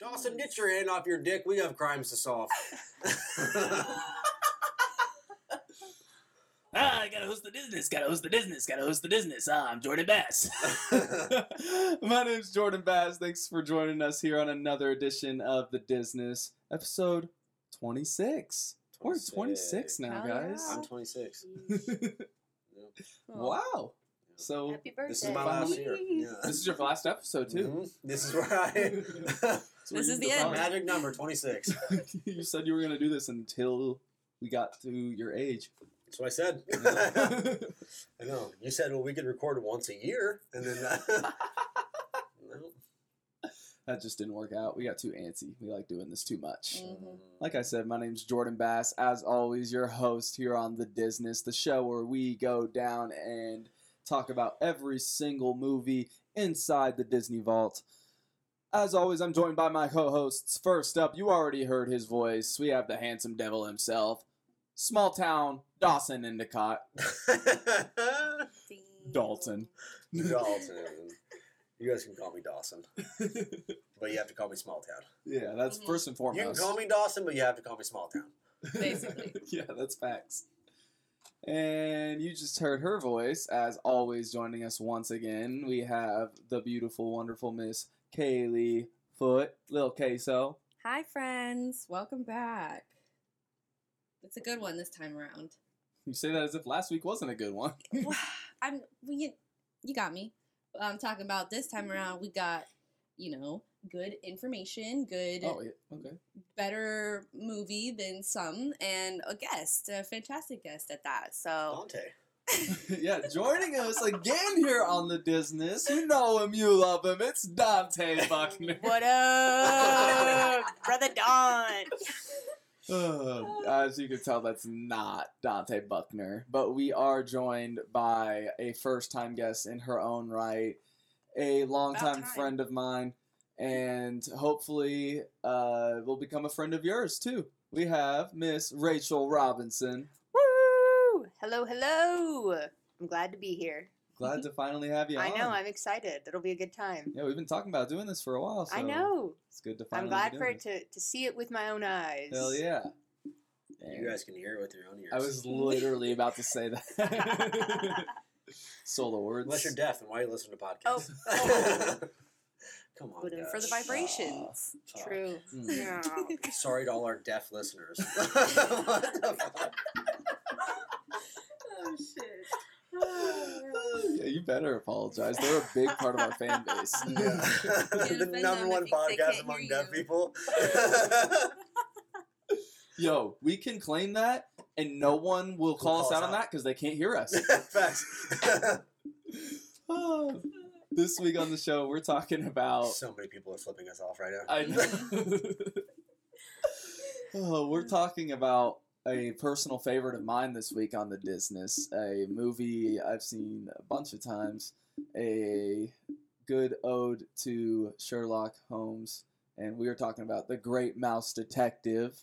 Dawson, get your hand off your dick. We have crimes to solve. Ah, I gotta host the Disness, gotta host the Disness, gotta host the Disness. Ah, I'm Jordan Bass. My name's Jordan Bass. Thanks for joining us here on another edition of The Disness, episode 26. We're 26 now, Hell guys. I'm 26. wow. So, Happy birthday. This is my last year. Yeah. this is your last episode, too. Mhm. This is where I. So This is the defined- end. Magic number 26. you said you were going to do this until we got to your age. That's what I said. I know. You said, well, we could record once a year. And then. No. that just didn't work out. We got too antsy. We like doing this too much. Mhm. Like I said, my name's Jordan Bass. As always, your host here on The Disness, the show where we go down and talk about every single movie inside the Disney Vault. As always, I'm joined by my co hosts. First up, you already heard his voice. We have the handsome devil himself, small town Dawson Endicott. Dalton. Dalton. You guys can call me Dawson. But you have to call me Small Town. Yeah, that's Mhm. first and foremost. You can call me Dawson, but you have to call me Small Town. Basically. yeah, that's facts. And you just heard her voice, as always, joining us once again. We have the beautiful, wonderful Miss Kaylee Foot, Lil Queso. Hi, friends. Welcome back. It's a good one this time around. You say that as if last week wasn't a good one. I'm. You, you got me. I'm talking about this time around. We got, you know, good information, good, oh, yeah, okay. better movie than some, and a guest, a fantastic guest at that. So Dante. yeah, joining us again here on the Disness. You know him, you love him. It's Dante Buckner. What up, brother Don? Uh, as you can tell, that's not Dante Buckner, but we are joined by a first time guest in her own right, a longtime time. friend of mine, and hopefully uh, will become a friend of yours too. We have Miss Rachel Robinson. Woo! Hello, hello. I'm glad to be here. Glad to finally have you I on. know. I'm excited. It'll be a good time. yeah, we've been talking about doing this for a while. So I know. It's good to finally. I'm glad be for it to, to see it with my own eyes. this. Hell yeah! You guys can hear it with your own ears. I was literally about to say that. Solo words. Unless you're deaf, and why you listen to podcasts? Oh. podcasts? Come on, put for the vibrations. Oh, True. Mm. Yeah. Sorry to all our deaf listeners. What the fuck? Oh shit. yeah, you better apologize. They're a big part of our fan base. Yeah. The number one podcast among deaf you. people. Yo, we can claim that, and no one will call us call us out on that because they can't hear us. Facts. Oh, this week on the show, we're talking about. so many people are flipping us off right now. I know. oh, we're talking about a personal favorite of mine this week on the Disness, a movie I've seen a bunch of times, a good ode to Sherlock Holmes, and we are talking about the Great Mouse Detective.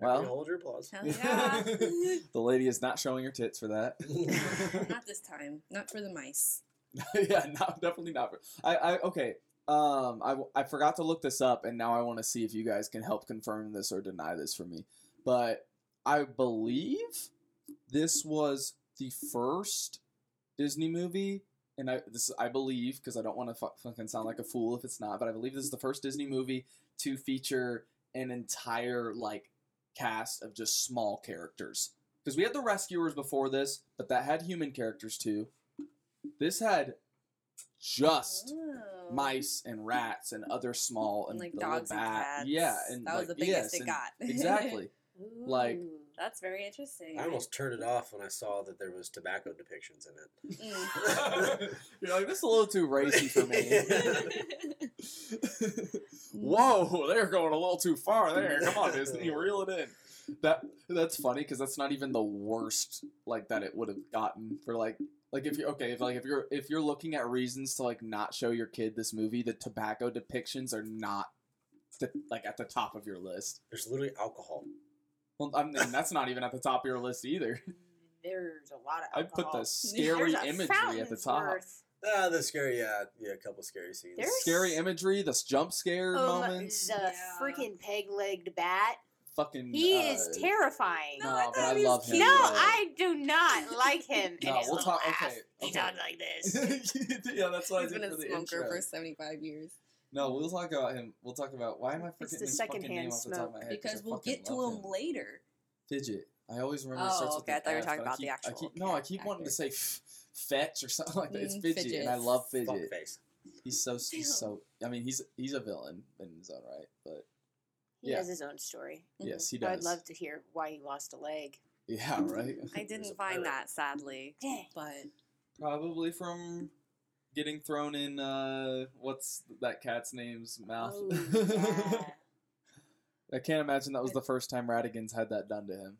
Everybody Well, hold your applause. Hell yeah. the lady is not showing her tits for that. Not this time. Not for the mice. yeah, not definitely not. For, I, I okay. Um, I, I forgot to look this up, and now I want to see if you guys can help confirm this or deny this for me. But I believe this was the first Disney movie, and I this I believe because I don't want to fu- fucking sound like a fool if it's not, but I believe this is the first Disney movie to feature an entire like cast of just small characters. Because we had the Rescuers before this, but that had human characters too. This had just Oh. mice and rats and other small and Like dogs and bat. cats. Yeah, and that was the biggest yes, it got. exactly. Like- that's very interesting. I almost turned it off when I saw that there was tobacco depictions in it. Mm. You're like, this is a little too racy for me. Whoa, they're going a little too far there. Come on, Disney, reel it in. That that's funny because that's not even the worst like that it would have gotten for like like if you okay if like if you're if you're looking at reasons to like not show your kid this movie the tobacco depictions are not the, like at the top of your list. There's literally alcohol. Well, I mean that's not even at the top of your list either. There's a lot of I'd put the scary imagery at the top. worth. Ah, the scary, yeah, yeah, a couple scary scenes. There's- Scary imagery, the jump scare Oh, moments. the Yeah. freaking peg-legged bat. Fucking. He uh, is terrifying. No, No, I but I he was love him. no though. I do not like him. No, and his we'll talk- laugh. okay, He okay. talks like this. yeah, that's what He's I been did a for the smoker intro. for 75 years. No, we'll talk about him. We'll talk about why am I It's forgetting the his fucking secondhand name off the top of my head? Because we'll get to love him later. Fidget. I always remember. it Oh, starts with okay, I thought you were talking but I about the keep- I actual keep, no, I keep wanting to say f- fetch or something like that. It's Mm, Fidget, and I Fidget. love Fuck Fidget. face. He's so he's so. I mean, he's he's a villain in his own right, but He Yeah. has his own story. yes, he does. I'd love to hear why he lost a leg. Yeah, right. I didn't find that, sadly. But Probably from getting thrown in. uh What's that cat's name's mouth? Oh, yeah. I can't imagine that was the first time Ratigan's had that done to him.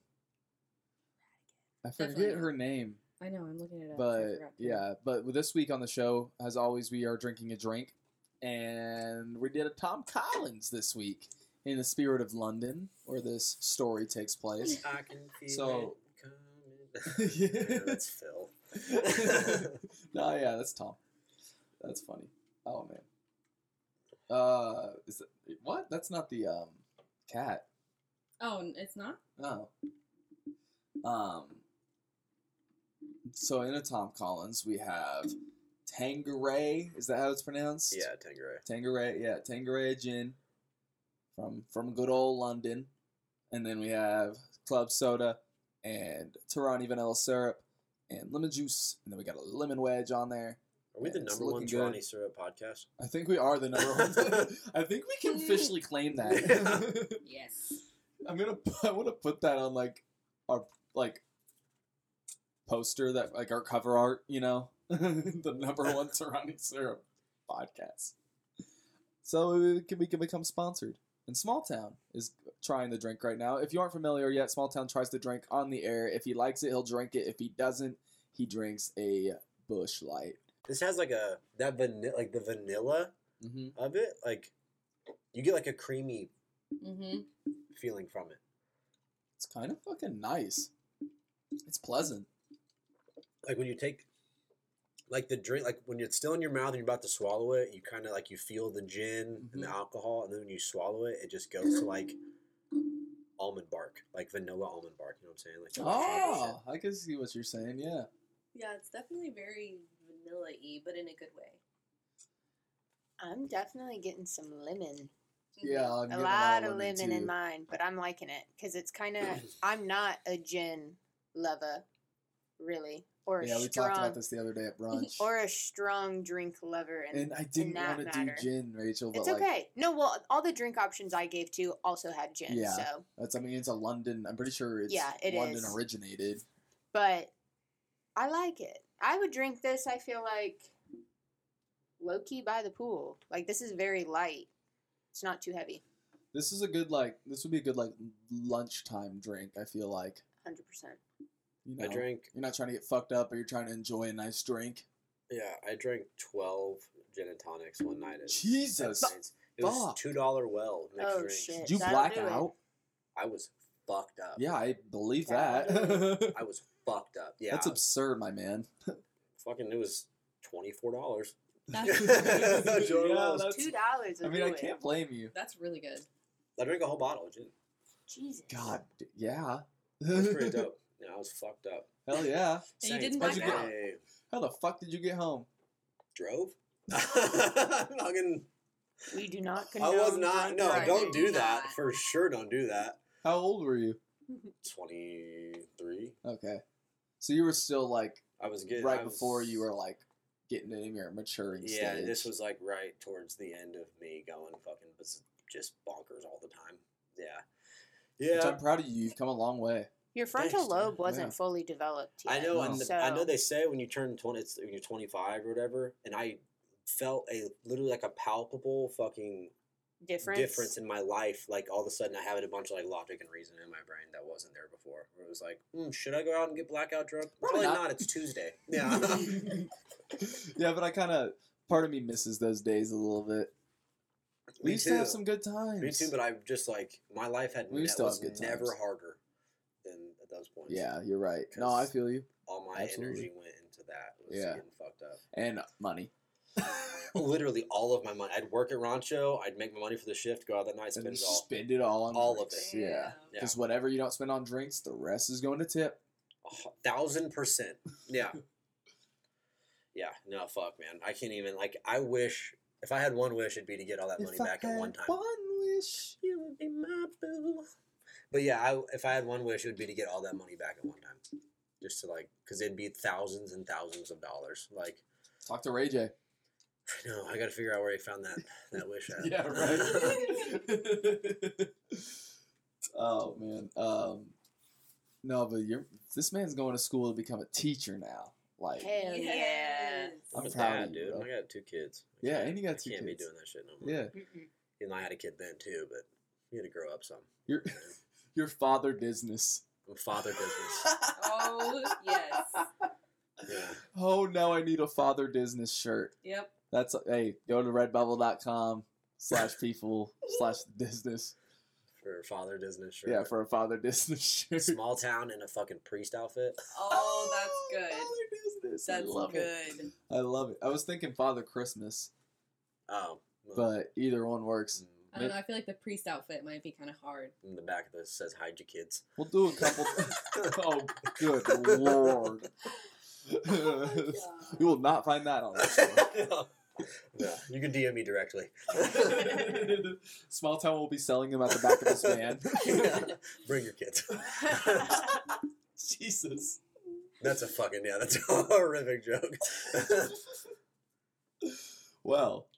I forget Definitely. her name, I know, I'm looking it up. but forgot to- yeah. But this week on the show, as always, we are drinking a drink, and we did a Tom Collins this week in the spirit of London, where this story takes place. I can feel So- it coming. yeah, that's Phil. no, yeah, that's Tom. That's funny. Oh man. Uh, is it what? That's not the um cat. Oh, it's not? No. Um. So in a Tom Collins, we have Tanqueray. Is that how it's pronounced? yeah, Tanqueray. Tanqueray. Yeah, Tanqueray gin from from good old London, and then we have club soda and Torani vanilla syrup and lemon juice, and then we got a lemon wedge on there. Are we the It's number one looking good. Syrup podcast? I think we are the number one. I think we can officially claim that. Yes. I'm gonna I want to put that on like our like poster that like our cover art, you know, the number one surrounding syrup podcast. So we can we can become sponsored. And Small Town is trying the drink right now. If you aren't familiar yet, Small Town tries the drink on the air. If he likes it, he'll drink it. If he doesn't, he drinks a Busch Light. This has like a that vanilla, like the vanilla hmm of it. Like you get like a creamy Mm-hmm. feeling from it. It's kind of fucking nice. It's pleasant. Like when you take, like the drink, like when it's still in your mouth and you're about to swallow it, you kind of like you feel the gin and the Mhm. alcohol, and then when you swallow it, it just goes to like almond bark, like vanilla almond bark. You know what I'm saying? Like Oh, I can see what you're saying. Yeah. Yeah, it's definitely very vanilla y, but in a good way. I'm definitely getting some lemon. Yeah, I'm a getting lot of lemon, lemon in mine, but I'm liking it because it's kind of. I'm not a gin lover, really, or a Yeah, we strong, talked about this the other day at brunch. or a strong drink lover. And, and I didn't want to do gin, Rachel, but it's like okay. No, well, all the drink options I gave to also had gin. Yeah. So, that's I mean it's a London. I'm pretty sure it's Yeah, it London is. originated. but I like it. I would drink this. I feel like low key by the pool. Like this is very light. It's not too heavy. This is a good like this would be a good like lunchtime drink. I feel like Hundred percent. you I know drank, you're not trying to get fucked up, but you're trying to enjoy a nice drink. yeah, I drank twelve gin and tonics one night. At Jesus, Seven Nights. It was fuck. two dollar well mixed Oh, drinks. shit. Did you That'll black do it. out? I was fucked up. Yeah, I believe That'll that. I was fucked up. Yeah, That's absurd, my man. fucking. It was twenty four dollars. That's, Sure Yeah, that's- Two dollars. I mean, I can't blame you. that's really good. I drank a whole bottle of gin. Jesus. God, d- yeah. That's pretty dope. Yeah, I was fucked up. Hell yeah. And you didn't How'd you black get- How the fuck did you get home? drove. Fucking- We do not I condone. was not. drunk No, driving. don't do Do that. not. For sure, don't do that. How old were you? Twenty three. Okay. So you were still like I was getting right I was- before you were like getting in your maturing Yeah, stage. this was like right towards the end of me going fucking bas- just bonkers all the time. Yeah, Which yeah. I'm proud of you. You've come a long way. Your frontal Thanks, lobe wasn't Yeah. fully developed I yet. know. Wow. And So I know they say when you turn twenty, it's, when you're twenty five or whatever, and I felt a literally like a palpable fucking difference. difference in my life. Like all of a sudden, I have a bunch of like logic and reason in my brain that wasn't there before. It was like, hmm, should I go out and get blackout drunk? Probably Probably, not. not. It's Tuesday. Yeah. yeah, but I kind of part of me misses those days a little bit. We Me used to have some good times. Me too. But I just like my life had We ne- was never harder than at those points. yeah, you're right. No, I feel you. all my Absolutely. energy went into that. Was Yeah. getting fucked up. and money. Literally all of my money. I'd work at Rancho. I'd make my money for the shift. Go out that night, spend and it all. spend it all on All of drinks. it. Yeah, Yeah. because whatever you don't spend on drinks, the rest is going to tip. A thousand percent. Yeah. yeah. No, fuck, man. I can't even like. I wish if I had one wish, it'd be to get all that money I back at one time. One wish. You would be my boo. But yeah, I, if I had one wish, it would be to get all that money back at one time, just to like, because it'd be thousands and thousands of dollars. Like, Talk to Ray J. no, I got to figure out where he found that that wish at. Yeah, right. oh man. Um, no, but you're this man's going to school to become a teacher now. Like, Hell yeah. I'm I'm a proud dad, of you, dude. bro. I got two kids. I Yeah, and you got I can't be doing that shit no more. yeah, Mm-mm. You know, I had a kid then too, but you had to grow up some. your your father business. I'm father business. Oh yes. Yeah. Oh, now I need a father business shirt. Yep. That's hey, go to redbubble.com slash people slash business. For father business. Sure. Yeah, for a father business shirt. small town in a fucking priest outfit. Oh, that's good. Father business. I That's love it. good. I love it. I was thinking Father Christmas, Oh. well, but either one works. mm, I don't know. I feel like the priest outfit might be kind of hard. In the back of this says hide your kids. We'll do a couple. oh, good lord! you will not find that on this show. No, you can DM me directly. Small Town will be selling them at the back of his van. Bring your kids. Jesus. That's a fucking yeah. That's a horrific joke. Well,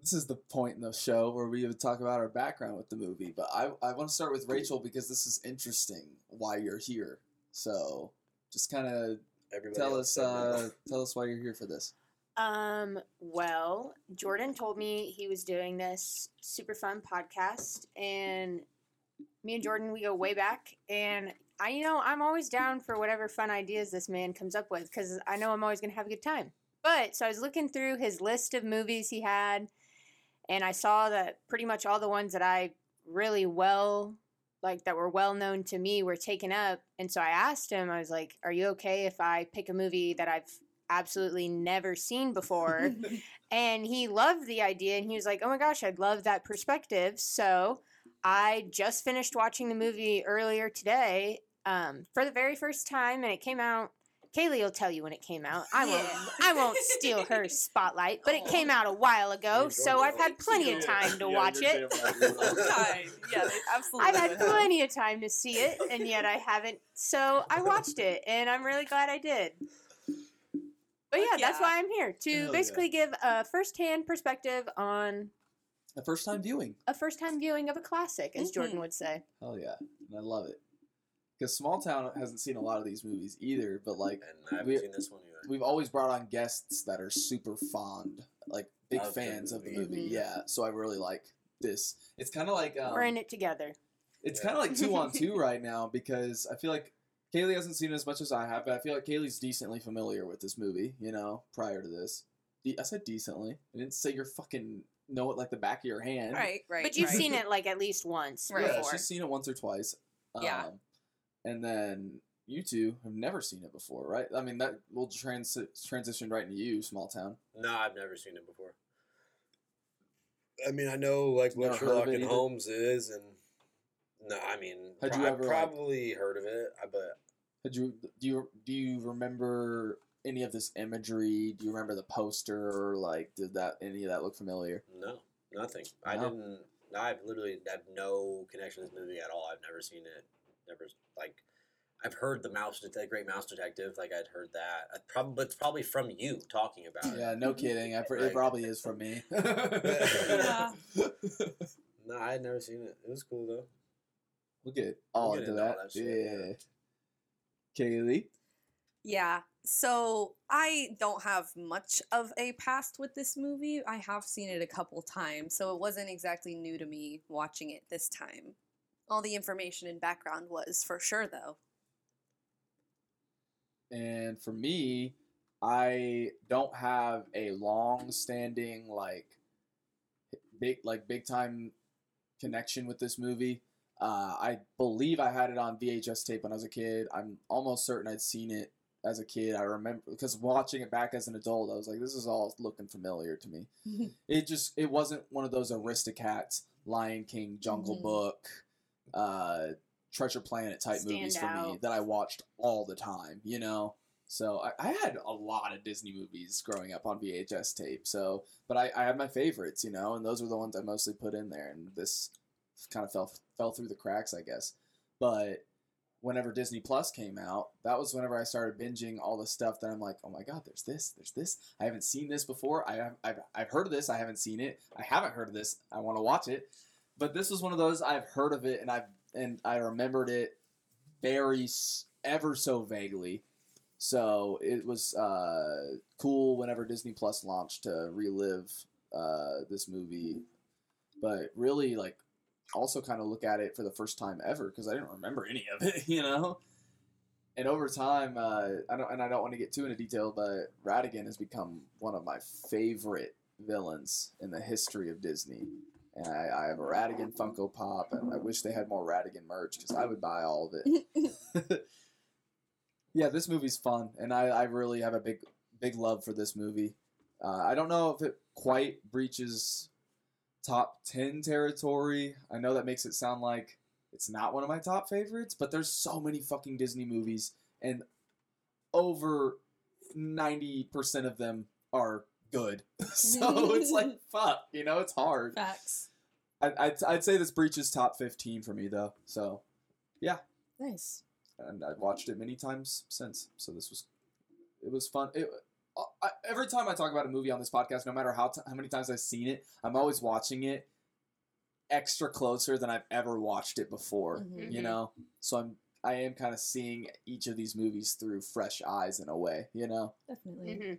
this is the point in the show where we would talk about our background with the movie. But I, I want to start with Rachel because this is interesting why you're here. So just kind of tell us uh, tell us why you're here for this. Um, well, Jordan told me he was doing this super fun podcast and me and Jordan we go way back and I you know, I'm always down for whatever fun ideas this man comes up with cuz I know I'm always going to have a good time. But so I was looking through his list of movies he had and I saw that pretty much all the ones that I really well like that were well known to me were taken up and so I asked him I was like, "Are you okay if I pick a movie that I've absolutely never seen before?" and he loved the idea and he was like oh my gosh i'd love that perspective so i just finished watching the movie earlier today um, for the very first time and it came out kaylee will tell you when it came out i won't Yeah. i won't steal her spotlight but it came out a while ago so i've had plenty of time to watch it Time. Yeah, absolutely. I've had plenty of time to see it, and yet I haven't. So I watched it, and I'm really glad I did. But yeah, Heck that's why I'm here to Hell yeah. basically give a first-hand perspective on a first time viewing. a first-time viewing of a classic, as Jordan Mhm. would say. Hell yeah, and I love it. Because Small Town hasn't seen a lot of these movies either, but like And I haven't we- seen this one either. we've always brought on guests that are super fond, like big Of the fans of the movie. movie. Mhm. Yeah, so I really like this. It's kind of like um, We're in it together. It's Yeah. kind of like two on two right now because I feel like Kaylee hasn't seen it as much as I have, but I feel like Kaylee's decently familiar with this movie. You know, prior to this, De- I said decently. I didn't say you're fucking know it like the back of your hand. Right, right. But you've right. seen it like at least once Right. Yeah, before. she's seen it once or twice. Yeah. Um, and then you two have never seen it before, right? I mean, that will trans- transition right into you, small town. No, I've never seen it before. I mean, I know like what Never heard of Sherlock and? Holmes is, and no, I mean, Had pro- you I've ever, like- probably heard of it, but Did you do you do you remember any of this imagery? Do you remember the poster or like did that any of that look familiar? no, nothing. I didn't. I've literally have no connection to this movie at all. I've never seen it. Never like. I've heard the mouse, the Great Mouse Detective. Like I'd heard that. I probably it's probably from you talking about it. Yeah, no kidding. I, it probably is from me. Yeah. No, I had never seen it. It was cool though. We'll get all We'll get into into all that. that shit, yeah. Kaylee. Yeah. So I don't have much of a past with this movie. I have seen it a couple times, so it wasn't exactly new to me watching it this time. All the information and background was for sure, though. And for me, I don't have a long standing like big like big time connection with this movie. Uh, I believe I had it on VHS tape when I was a kid. I'm almost certain I'd seen it as a kid. I remember because watching it back as an adult, I was like, this is all looking familiar to me. It just it wasn't one of those Aristocats, Lion King, Jungle Mhm. Book, uh, Treasure Planet type Stand movies for me that I watched all the time. You know. So I, I had a lot of Disney movies growing up on VHS tape. So, but I, I had my favorites, you know, and those were the ones I mostly put in there. And this kind of fell fell through the cracks, I guess. But whenever Disney Plus came out, that was whenever I started binging all the stuff that I'm like, oh my god, there's this, there's this. I haven't seen this before. I have, I've, I've heard of this. I haven't seen it. I haven't heard of this. I want to watch it. But this was one of those I've heard of it and I've and I remembered it very ever so vaguely. So it was uh, cool whenever Disney Plus launched to relive uh, this movie, but really like also kind of look at it for the first time ever because I didn't remember any of it, you know. And over time, uh, I don't, and I don't want to get too into detail, but Ratigan has become one of my favorite villains in the history of Disney. And I, I have a Ratigan Funko Pop, and I wish they had more Ratigan merch because I would buy all of it. yeah, this movie's fun, and I, I really have a big big love for this movie. Uh, I don't know if it quite breaches top ten territory. I know that makes it sound like it's not one of my top favorites, but there's so many fucking Disney movies, and over ninety percent of them are good. so it's like fuck, you know, it's hard. Facts. I, I'd, I'd say this breaches top fifteen for me though. So yeah. Nice. and I've watched it many times since. So this was, it was fun. It, I, every time I talk about a movie on this podcast, no matter how t- how many times I've seen it, I'm always watching it extra closer than I've ever watched it before. Mhm. You Mhm. know, so I'm I am kind of seeing each of these movies through fresh eyes in a way. You know, Definitely. Mhm.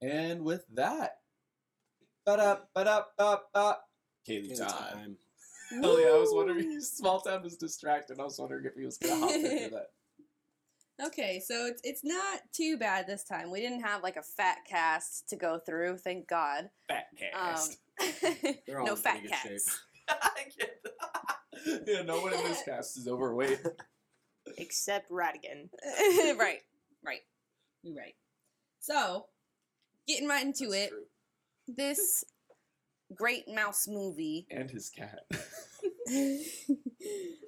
and with that, ba da ba da ba ba, Kaylee Kaylee time. time. Hell yeah! I was wondering. Small town was distracted. I was wondering if he was gonna hop into that. Okay, so it's it's not too bad this time. We didn't have like a fat cast to go through, thank God. Fat Um, They're all no in fat pretty good shape. cats. I get that. yeah, no one in this cast is overweight. Except Ratigan. right, right, you're right. So, getting right into That's it, true. this great mouse movie And his cat.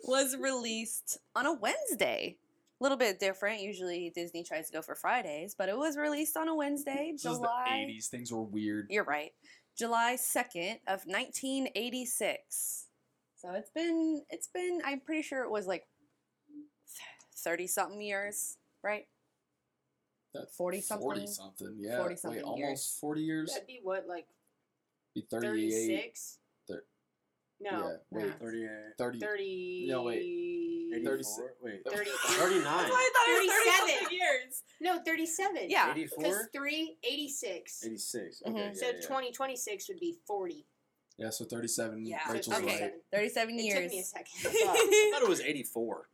was released on a Wednesday. A little bit different. Usually Disney tries to go for Fridays, but it was released on a Wednesday, This was the July. 80s. Things were weird. You're right. July 2nd of 1986. So it's been it's been I'm pretty sure it was like 30 something years, right? That 40 something. 40 something, yeah. 40 something Wait, almost 40 years? That'd be what, like Be 38. 36? Thir- No. yeah, wait. nah. 38. 30. 30. No, wait. 84? Wait. 30. 39. That's why I thought it was 30 37. years. No, 37. Yeah. 'Cause 84? 3, 86. 86. Mhm. Okay, yeah, So yeah. 2026 would be 40. Yeah, so 37. Yeah. Rachel's So right. 37. 37 It took me a second. I thought it was 84.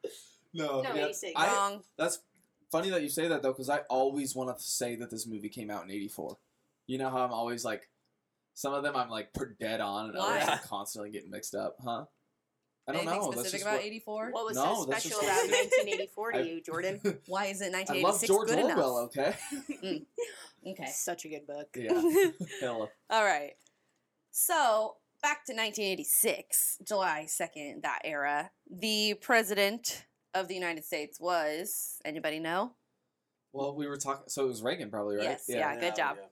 No, No, yeah. 86. I- Wrong. That's funny that you say that though, because I always want to say that this movie came out in '84. You know how I'm always like, some of them I'm like per dead on, and others I'm constantly getting mixed up, huh? I don't Anything know. Specific just about what- 84? What was No, so special just about 1984 to you, Jordan? Why isn't I love 1986 George good Orwell. enough? Okay. Mm. Okay. Such a good book. yeah. Hella. All right. So, back to 1986, July 2nd, that era. The president of the United States was, anybody know? Well, we were talking. So it was Reagan, probably, right? Yes, yeah. good job. yeah.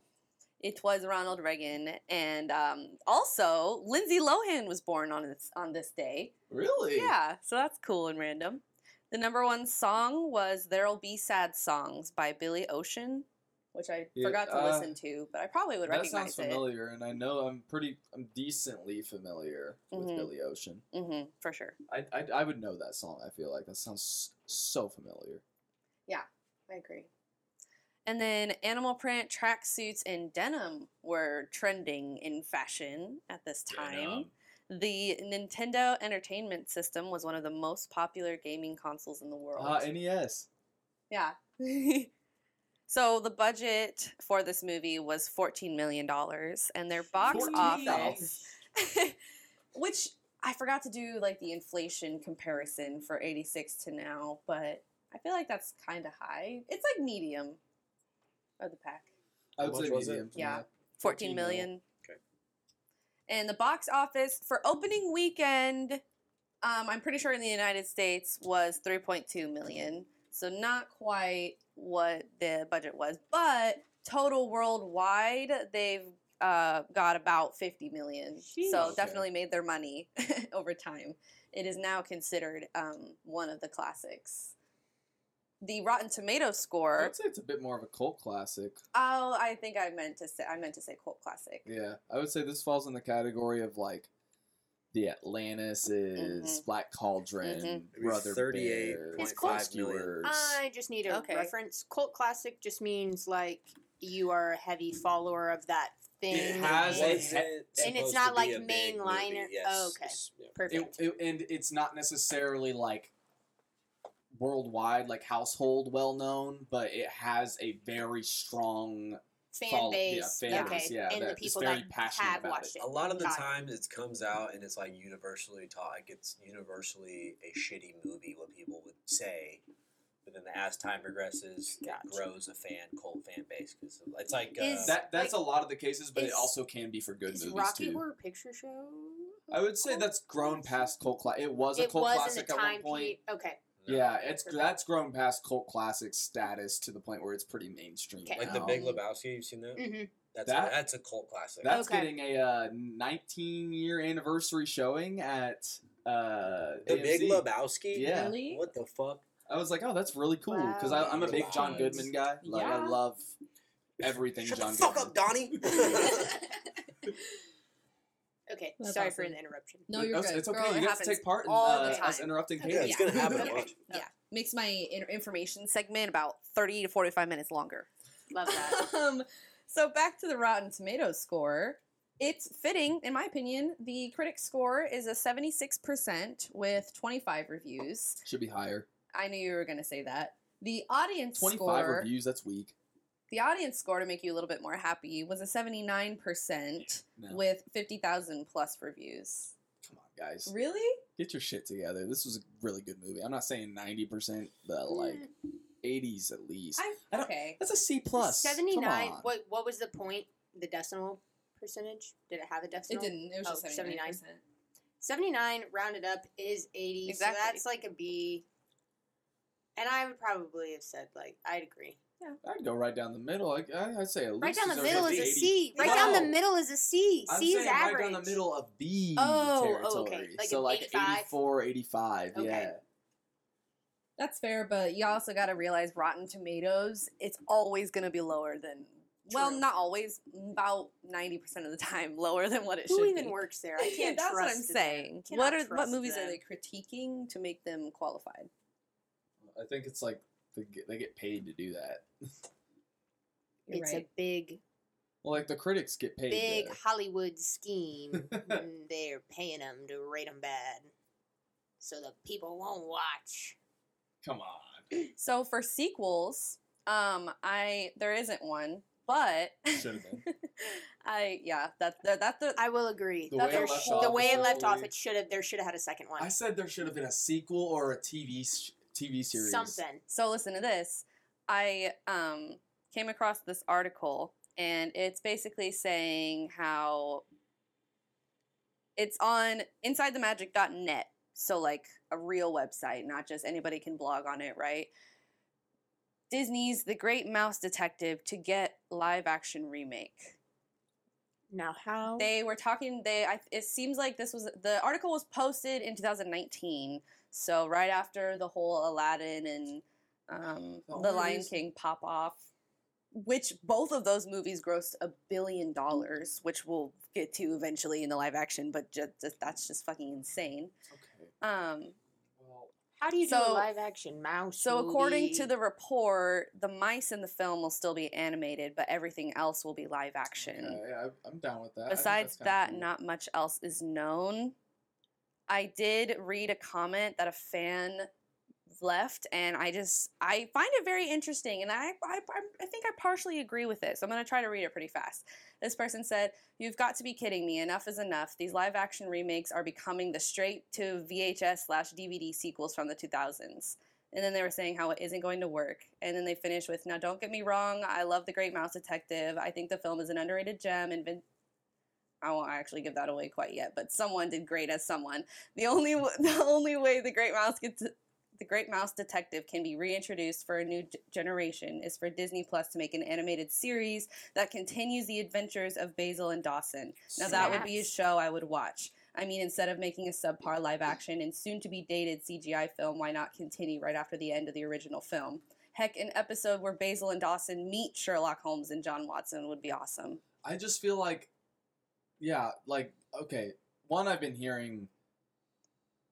It was Ronald Reagan. And um, also, Lindsay Lohan was born on this, on this day. Really? Yeah, so that's cool and random. The number one song was There'll Be Sad Songs by Billy Ocean, which I Yeah, forgot to uh, listen to, but I probably would recognize That recognize sounds familiar, and I know I'm pretty, I'm decently familiar with Mhm. Billy Ocean. it. hmm for sure. I, I, I would know that song. I feel like that sounds so familiar. Yeah, I agree. And then animal print tracksuits and denim were trending in fashion at this time. The Nintendo Entertainment System was one of the most popular gaming consoles in the world. Ah, NES. yeah. so the budget for this movie was $14 million, and their box 14 office, which I forgot to do like the inflation comparison for 86 to now, but I feel like that's kind of high. It's like medium of the pack. I would How say much was it? medium. Yeah. 14 14 mil. million. Okay. And the box office for opening weekend, um, I'm pretty sure in the United States was 3.2 million. So not quite what the budget was, but total worldwide, they've uh, got about 50 million. So definitely made their money over time. It is now considered um, one of the classics. The Rotten Tomato score. I'd say it's a bit more of a cult classic. Oh, I think I meant to say I meant to say cult classic. Yeah, I would say this falls in the category of like the Atlantis is Mhm. Black Cauldron, Mhm. Brother 38 Bear, It's close. Rescuers. I just need a Okay. reference. Cult classic just means like you are a heavy follower of that thing. It has a and, he- Wasn't and it's not like be mainliner. Yes. Oh, okay. It's- yeah. perfect. It, it- and it's not necessarily like worldwide, like household well known, but it has a very strong. fan follow- yeah, base. fan okay. base, yeah, and the people very that passionate have about watched it. it. A lot of the Got it. it comes out and it's like universally taught, like it's universally a shitty movie, what people would say. But then as time progresses, Gotcha. it grows a fan, cult fan base. Cause it's like uh, Is- That that's Like, a lot of the cases, but it also can be for good Is movies Rocky too. Horror Picture Show? I would say cult that's grown past cult classic. It was a It cult was classic in the at time one point. period. Okay. No. Yeah, it's that's grown past cult classic status to the point where it's pretty mainstream. Okay. like the. Big Lebowski. You've seen that? Mm-hmm. That's That- a, that's a cult classic. That's Okay. getting a uh, 19 year anniversary showing at uh, the AMC. Big Lebowski. Yeah. Really? What the fuck? I was like, oh, that's really cool because Wow. I'm a big John Goodman guy. Like, I love everything Shut John the fuck Goodman. up, Donnie. okay. That's Sorry for the interruption. No, you're It's- good. It's okay. Girl, you it get to take part in all uh, the us time. interrupting yeah, Paige. it's gonna happen Okay. bunch. Yeah. Makes my in- information segment about 30 to 45 minutes longer. Love that. um, so back to the Rotten Tomatoes score. It's fitting, in my opinion. The critic score is a 76% with 25 reviews. Should be higher. I knew you were going to say that. The audience 25 score, reviews. That's weak. The audience score to make you a little bit more happy was a 79% No. with 50,000 plus reviews. Come on, guys. Really? Get your shit together. This was a really good movie. I'm not saying 90%, but mm. like 80s at least. I, I okay. That's a C plus. Seventy Come nine. on. What what was the point? The decimal percentage? Did it have a decimal? It didn't. It was Oh, just 79%. 79? Seventy nine rounded up is eighty. Exactly. So that's like a B. And I would probably have said like I'd agree. I'd go right down the middle. Like, I- I'd say at Right least down the deserves middle like is a 80. C. Right down the middle is a C. I'm C is saying average. right down the middle of B Oh, territory. okay. Like so like 85? 84, 85. Okay. Yeah. That's fair, but you also got to realize Rotten Tomatoes, it's always going to be lower than, well, not always, about 90% of the time lower than what it should. Who even be. works there? I can't That's what I'm saying. What are what trust movies are they critiquing to make them qualified? I think it's like they get, they get paid to do that. You're It's right. a big, Well, like the critics get paid. big to, Hollywood scheme, and they're paying them to rate them bad, so the people won't watch. come on. So for sequels, um, I there isn't one, but Should have been. I yeah that that that's the I will agree. The way it left sh- off the way it left off, it should have. There should have had a second one. I said there should have been a sequel or a TV s- TV series. Something. So listen to this. I um, came across this article, and it's basically saying how it's on InsideTheMagic.net. So like a real website, not just anybody can blog on it, right? Disney's The Great Mouse Detective to get live action remake. Now how? They were talking. They. I, it seems like this was the article was posted in 2019. So right after the whole Aladdin and um, The the Lion King pop off, which both of those movies grossed a billion dollars, which we'll get to eventually in the live action. But just, that's just fucking insane. Okay. Um, Well, how do you do so- a live action mouse? so according to the report, the mice in the film will still be animated, but everything else will be live action. okay, I, I'm down with that. Besides that, cool. not much else is known. I did read a comment that a fan left, and I just I find it very interesting, and I I, I- think I partially agree with it. So I'm gonna try to read it pretty fast. This person said, "You've got to be kidding me! Enough is enough. These live action remakes are becoming the straight to VHS slash DVD sequels from the 2000s." And then they were saying how it isn't going to work. And then they finished with, now don't get me wrong, I love The Great Mouse Detective. I think the film is an underrated gem. And Vin- I won't actually give that away quite yet, but someone did great as someone. The only the only way the Great Mouse gets the Great Mouse Detective can be reintroduced for a new generation is for Disney Plus to make an animated series that continues the adventures of Basil and Dawson. Now that would be a show I would watch. I mean, instead of making a subpar live action and soon to be dated CGI film, why not continue right after the end of the original film? Heck, an episode where Basil and Dawson meet Sherlock Holmes and John Watson would be awesome. I just feel like, yeah, like okay. One, I've been hearing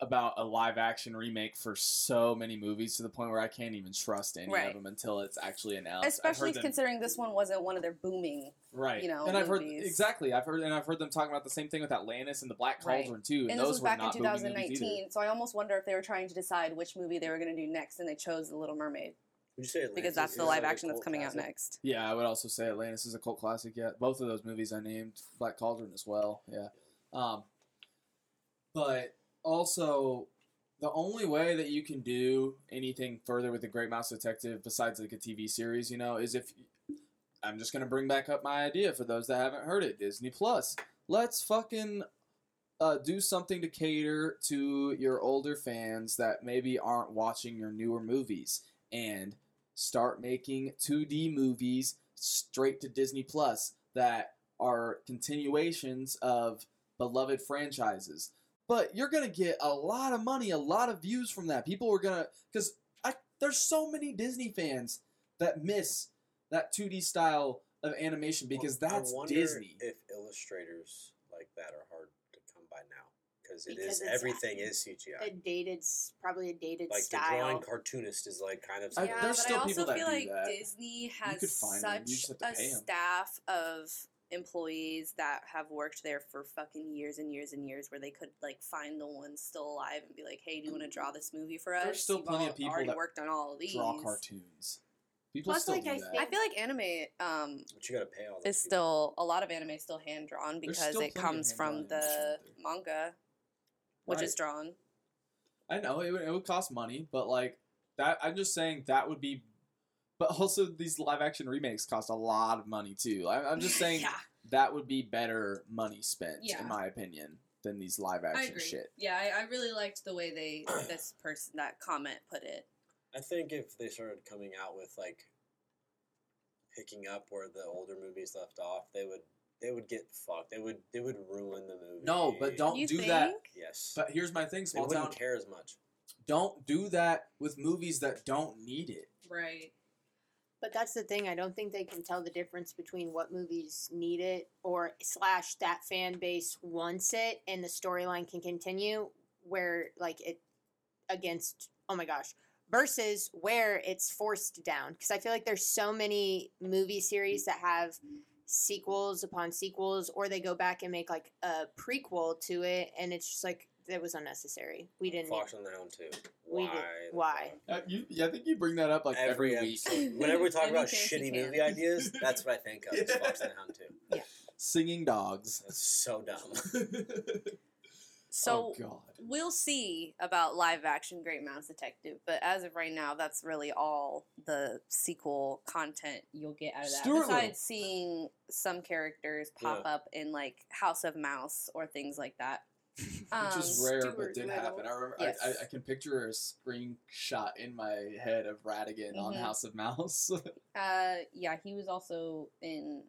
about a live action remake for so many movies to the point where I can't even trust any Right. of them until it's actually announced. Especially them- considering this one wasn't one of their booming. right, you know, and I've heard exactly. I've heard and I've heard them talking about the same thing with Atlantis and the Black Right. Cauldron too, and, And, those this was were back in not booming movies 2019, so I almost wonder if they were trying to decide which movie they were going to do next, and they chose The Little Mermaid Would you say Atlantis because that's the live a action that's cult coming out next. Yeah, I would also say Atlantis is a cult classic. Yeah, both of those movies I named, Black Cauldron as well. Yeah, um, but also the only way that you can do anything further with the Great Mouse Detective besides like a TV series, you know, is if I'm just gonna bring back up my idea for those that haven't heard it. Disney Plus, let's fucking uh, do something to cater to your older fans that maybe aren't watching your newer movies and start making 2D movies straight to Disney Plus that are continuations of beloved franchises. But you're gonna get a lot of money, a lot of views from that. People are gonna because I there's so many Disney fans that miss that 2D style of animation because Well, I that's wonder Disney. If illustrators like that are hard to come by now, because it Because is it's everything is CGI. A dated, probably a dated like the drawing cartoonist is like kind of. I- yeah, there's but still I also people that feel do like that. Disney has could find them, you just such a staff of employees that have worked there for fucking years and years and years where they could like find the ones still alive and be like, hey, do you want to draw this movie for us? There's still You've plenty all of people already that worked on all of these. Draw cartoons. People Plus, still like, do I that. think- I feel like anime um, but you got to pay all. is people. still a lot of anime is still hand drawn because it comes from the animation out there. manga, which Right. is drawn. I know it would, it would cost money, but like that, I'm just saying that would be. But also, these live action remakes cost a lot of money too. I, I'm just saying yeah, that would be better money spent, Yeah. in my opinion, than these live action shit. Yeah, I, I really liked the way they this person that comment put it. I think if they started coming out with like picking up where the older movies left off, they would they would get fucked. They would they would ruin the movie. No, but don't you do think? that. Yes, But here's my thing, they small wouldn't town. care as much. Don't do that with movies that don't need it. Right. But that's the thing. I don't think they can tell the difference between what movies need it or slash that fan base wants it and the storyline can continue where like it against oh my gosh versus where it's forced down because I feel like there's so many movie series that have sequels upon sequels or they go back and make like a prequel to it and it's just like that was unnecessary. We didn't Fox on their own too. We Why? did- why? fuck? Uh, you, I think you bring that up like every, Every week. episode. Whenever we talk about shitty movie ideas, that's what I think of. Is Fox and the Hound too. Yeah. Singing dogs. That's so dumb. So oh god. we'll see about live action Great Mouse Detective, but as of right now, that's really all the sequel content you'll get out of that. Stuart Little. Besides seeing some characters pop up in like House of Mouse or things like that. Which is Um, rare, Stuart but did Little. happen. I remember. Yes. I, I, I can picture a screenshot in my head of Ratigan on Mhm. House of Mouse. Uh, yeah, he was also in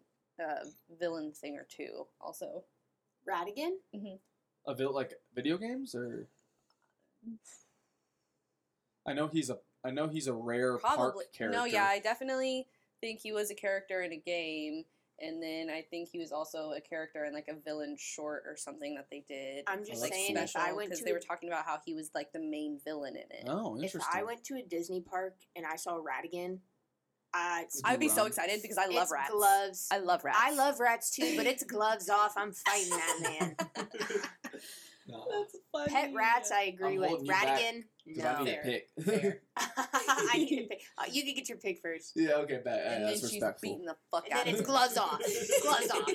uh, Villain Singer 2, also. Ratigan? A vil- like video games or. I know he's a. I know he's a rare Probably. park character. No, yeah, I definitely think he was a character in a game. And then I think he was also a character in like a villain short or something that they did. I'm just that's saying if I went because to they were talking about how he was like the main villain in it. Oh, interesting. if interesting. I went to a Disney park and I saw Ratigan, uh, I'd be so excited because I love it's rats. gloves. I love rats. I love rats too, but it's gloves off. I'm fighting that man. No, funny. Pet rats, I agree I'm with. holding you back, Ratigan, 'cause I no. need a pick. Fair. I need to pick. Uh, you can get your pick first. yeah. Okay. Bad. and then that's she's respectful. beating the fuck And out then of it's him. gloves off. Gloves off.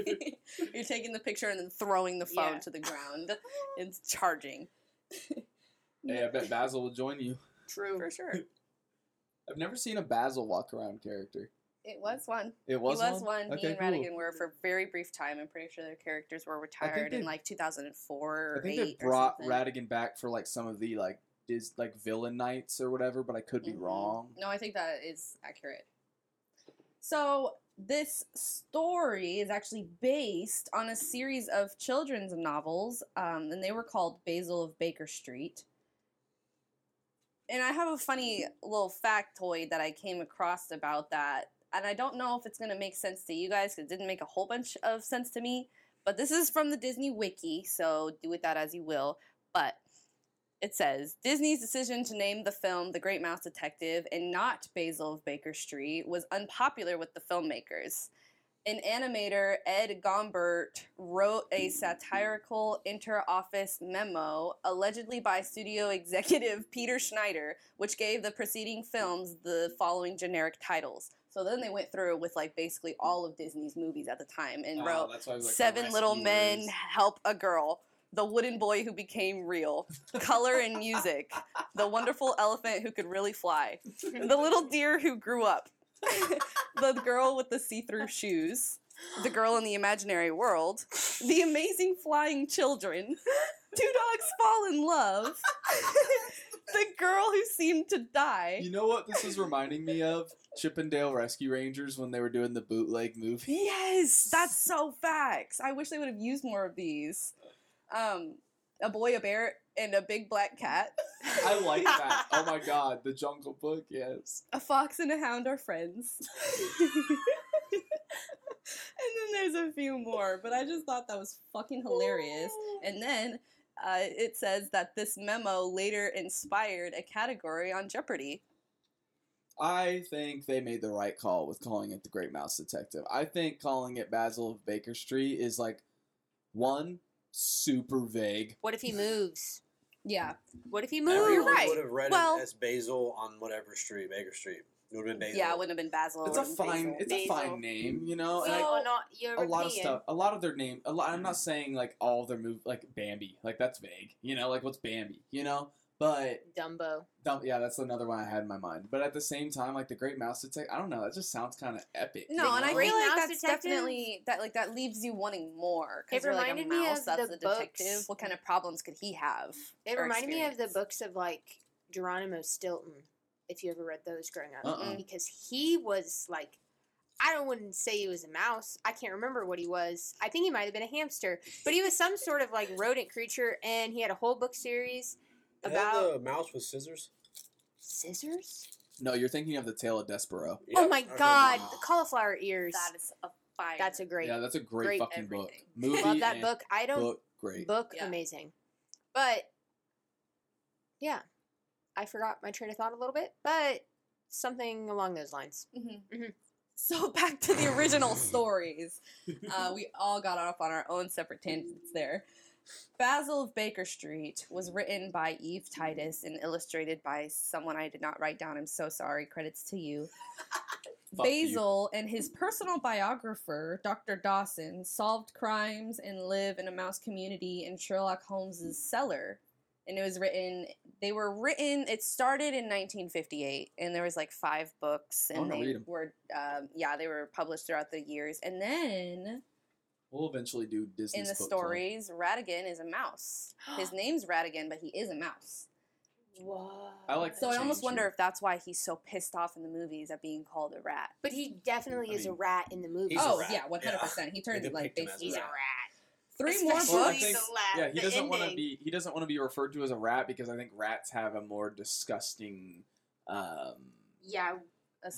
You're taking the picture and then throwing the phone Yeah. to the ground. It's charging. Hey, I bet Basil will join you. True. For sure. I've never seen a Basil walk around character. It was one. It was, he was one. Okay, he and cool. Ratigan were for a very brief time. I'm pretty sure their characters were retired they- in like 2004 or I think 8 they brought. Ratigan back for like some of the like is like villain nights or whatever, but I could be Mhm. wrong. No, I think that is accurate. So this story is actually based on a series of children's novels, um, and they were called Basil of Baker Street. And I have a funny little factoid that I came across about that, and I don't know if it's going to make sense to you guys it didn't make a whole bunch of sense to me. But this is from the Disney Wiki, so do with that as you will. But it says Disney's decision to name the film The Great Mouse Detective and not Basil of Baker Street was unpopular with the filmmakers. An animator, Ed Gombert, wrote a satirical inter-office memo allegedly by studio executive Peter Schneider, which gave the preceding films the following generic titles. So then they went through with like basically all of Disney's movies at the time and Oh, wrote that's why I was like, Seven Little Men Help a Girl, The Wooden Boy Who Became Real, Color and Music, The Wonderful Elephant Who Could Really Fly, The Little Deer Who Grew Up, The Girl with the See Through Shoes, The Girl in the Imaginary World, The Amazing Flying Children, Two Dogs Fall in Love, The Girl Who Seemed to Die. You know what this is reminding me of? Chip 'n Dale Rescue Rangers when they were doing the bootleg movie. Yes, that's so facts. I wish they would have used more of these. Um, a boy, a bear, and a big black cat. I like that. Oh my god, the Jungle Book, yes. A fox and a hound are friends. and then there's a few more, but I just thought that was fucking hilarious. And then uh, it says that this memo later inspired a category on Jeopardy. I think they made the right call with calling it the Great Mouse Detective. I think calling it Basil of Baker Street is like one super vague. What if he moves? Yeah. What if he Everyone moves? you're right. would have read Well- it as Basil on whatever street, Baker Street. It would have been Basil. Yeah, it wouldn't have been Basil. It's a fine, Basil. it's a fine name, you know. So, And I, not your a lot of stuff, a lot of their name. A lot. I'm not mm-hmm. saying like all their move, like Bambi, like that's vague, you know. Like what's Bambi, you know? But Dumbo. Dumb, yeah, that's another one I had in my mind. But at the same time, like the Great Mouse Detective, I don't know. That just sounds kind of epic. No, and I know? Great feel like Mouse that's Detective? definitely that like that leaves you wanting more It because you're like a reminded me mouse of that's the a detective. books- What kind of problems could he have? It or reminded me of the books of like Geronimo Stilton, if you ever read those growing up. Uh-uh. Because he was like, I don't wouldn't say he was a mouse. I can't remember what he was. I think he might have been a hamster, but he was some sort of like rodent creature, and he had a whole book series about the mouse with scissors. scissors. No, you're thinking of the Tale of Despereaux. oh my I god, the cauliflower ears. That is a fire. That's a great. Yeah, that's a great, great fucking book. everything. Movie love that and book. I don't book great. book Yeah. amazing, but yeah, I forgot my train of thought a little bit, but something along those lines. Mhm. Mhm. So back to the original stories. Uh, we all got off on our own separate tangents there. Basil of Baker Street was written by Eve Titus and illustrated by someone I did not write down. I'm so sorry. Credits to you. Fuck you. Basil and his personal biographer, Dr. Dawson, solved crimes and live in a mouse community in Sherlock Holmes's cellar. And it was written, they were written, it started in 1958, and there was like five books, and they were, um, yeah, they were published throughout the years. And then We'll eventually do Disney. in the stories, Ratigan is a mouse. His name's Ratigan, but he is a mouse. What? I like So I almost wonder you. if that's why he's so pissed off in the movies at being called a rat. But he definitely I is a rat in the movie. Oh yeah, one hundred percent. He They turned like depict a basically He's a rat. Rat. three more Especially Well, I books. think- Yeah, he doesn't want to be. He doesn't want to be referred to as a rat because I think rats have a more disgusting um, Yeah,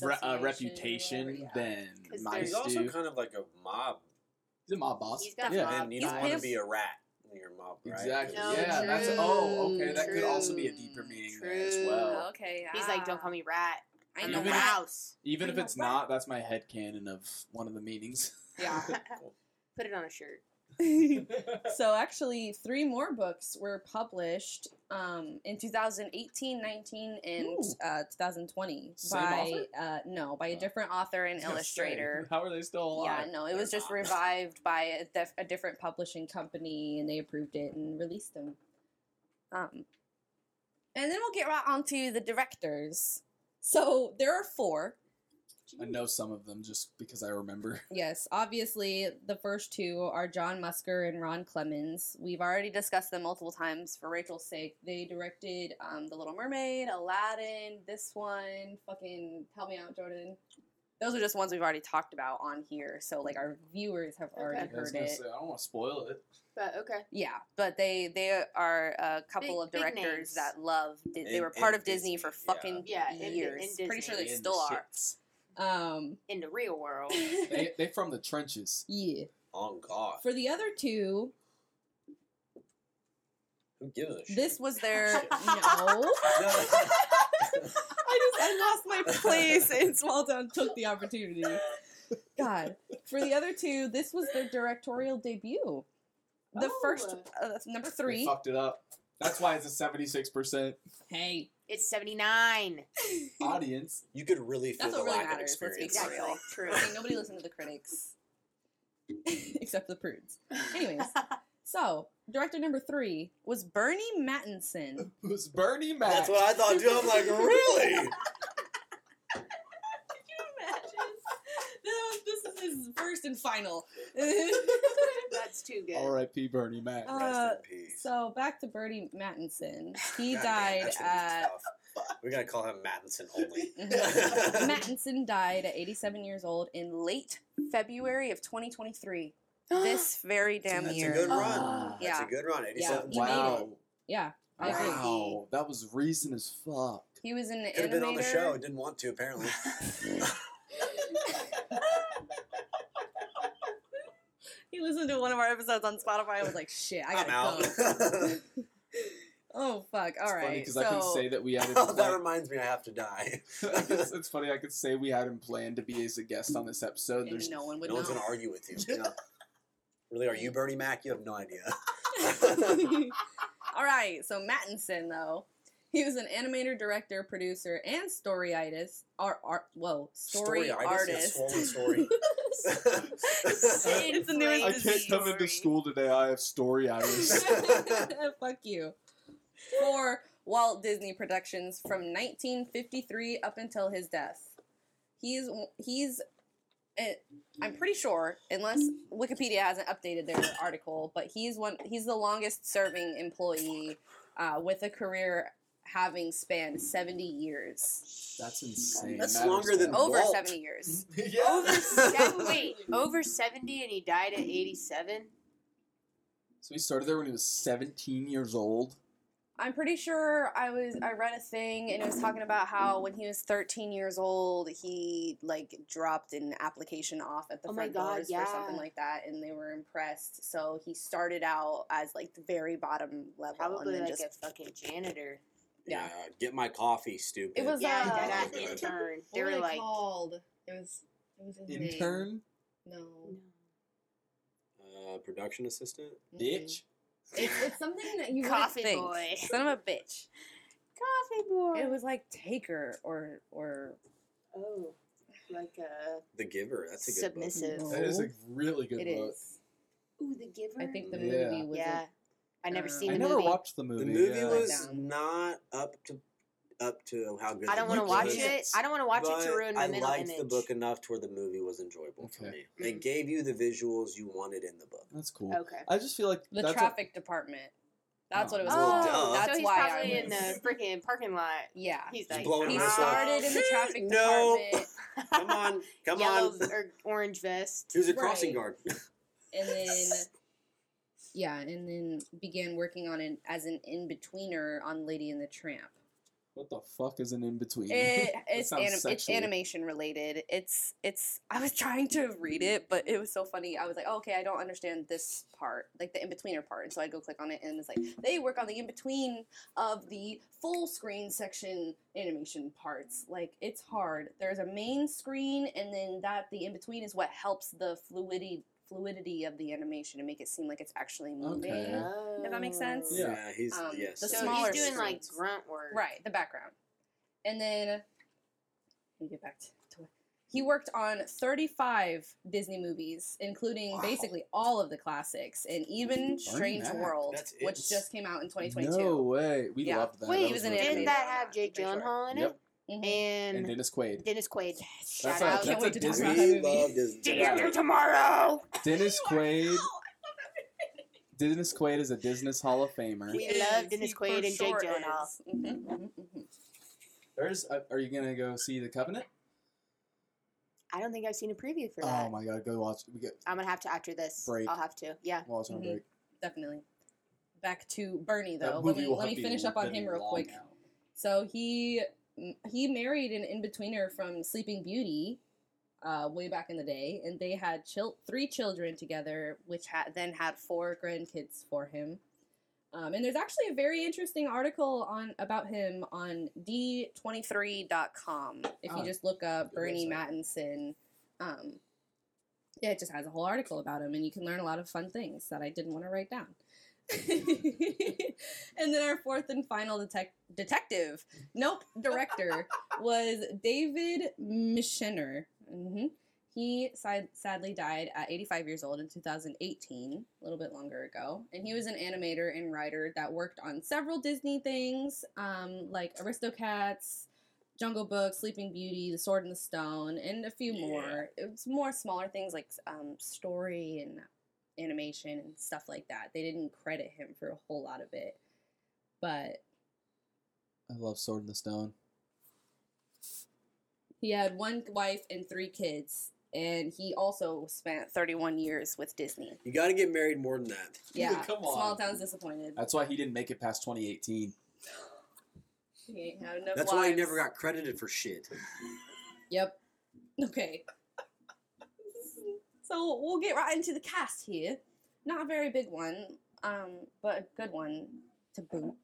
re- uh, reputation whatever, yeah. than 'Cause mice He's also do. kind of like a mob, He's a mob boss. He's got yeah, mob. and you He's don't want to be a rat when you're mob, right? exactly. No, yeah, that's true, oh okay. That could also be a deeper meaning there as well. Okay. he's like, don't call me rat. I I'm know a Even rat. if- mouse. Even I if know it's rat. not, that's my head canon of one of the meanings. Yeah. Put it on a shirt. So actually, three more books were published um, in 2018, 19, and uh, 2020 Same by uh, no by a Oh. different author and was illustrator. How are they still alive? Yeah, no, it was They're just not. revived by a, def- a different publishing company, and they approved it and released them. Um, and then we'll get right onto the directors. So there are four. I know some of them just because I remember. Yes, obviously the first two are John Musker and Ron Clements. We've already discussed them multiple times for Rachel's sake. They directed um, The Little Mermaid, Aladdin, this one, fucking help me out, Jordan. Those are just ones we've already talked about on here, so like our viewers have already Okay. I was heard gonna it. say I don't want to spoil it. But okay. Yeah, but they they are a couple Big- of directors that love. Di- they were part of Disney, for Disney, yeah. fucking Yeah, in- in years. Pretty sure they Disney. In the still are. shits. Um, In the real world. They they from the trenches. yeah. Oh God. For the other two, Who gives a shit? this was their no. No. I just I lost my place in small town. Took the opportunity. God. For the other two, this was their directorial debut. The Oh. first uh, number They three. fucked it up. That's why it's a seventy six percent Hey, It's 79. audience. you could really feel That's the what really lack of matters, let's be experience. for real. True. I mean, nobody listened to the critics except the prudes. Anyways, so director number three was Burny Mattinson. Who's Bernie Mac? That's what I thought too. I'm like, really? Is first and final. That's too good. R.I.P. Bernie Mac. Uh, Rest in peace. so back to Burny Mattinson. He God damn, died that's gonna at tough. We gotta call him Mattinson only. Mattinson died at 87 years old in late February of 2023. This very damn That's year. That's a good run. Ah. That's Yeah. a good run. Yeah, 87. he made it. wow. Yeah, I agree. Wow. That was recent as fuck. He was an Could have been on the show. Didn't want to apparently. Listened to one of our episodes on Spotify I was like, "Shit, I I'm gotta out. go." oh fuck! All It's funny right, because so I can say that we had him. oh, that reminds me, I have to die. it's, it's funny. I could say we had him planned to be as a guest on this episode. and There's no one would no one's gonna argue with you. Yeah. Really, are you Bernie Mac? You have no idea. All right, so Mattinson though, he was an animator, director, producer, and story artist. Art, art, whoa, story, Storyitis, yeah, artist. swollen story. it's the newest I can't disease. come into school today. I have story hours. Fuck you. For Walt Disney Productions from 1953 up until his death. He's he's eh, I'm pretty sure, unless Wikipedia hasn't updated their article, but he's one he's the longest serving employee uh, with a career having spanned 70 years. That's insane. That's That is longer than. Over Walt. 70 years. yeah. Over seven, wait, over 70 and he died at 87? So he started there when he was 17 years old. I'm pretty sure I was I read a thing and it was talking about how when he was 13 years old he like dropped an application off at the Oh front God, doors or something like that and they were impressed. So he started out as like the very bottom level Probably and then like just a fucking janitor. Yeah. yeah. Get my coffee, stupid. It was, Yeah, uh, that what was it? intern. They were were like, called? It was it was his name. Intern, No. uh, production assistant. Mm-mm. bitch. It's, it's something that you Coffee wouldn't think. boy. Son of a bitch. coffee boy. It was like Taker or or oh, like a The Giver. That's a good book. submissive. No. That is a really good it book. is. Ooh, the giver. I think the Yeah. movie was yeah, I never um, seen I the never movie. watched the movie. The movie yeah. was down. not up to up to how good. I don't want to watch was, it. I don't want to watch it to ruin my I mental liked image. the book enough to where the movie was enjoyable for Okay. me. It gave you the visuals you wanted in the book. That's cool. Okay. I just feel like the that's a- traffic department. That's what it was Oh, called. That's so he's why probably I in the freaking parking lot. yeah. He's Just like, blowing He the whistle. started in the traffic No. department, Come on, come yellow on. or orange vest. He was a crossing Right. guard. and then yeah, and then began working on it as an in betweener on Lady and the Tramp. What the fuck is an in between? It, eh, it's anim- it's animation related. It's it's. I was trying to read it, but it was so funny. I was like, oh, okay, I don't understand this part, like the in betweener part, and so I go click on it, and it's like they work on the in between of the full screen section animation parts. Like it's hard. There's a main screen, and then that the in between is what helps the fluidity fluidity of the animation and make it seem like it's actually moving. Okay. If that makes sense. Yeah. he's Um, yes. the So smaller he's doing like grunt work. Right, the background. And then let me get back to, to it. He worked on 35 Disney movies, including Wow. basically all of the classics, and even Strange Mac. World, That's which ins- just came out in 2022. no way. We Yeah. loved that. Wait, That he was an really Didn't that have Jake Pretty sure. Gyllenhaal in Yep. It? Mhm. and, and Dennis Quaid. Dennis Quaid. Shout a- out. that's Can't a wait to talk Disney- about that movie. love this. Day after tomorrow. Dennis Quaid. Dennis Quaid is a Disney Hall of Famer. We Is, love Dennis Quaid and Jake sure Gyllenhaal. is. Mhm, mhm, mhm. There's. A, are you gonna go see the Covenant? I don't think I've seen a preview for that. Oh my god, go watch. We get I'm gonna have to after this. Break. I'll have to. Yeah. watch on break. Definitely. Back to Burny That though. Let me will let me finish up on him real quick. now. So he he married an in betweener from Sleeping Beauty, uh, way back in the day, and they had chil- three children together, which had then had four grandkids for him. Um, and there's actually a very interesting article on about him on d23.com. If you Oh, just look up Burny. Mattinson, um, yeah, it just has a whole article about him, and you can learn a lot of fun things that I didn't want to write down. and then our fourth and final detec- detective, nope, director was David Michener. hmm He sad- sadly died at 85 years old in 2018, a little bit longer ago. And he was an animator and writer that worked on several Disney things, um, like Aristocats, Jungle Book, Sleeping Beauty, The Sword and the Stone, and a few more. It's more smaller things like um, story and animation and stuff like that. They didn't credit him for a whole lot of it. But I love Sword in the Stone. he had one wife and three kids. And he also spent 31 years with Disney. You got to get married more than that. Yeah, Come on. small town's disappointed. That's why he didn't make it past 2018. He ain't had enough That's why he wives. never got credited for shit. Yep. Okay. So we'll get right into the cast here. Not a very big one, um, but a good one to boot.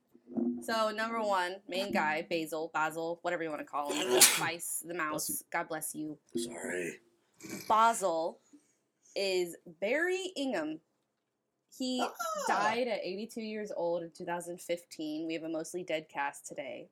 So number one, main guy, Basil, Basil, whatever you want to call him, Spice the mouse. God bless you. Sorry. Basil is Barrie Ingham. He Ah. died at 82 years old in 2015. We have a mostly dead cast today.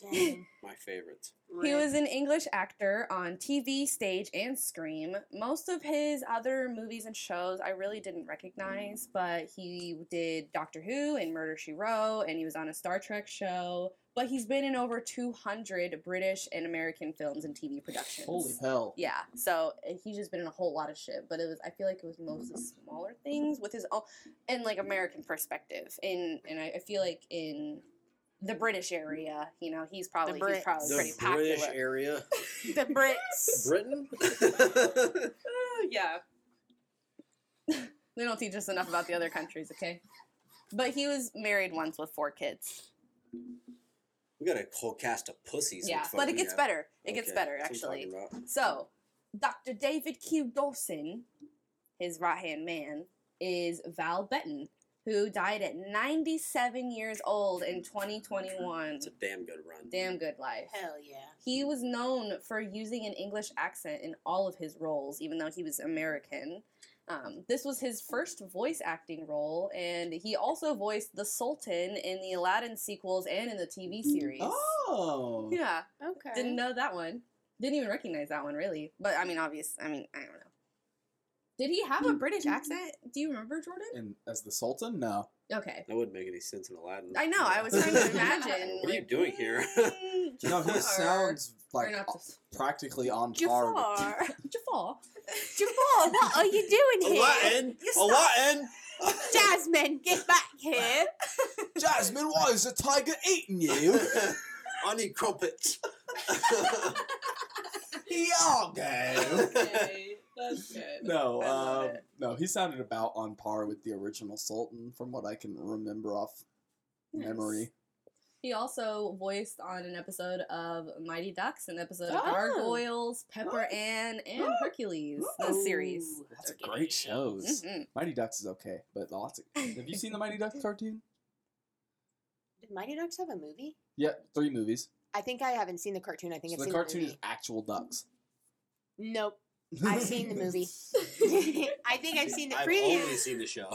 Dang. My favorite. He was an English actor on TV, stage, and screen. Most of his other movies and shows I really didn't recognize, mm. but he did Doctor Who and Murder She Wrote, and he was on a Star Trek show. But he's been in over 200 British and American films and TV productions. Holy hell. Yeah, so he's just been in a whole lot of shit, but it was I feel like it was mostly smaller things with his own and like American perspective. In and I, I feel like in the British area, you know, he's probably he's Brits. probably The pretty British popular. area. the Brits. Britain? Uh, yeah. they don't teach us enough about the other countries, okay? But he was married once with four kids. we got a whole cast of pussies. yeah, but it gets yeah. better. It gets better that's what I'm actually. So, Dr. David Q. Dawson, his right hand man, is Val Benton, who died at 97 years old in 2021. It's a damn good run. Damn good life. Hell yeah. He was known for using an English accent in all of his roles, even though he was American. Um, this was his first voice acting role, and he also voiced the Sultan in the Aladdin sequels and in the TV series. Oh. Yeah, Okay. didn't know that one. Didn't even recognize that one, really. But I mean, obvious. I mean, I don't know. Did he have a mm-hmm. British accent? Do you remember, Jordan? And as the Sultan? No. Okay. That wouldn't make any sense in Aladdin. I know. I was trying to imagine. What are you doing here? No, he sounds like not Jaf- practically on par. with- Jafar. Jafar. Jafar, what are you doing here? Aladdin! Aladdin! Jasmine, get back here. Jasmine, why is the tiger eating you? I need crumpets. Iago. Okay, that's good. No, I love um, it. no, he sounded about on par with the original Sultan, from what I can remember off Nice. memory. He also voiced on an episode of Mighty Ducks, an episode of Oh. Gargoyles, Pepper Ann, and Hercules, the series. Ooh, That's a great shows. Mhm. Mighty Ducks is okay, but lots of. Have you seen the Mighty Ducks cartoon? Did Mighty Ducks have a movie? Yeah, three movies. I think I haven't seen the cartoon. I think So I've the seen cartoon the is actual ducks. Nope. I've seen the movie. I think I've seen the I've preview. only seen the show.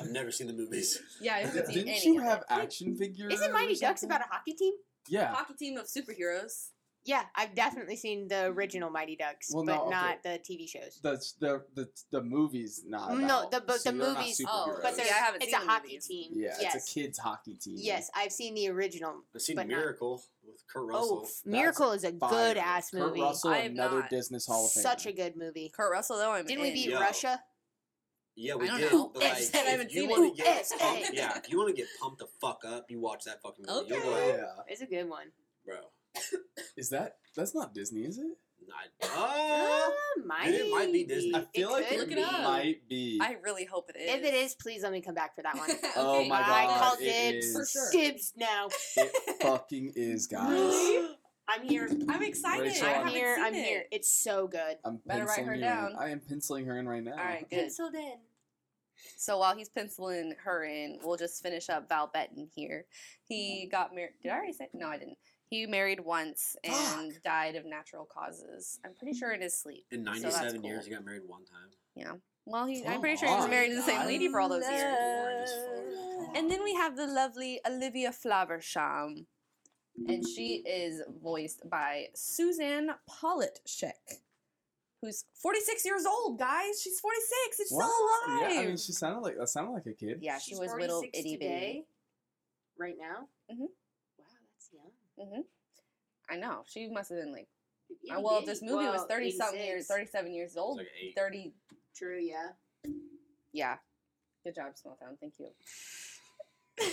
I've never seen the movies. Yeah, I haven't seen Didn't any you of have it. action figures? Isn't or Mighty Ducks about a hockey team? Yeah. hockey team of superheroes? Yeah, I've definitely seen the original Mighty Ducks, Well, but no, okay. not the TV shows. The the the, the movies not. No, the- but the movies- Oh, superheroes. But Yeah, I haven't it's seen a the hockey movies. team. yeah, yes. it's a kids hockey team. Yes, I've seen the original. I've seen but not- Miracle with Kurt Oh, Russell. f- Miracle is a Fire. good ass Kurt movie. Russell, I have another not. Disney Hall of Fame. Such a good movie. Kurt Russell though. I'm Didn't we in. beat Yo. Russia? Yeah, we I don't did. know. But I like, said I haven't if you seen it. want to get USA. pumped, yeah, if you want to get pumped the fuck up, you watch that fucking movie. You'll go, Okay. Yeah, It's a good one. bro. Is that that's not Disney, is it? I, uh, Uh, might, it might be Disney. I feel like could it it might be. I really hope it is. If it is, please let me come back for that one. Oh Okay. my I god, call it dibs. is. Sure. Dibs now. It fucking is, guys. Really? I'm here. I'm excited. Rachel, I I'm haven't here. seen I'm it. here. It's so good. I'm Better write penciling her you down. In. I am penciling her in right now. All right, good. Penciled in. So while he's penciling her in, we'll just finish up Val Bettin here. He mm-hmm. got married. Did I already say? No, I didn't. He married once and died of natural causes. I'm pretty sure in his sleep. in So that's 97 years, he got married one time. Yeah. Well, he, I'm pretty sure he was married to the same lady for all those years. Boring as fuck. And then we have the lovely Olivia Flaversham. And she is voiced by Susanne Pollatschek, who's 46 years old, guys. She's 46. She's What? still alive. Yeah, I mean, she sounded like that. Sounded like a kid. Yeah, she She's was little 46 itty bitty. today, Right now? Mhm. Wow, that's young. Hmm I know. She must have been like, uh, well, if this movie was 30 something years, 37 years old, like eight. 30, True, yeah. yeah. Good job, Smalltown. Thank you.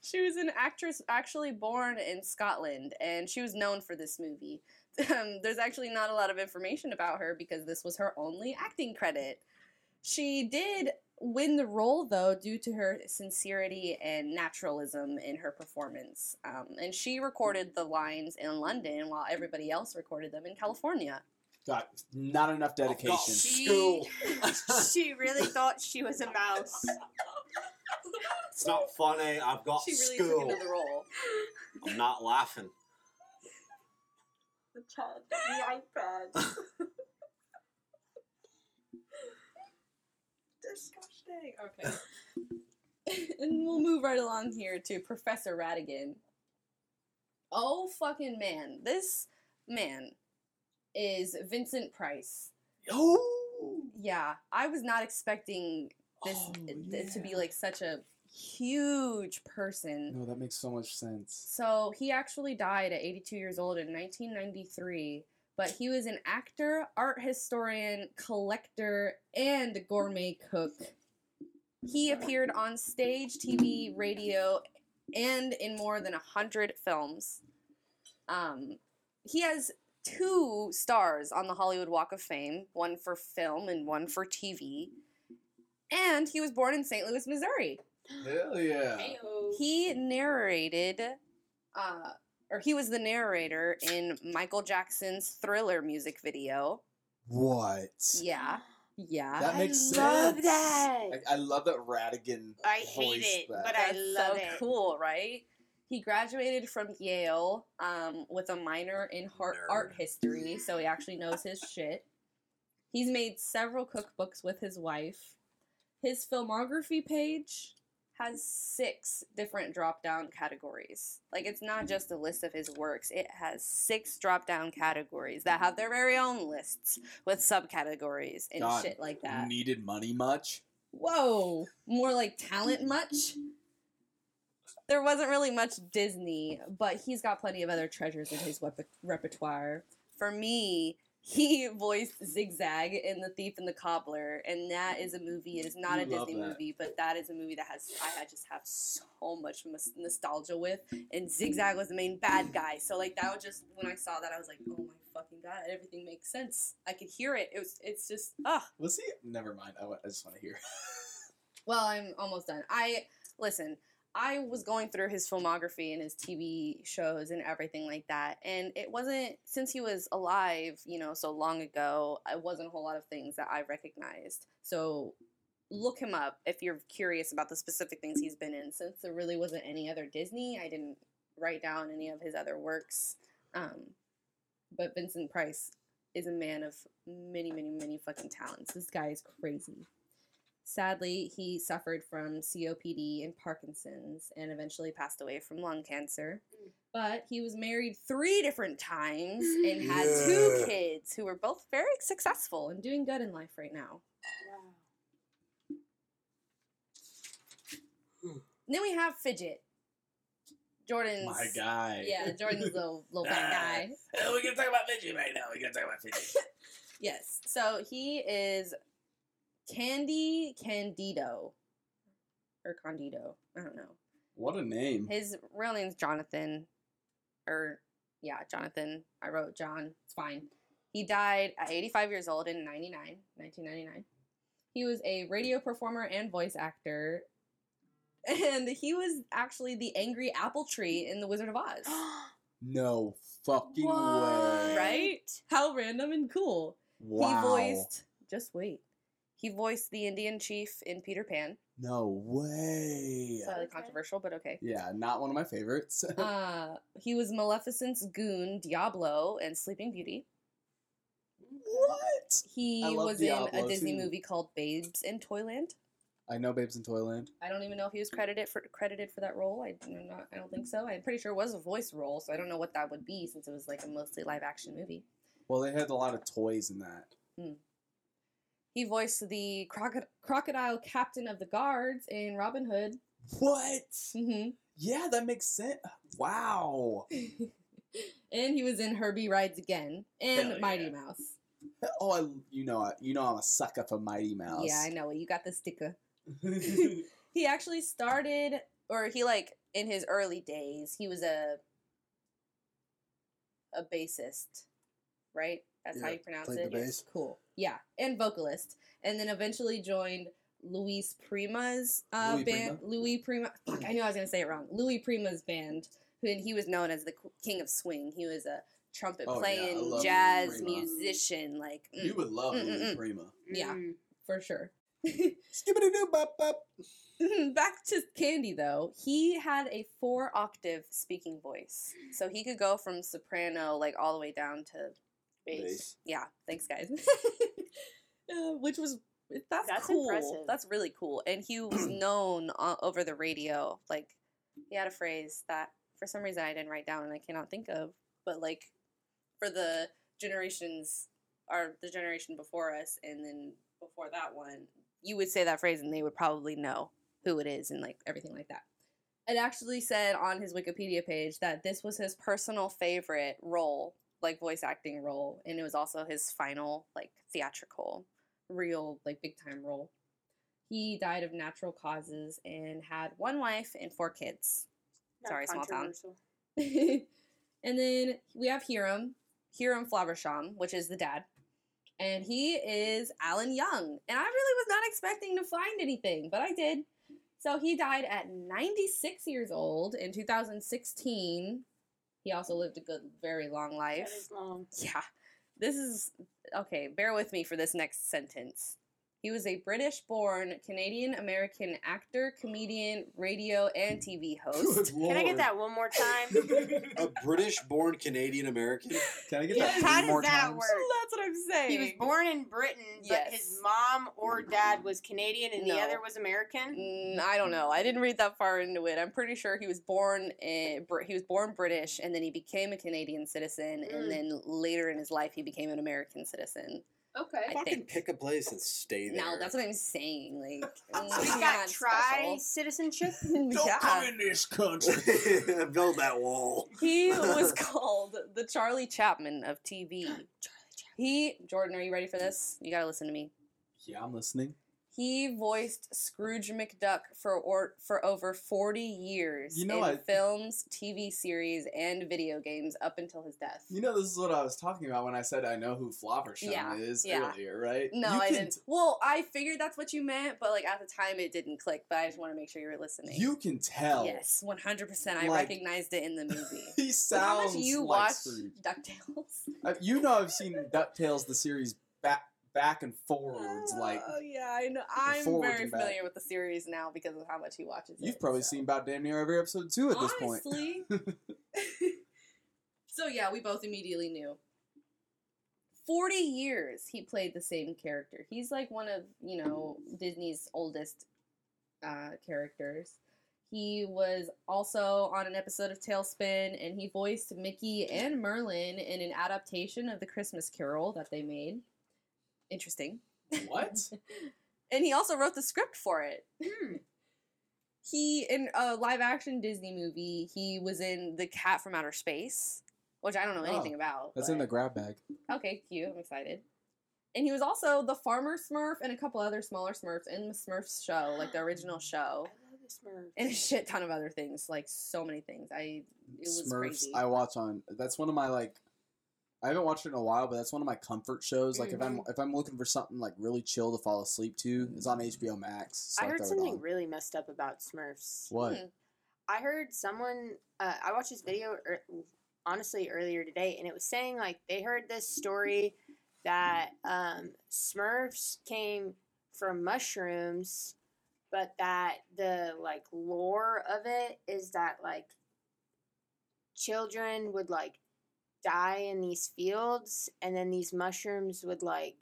she was an actress actually born in Scotland, and she was known for this movie. Um, there's actually not a lot of information about her because this was her only acting credit. She did win the role, though, due to her sincerity and naturalism in her performance. Um, and she recorded the lines in London while everybody else recorded them in California. Got not enough I've got dedication. School. she really thought she was a mouse. it's not funny. I've got She really school. took into the role. I'm not laughing. The child, the iPad. Disgusting. Okay. and we'll move right along here to Professor Ratigan. Oh fucking man, this man is Vincent Price. Oh, Yeah, I was not expecting this Oh, it to be like such a huge person. no, that makes so much sense. So he actually died at 82 years old in 1993, but he was an actor, art historian, collector, and gourmet cook. He appeared on stage, TV, radio, and in more than 100 films. Um, he has two stars on the Hollywood Walk of Fame, one for film and one for TV. And he was born in St. Louis, Missouri Hell yeah! he narrated uh or he was the narrator in Michael Jackson's Thriller music video. What? Yeah. Yeah. That makes I love sense. that. I, I love that Ratigan. I hate it, that. but I That's love so it. cool, right? He graduated from Yale um, with a minor in heart, art history, so he actually knows his shit. He's made several cookbooks with his wife. His filmography page has six different drop down categories. Like, it's not just a list of his works, it has six drop down categories that have their very own lists with subcategories and God, shit like that. Needed money much? Whoa, more like talent much? There wasn't really much Disney, but he's got plenty of other treasures in his wep- repertoire. For me, he voiced Zigzag in The Thief and the Cobbler, and that is a movie. It is not You a Disney that. movie, but that is a movie that has I just have so much nostalgia with. And Zigzag was the main bad guy, so like that was just when I saw that I was like, oh my fucking god, everything makes sense. I could hear it. It was it's just ah. Was he? Never mind. I, I just want to hear. Well, I'm almost done. I listen. I was going through his filmography and his TV shows and everything like that, and it wasn't since he was alive, you know, so long ago. It wasn't a whole lot of things that I recognized. So look him up if you're curious about the specific things he's been in. Since there really wasn't any other Disney, I didn't write down any of his other works. Um, but Vincent Price is a man of many, many, many fucking talents. This guy is crazy. Sadly, he suffered from COPD and Parkinson's and eventually passed away from lung cancer. Mm. But he was married three different times and had two kids who were both very successful and doing good in life right now. Wow. Then we have Fidget. Jordan's My guy. Yeah, Jordan's little little fat guy. We're gonna talk about Fidget right now. We're gonna talk about Fidget. Yes. So he is Candy Candido. Or Candido. I don't know. What a name. His real name's Jonathan. Or yeah, Jonathan. I wrote John. It's fine. He died at 85 years old in 99, 1999. He was a radio performer and voice actor. And he was actually the angry apple tree in The Wizard of Oz. No fucking What? way. Right? How random and cool. Wow. He voiced, just wait. He voiced the Indian chief in Peter Pan. No way. Slightly Okay. controversial, but okay. Yeah, not one of my favorites. Uh, he was Maleficent's goon, Diablo, and Sleeping Beauty. what? He I love was in a Disney too. movie called Babes in Toyland. I know Babes in Toyland. I don't even know if he was credited for credited for that role. I do not. I don't think so. I'm pretty sure it was a voice role, so I don't know what that would be since it was like a mostly live action movie. Well, they had a lot of toys in that. He voiced the croco- crocodile captain of the guards in Robin Hood. What? hmm Yeah, that makes sense. Wow. and he was in Herbie Rides Again and Hell Mighty. Mouse. Oh, I, you know, I- you know, I'm a sucker for Mighty Mouse. Yeah, I know. You got the sticker. he actually started, or he like in his early days, he was a a bassist, right? That's how you pronounce it. the bass. Cool. Yeah, and vocalist, and then eventually joined Louis Prima's uh, Louis band. Louis Prima. Fuck, I knew I was gonna say it wrong. Louis Prima's band, who and he was known as the king of swing. He was a trumpet Oh, playing love Louis jazz musician. Like, mm, You would love Mm, Louis mm. Prima. Yeah. Mm. for sure. Skibbity doo bop bop. Back to Candy though, he had a four octave speaking voice, so he could go from soprano like all the way down to Yeah, thanks guys. Uh, which was that's, That's cool. impressive. That's really cool, and he was known uh, over the radio. Like he had a phrase that for some reason I didn't write down and I cannot think of, but like for the generations, or the generation before us, and then before that one, you would say that phrase and they would probably know who it is and like everything like that. It actually said on his Wikipedia page that this was his personal favorite role, like voice acting role, and it was also his final like theatrical, real like big time role. He died of natural causes and had one wife and four kids. Not Sorry, small town. and then we have Hiram, Hiram Flaversham, which is the dad. And he is Alan Young. And I really was not expecting to find anything, but I did. So he died at 96 years old in 2016. He also lived a good, very long life. That is long. Yeah. This is okay, bear with me for this next sentence. He was a British born Canadian American actor, comedian, radio, and TV host. Can I get that one more time? A British-born Canadian American. Can I get Yes. that How three does more that times? work? That's what I'm saying. he was born in Britain, but his mom or dad was Canadian and the other was American. Mm, I don't know. I didn't read that far into it. I'm pretty sure he was born in, he was born British and then he became a Canadian citizen Mm. and then later in his life he became an American citizen. Okay. I Fucking think. pick a place and stay there. No, that's what I'm saying. Like So he's mm, got not tri special. citizenship. Don't yeah. come in this country. Build that wall. He was called the Charlie Chapman of TV. Charlie Chapman. He Jordan, are you ready for this? You gotta listen to me. Yeah, I'm listening. He voiced Scrooge McDuck for or, for over 40 years You know, in I- films, TV series, and video games up until his death. You know, this is what I was talking about when I said I know who Flaversham Yeah, is yeah. earlier, right? no, You I didn't. well, I figured that's what you meant, but like at the time it didn't click. But I just want to make sure you were listening. You can tell. yes, 100%. I Like- recognized it in the movie. He But sounds how much you like watch Scrooge. DuckTales? Uh, you know, I've seen Ducktales the series back back and forwards. Like Oh yeah, I know. I'm very and back. familiar with the series now because of how much he watches. you've it, probably so. seen about damn near every episode too at this point. Honestly. so yeah, we both immediately knew. 40 years he played the same character. He's like one of, you know, Disney's oldest uh, characters. He was also on an episode of TaleSpin and he voiced Mickey and Merlin in an adaptation of the Christmas Carol that they made. Interesting. What? And he also wrote the script for it. Hmm. He in a live action Disney movie, he was in The Cat from Outer Space, which I don't know Oh, anything about. That's in the grab bag. Okay, cute. I'm excited. And he was also the farmer Smurf and a couple other smaller Smurfs in the Smurfs show, like the original show. I love the Smurfs. and a shit ton of other things, like so many things. I it was Smurfs. crazy. I watch on. That's one of my like. I haven't watched it in a while, but that's one of my comfort shows. Like if I'm Mm-hmm. if I'm looking for something like really chill to fall asleep to, it's on HBO Max. so I heard something really messed up about Smurfs. What? Hmm. I heard someone. Uh, I watched this video, er, honestly, earlier today, and it was saying like they heard this story that um, Smurfs came from mushrooms, but that the like lore of it is that like children would like die in these fields, and then these mushrooms would like,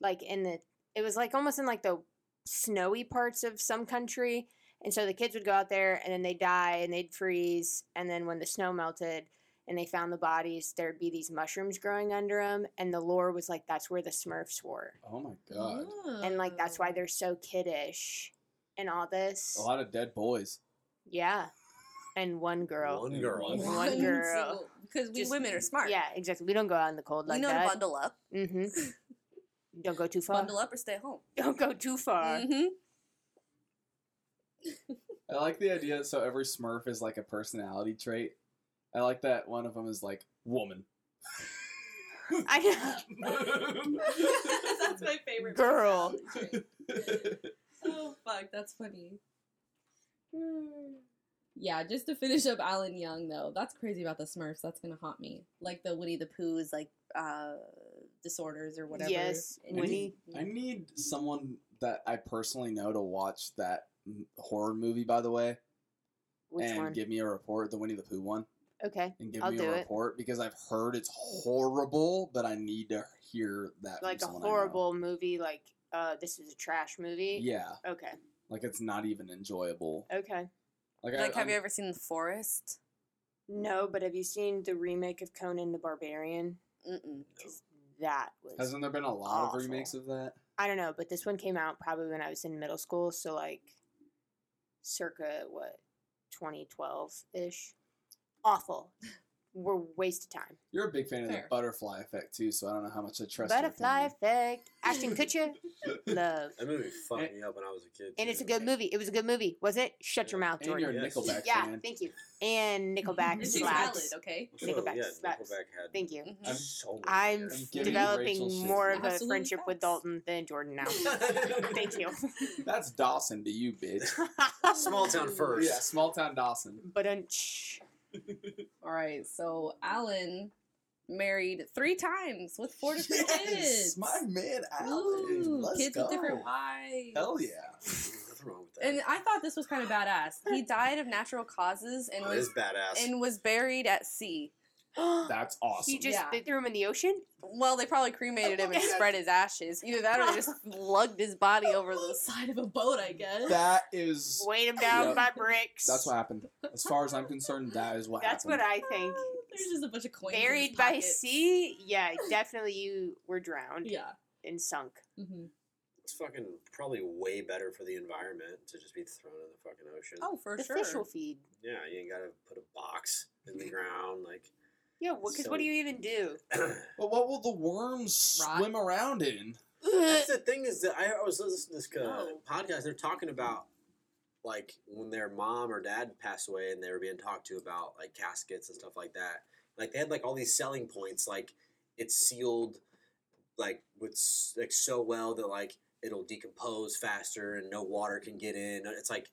like in the. It was like almost in like the snowy parts of some country and so the kids would go out there and then they'd die and they'd freeze. And then when the snow melted and they found the bodies, there'd be these mushrooms growing under them. And the lore was like, that's where the Smurfs were. Oh my god! And like, that's why they're so kiddish and all this. A lot of dead boys. Yeah. And one girl. One girl. One One girl. Because we Just- women are smart. Yeah, exactly. We don't go out in the cold like we like know to that. bundle up, Mm-hmm. Don't go too far. bundle up or stay home. Don't go too far. Mm hmm I like the idea. So every Smurf is like a personality trait. I like that one of them is like woman. I that's my favorite. Girl. trait. oh fuck, that's funny. Yeah, just to finish up Alan Young though, that's crazy about the Smurfs. That's gonna haunt me. Like the Winnie the Pooh's like uh disorders or whatever. Yes, I Winnie. need, I need someone that I personally know to watch that horror movie. By the way, Which and one? give me a report, the Winnie the Pooh one, Okay. and give I'll me do a it. report because I've heard it's horrible, but I need to hear that. from Like a someone I know. horrible movie, like uh, this is a trash movie. Yeah, Okay. like it's not even enjoyable. Okay. Like, Like, I, have you I'm- ever seen The Forest? No, but have you seen the remake of Conan the Barbarian? Mm-mm. That was. Hasn't there been a lot awful. of remakes of that? I don't know, but this one came out probably when I was in middle school, so like, circa what, 2012 ish. Awful. We're waste of time. You're a big fan of the butterfly effect too, so I don't know how much I trust. Butterfly opinion. effect. Ashton Kutcher. Love. That movie fucked And- me up when I was a kid. And it's a good movie. It was a good movie, was it? Shut your Yeah. mouth, And you're Jordan. a Yes. Nickelback Yeah, fan. thank you. And Nickelback It's slaps. valid, okay? Also, Nickelback yeah, slaps. Nickelback had Thank you. Mhm. I'm- so I'm. I'm developing Rachel more of a Absolute friendship with. Dalton than Jordan now. Thank you. That's Dawson to you, bitch. Small town first. yeah, small town Dawson. But All right, so Alan married three times with four different kids. my man, Alan. Ooh, Let's kids go. with different wives. Hell yeah. Nothing wrong with that. And I thought this was kind of badass. He died of natural causes and Oh, was badass. and was buried at sea. That's awesome. he just Yeah. they threw him in the ocean. Well, they probably cremated him and spread his ashes. Either that or they just lugged his body over the side of a boat, I guess. that is. Weighed him down Yep. by bricks. That's what happened. As far as I'm concerned, that is what That's happened. what I think. There's just a bunch of coins. in Buried by sea? Yeah, definitely you were drowned Yeah. and sunk. hmm it's fucking probably way better for the environment to just be thrown in the fucking ocean. Oh, for the sure. fish will feed. Yeah, you ain't gotta put a box in the ground. Like, Yeah, because So- what do you even do? But what will the worms Rot? swim around in? That's the thing is that I was listening to this uh, No. podcast. They're talking about like when their mom or dad passed away, and they were being talked to about like caskets and stuff like that. Like they had like all these selling points, like it's sealed, like with like so well that like it'll decompose faster and no water can get in. It's like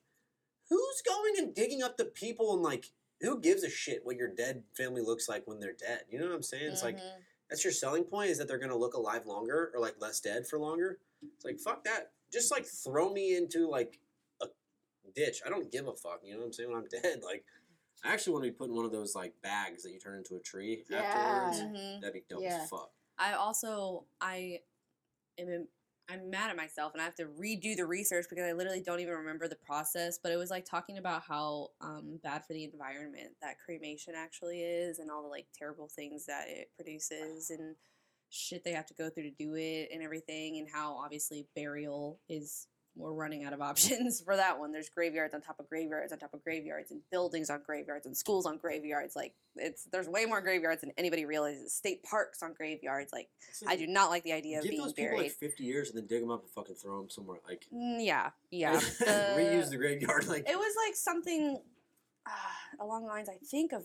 who's going and digging up the people and like who gives a shit what your dead family looks like when they're dead? You know what I'm saying? It's like Mhm. that's your selling point is that they're gonna look alive longer or like less dead for longer. It's like fuck that. Just like throw me into like a ditch. I don't give a fuck. You know what I'm saying? When I'm dead, like I actually want to be put in one of those like bags that you turn into a tree Yeah. afterwards. Mhm. That'd be dope Yeah. as fuck. I also I am I'm mad at myself and I have to redo the research because I literally don't even remember the process. But it was like talking about how um, bad for the environment that cremation actually is, and all the like terrible things that it produces and shit they have to go through to do it and everything, and how obviously burial is we're running out of options for that one. There's graveyards on top of graveyards on top of graveyards, and buildings on graveyards, and schools on graveyards. Like it's there's way more graveyards than anybody realizes. State parks on graveyards. Like I do not like the idea of Give being those people buried. like 50 years and then dig them up and fucking throw them somewhere. Like, Mm, yeah, yeah. reuse The- the graveyard. Like, it was like something uh, along the lines, I think, of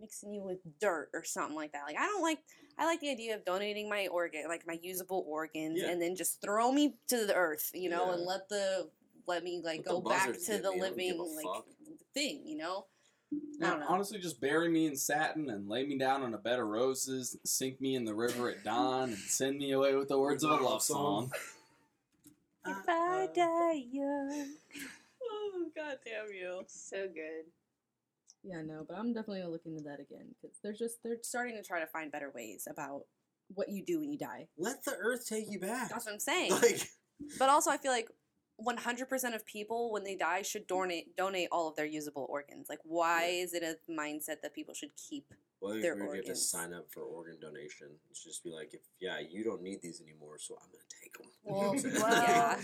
mixing you with dirt or something like that. Like I don't like. I like the idea of donating my organ, like my usable organs, Yeah. and then just throw me to the earth, you know, and let the let me like Let go back to the me, I don't give living like fuck. thing, you know. I know. honestly, just bury me in satin and lay me down on a bed of roses, and sink me in the river at dawn, and send me away with the words of a love song. If I die young. Oh god damn you. So good. Yeah, no, but I'm definitely gonna look into that again because they're just they're starting to try to find better ways about what you do when you die. let the earth take you back. That's what I'm saying. Like, But also, I feel like 100% of people when they die should donate donate all of their usable organs. Like, why is it a mindset that people should keep? well, I Their agree we have to organs. sign up for organ donation. It's just be like, if yeah, you don't need these anymore, so I'm gonna take them. Well, yeah.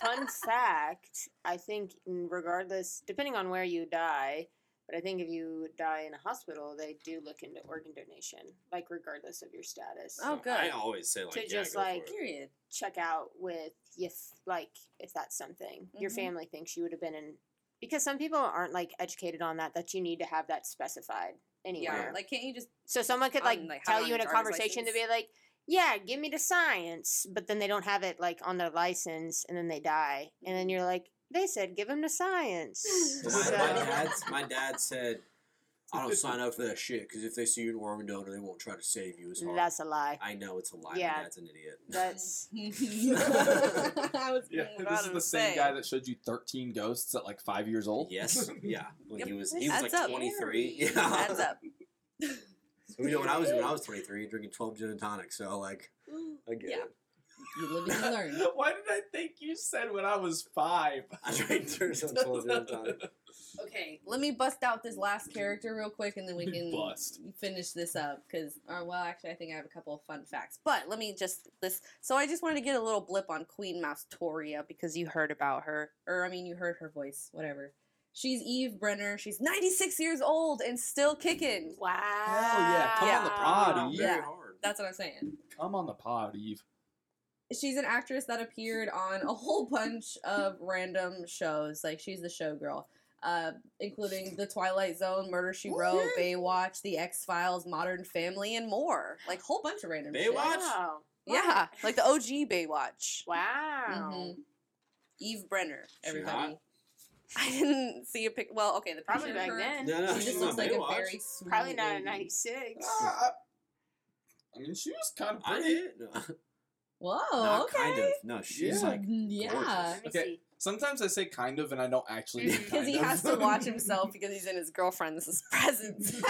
Fun fact I think, mm, regardless, depending on where you die, but I think if you die in a hospital, they do look into organ donation, like regardless of your status. Oh, good. I always say like, To yeah, just, go for like, it. Period. check out with if like if that's something your Mhm. family thinks you would have been in because some people aren't like educated on that that you need to have that specified anywhere Yeah. Like, can't you just? so someone could like, on, like, tell you in a your driver's conversation to be like yeah give me the science but then they don't have it like on their license and then they die and then you're like they said give him the science my, So- my dad's my dad said, I don't sign up for that shit because if they see you an organ donor, they won't try to save you as hard. that's a lie I know it's a lie. Yeah. My dad's an idiot. that's I was Yeah, about this is the same say. guy that showed you 13 ghosts at like five years old. yes, yeah. When Yep. he was he was Adds like up. 23. Yeah, Adds up. You know, when I was when I was 23, drinking 12 gin and tonic. So like, I get Yeah. it. You live and you learn. Why did I think you said when I was five? I drank some 12 gin and tonic. Okay, let me bust out this last character real quick, and then we can Bust. finish this up. Because, uh, well, actually, I think I have a couple of fun facts. But let me just this. So I just wanted to get a little blip on Queen Moustoria because you heard about her, or I mean, you heard her voice, whatever. She's Eve Brenner. She's 96 years old and still kicking. wow Hell yeah, come on the pod, Eve. Yeah. That's what I'm saying. Come on the pod, Eve. She's an actress that appeared on a whole bunch of random shows. Like she's the showgirl, uh, including The Twilight Zone, Murder She Wrote, What? Baywatch, The X Files, Modern Family, and more. Like whole bunch of random. shit. Baywatch? wow Yeah, like the OG Baywatch. wow Mhm. Eve Brenner, everybody. I didn't see a pic. Well, okay, the Probably picture back her, then. No, no, She she's just looks like Baywatch. a very sweet Probably not a in '96. Uh, I I mean, she was kind of I pretty. did. No, Whoa, not okay. kind of. No, she's Yeah. like yeah. gorgeous. Okay. Sometimes I say kind of, and I don't actually mean Because Because he of. has to watch himself because he's in his girlfriend's presence.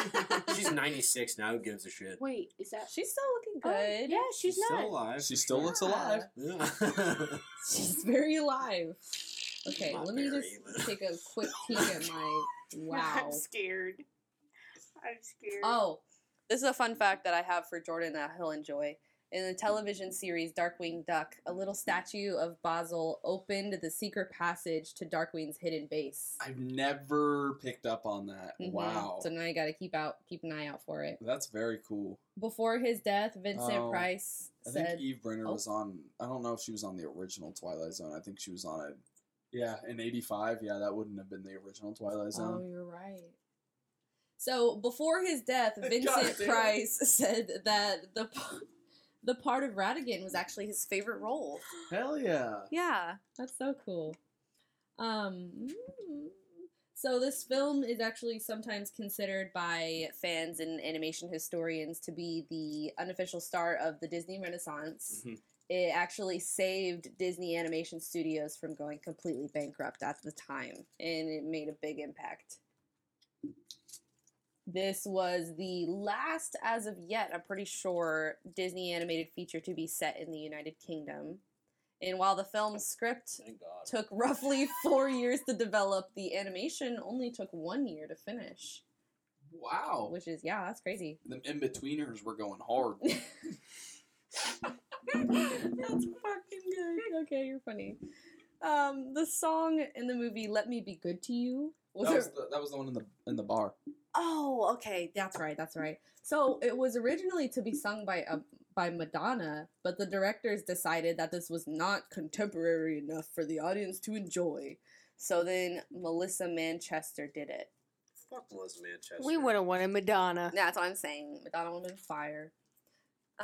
she's 96 now. Who gives a shit? Wait, is that? She's still looking Oh, good. yeah, she's, not. still alive. She still looks alive. Yeah. She's very alive. Okay, Not let me just but- take a quick peek at my wow. I'm scared. I'm scared. Oh, this is a fun fact that I have for Jordan that he'll enjoy. In the television series Darkwing Duck, a little statue of Basil opened the secret passage to Darkwing's hidden base. I've never picked up on that. Mhm. Wow. So now you got to keep out, keep an eye out for it. That's very cool. Before his death, Vincent Oh, Price I said, think Eve Brenner Oh. was on. I don't know if she was on the original Twilight Zone. I think she was on it. Yeah, in '85. Yeah, that wouldn't have been the original Twilight Zone. "Oh, you're right." So before his death, Vincent. Price said that the the part of Ratigan was actually his favorite role. Hell yeah! Yeah, that's so cool. Um, so this film is actually sometimes considered by fans and animation historians to be the unofficial start of the Disney Renaissance. Mhm. It actually saved Disney Animation Studios from going completely bankrupt at the time, and it made a big impact. This was the last, as of yet, I'm pretty sure, Disney animated feature to be set in the United Kingdom. And while the film's script took roughly four years to develop, the animation only took one year to finish. Wow. Which is, yeah, that's crazy. The in betweeners were going hard. That's fucking good. Okay, you're funny. Um, the song in the movie "Let Me Be Good to You" was, that, it- was the, that was the one in the in the bar. oh, okay, that's right, that's right. So it was originally to be sung by uh, by Madonna, but the directors decided that this was not contemporary enough for the audience to enjoy. So then Melissa Manchester did it. Fuck Melissa Manchester. We would have wanted Madonna. That's what I'm saying. Madonna would have been fire.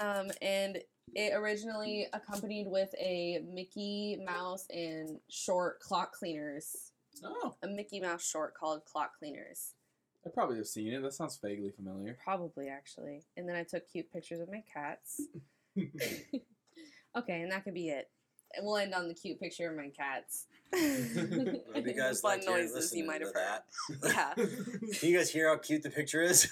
Um, and it originally accompanied with a Mickey Mouse and short clock cleaners. Oh, A Mickey Mouse short called Clock Cleaners. I probably have seen it. That sounds vaguely familiar. Probably actually. And then I took cute pictures of my cats. okay, and that could be it. And we'll end on the cute picture of my cats. You guys Fun like noises you might have heard. that. Yeah. Can you guys hear how cute the picture is?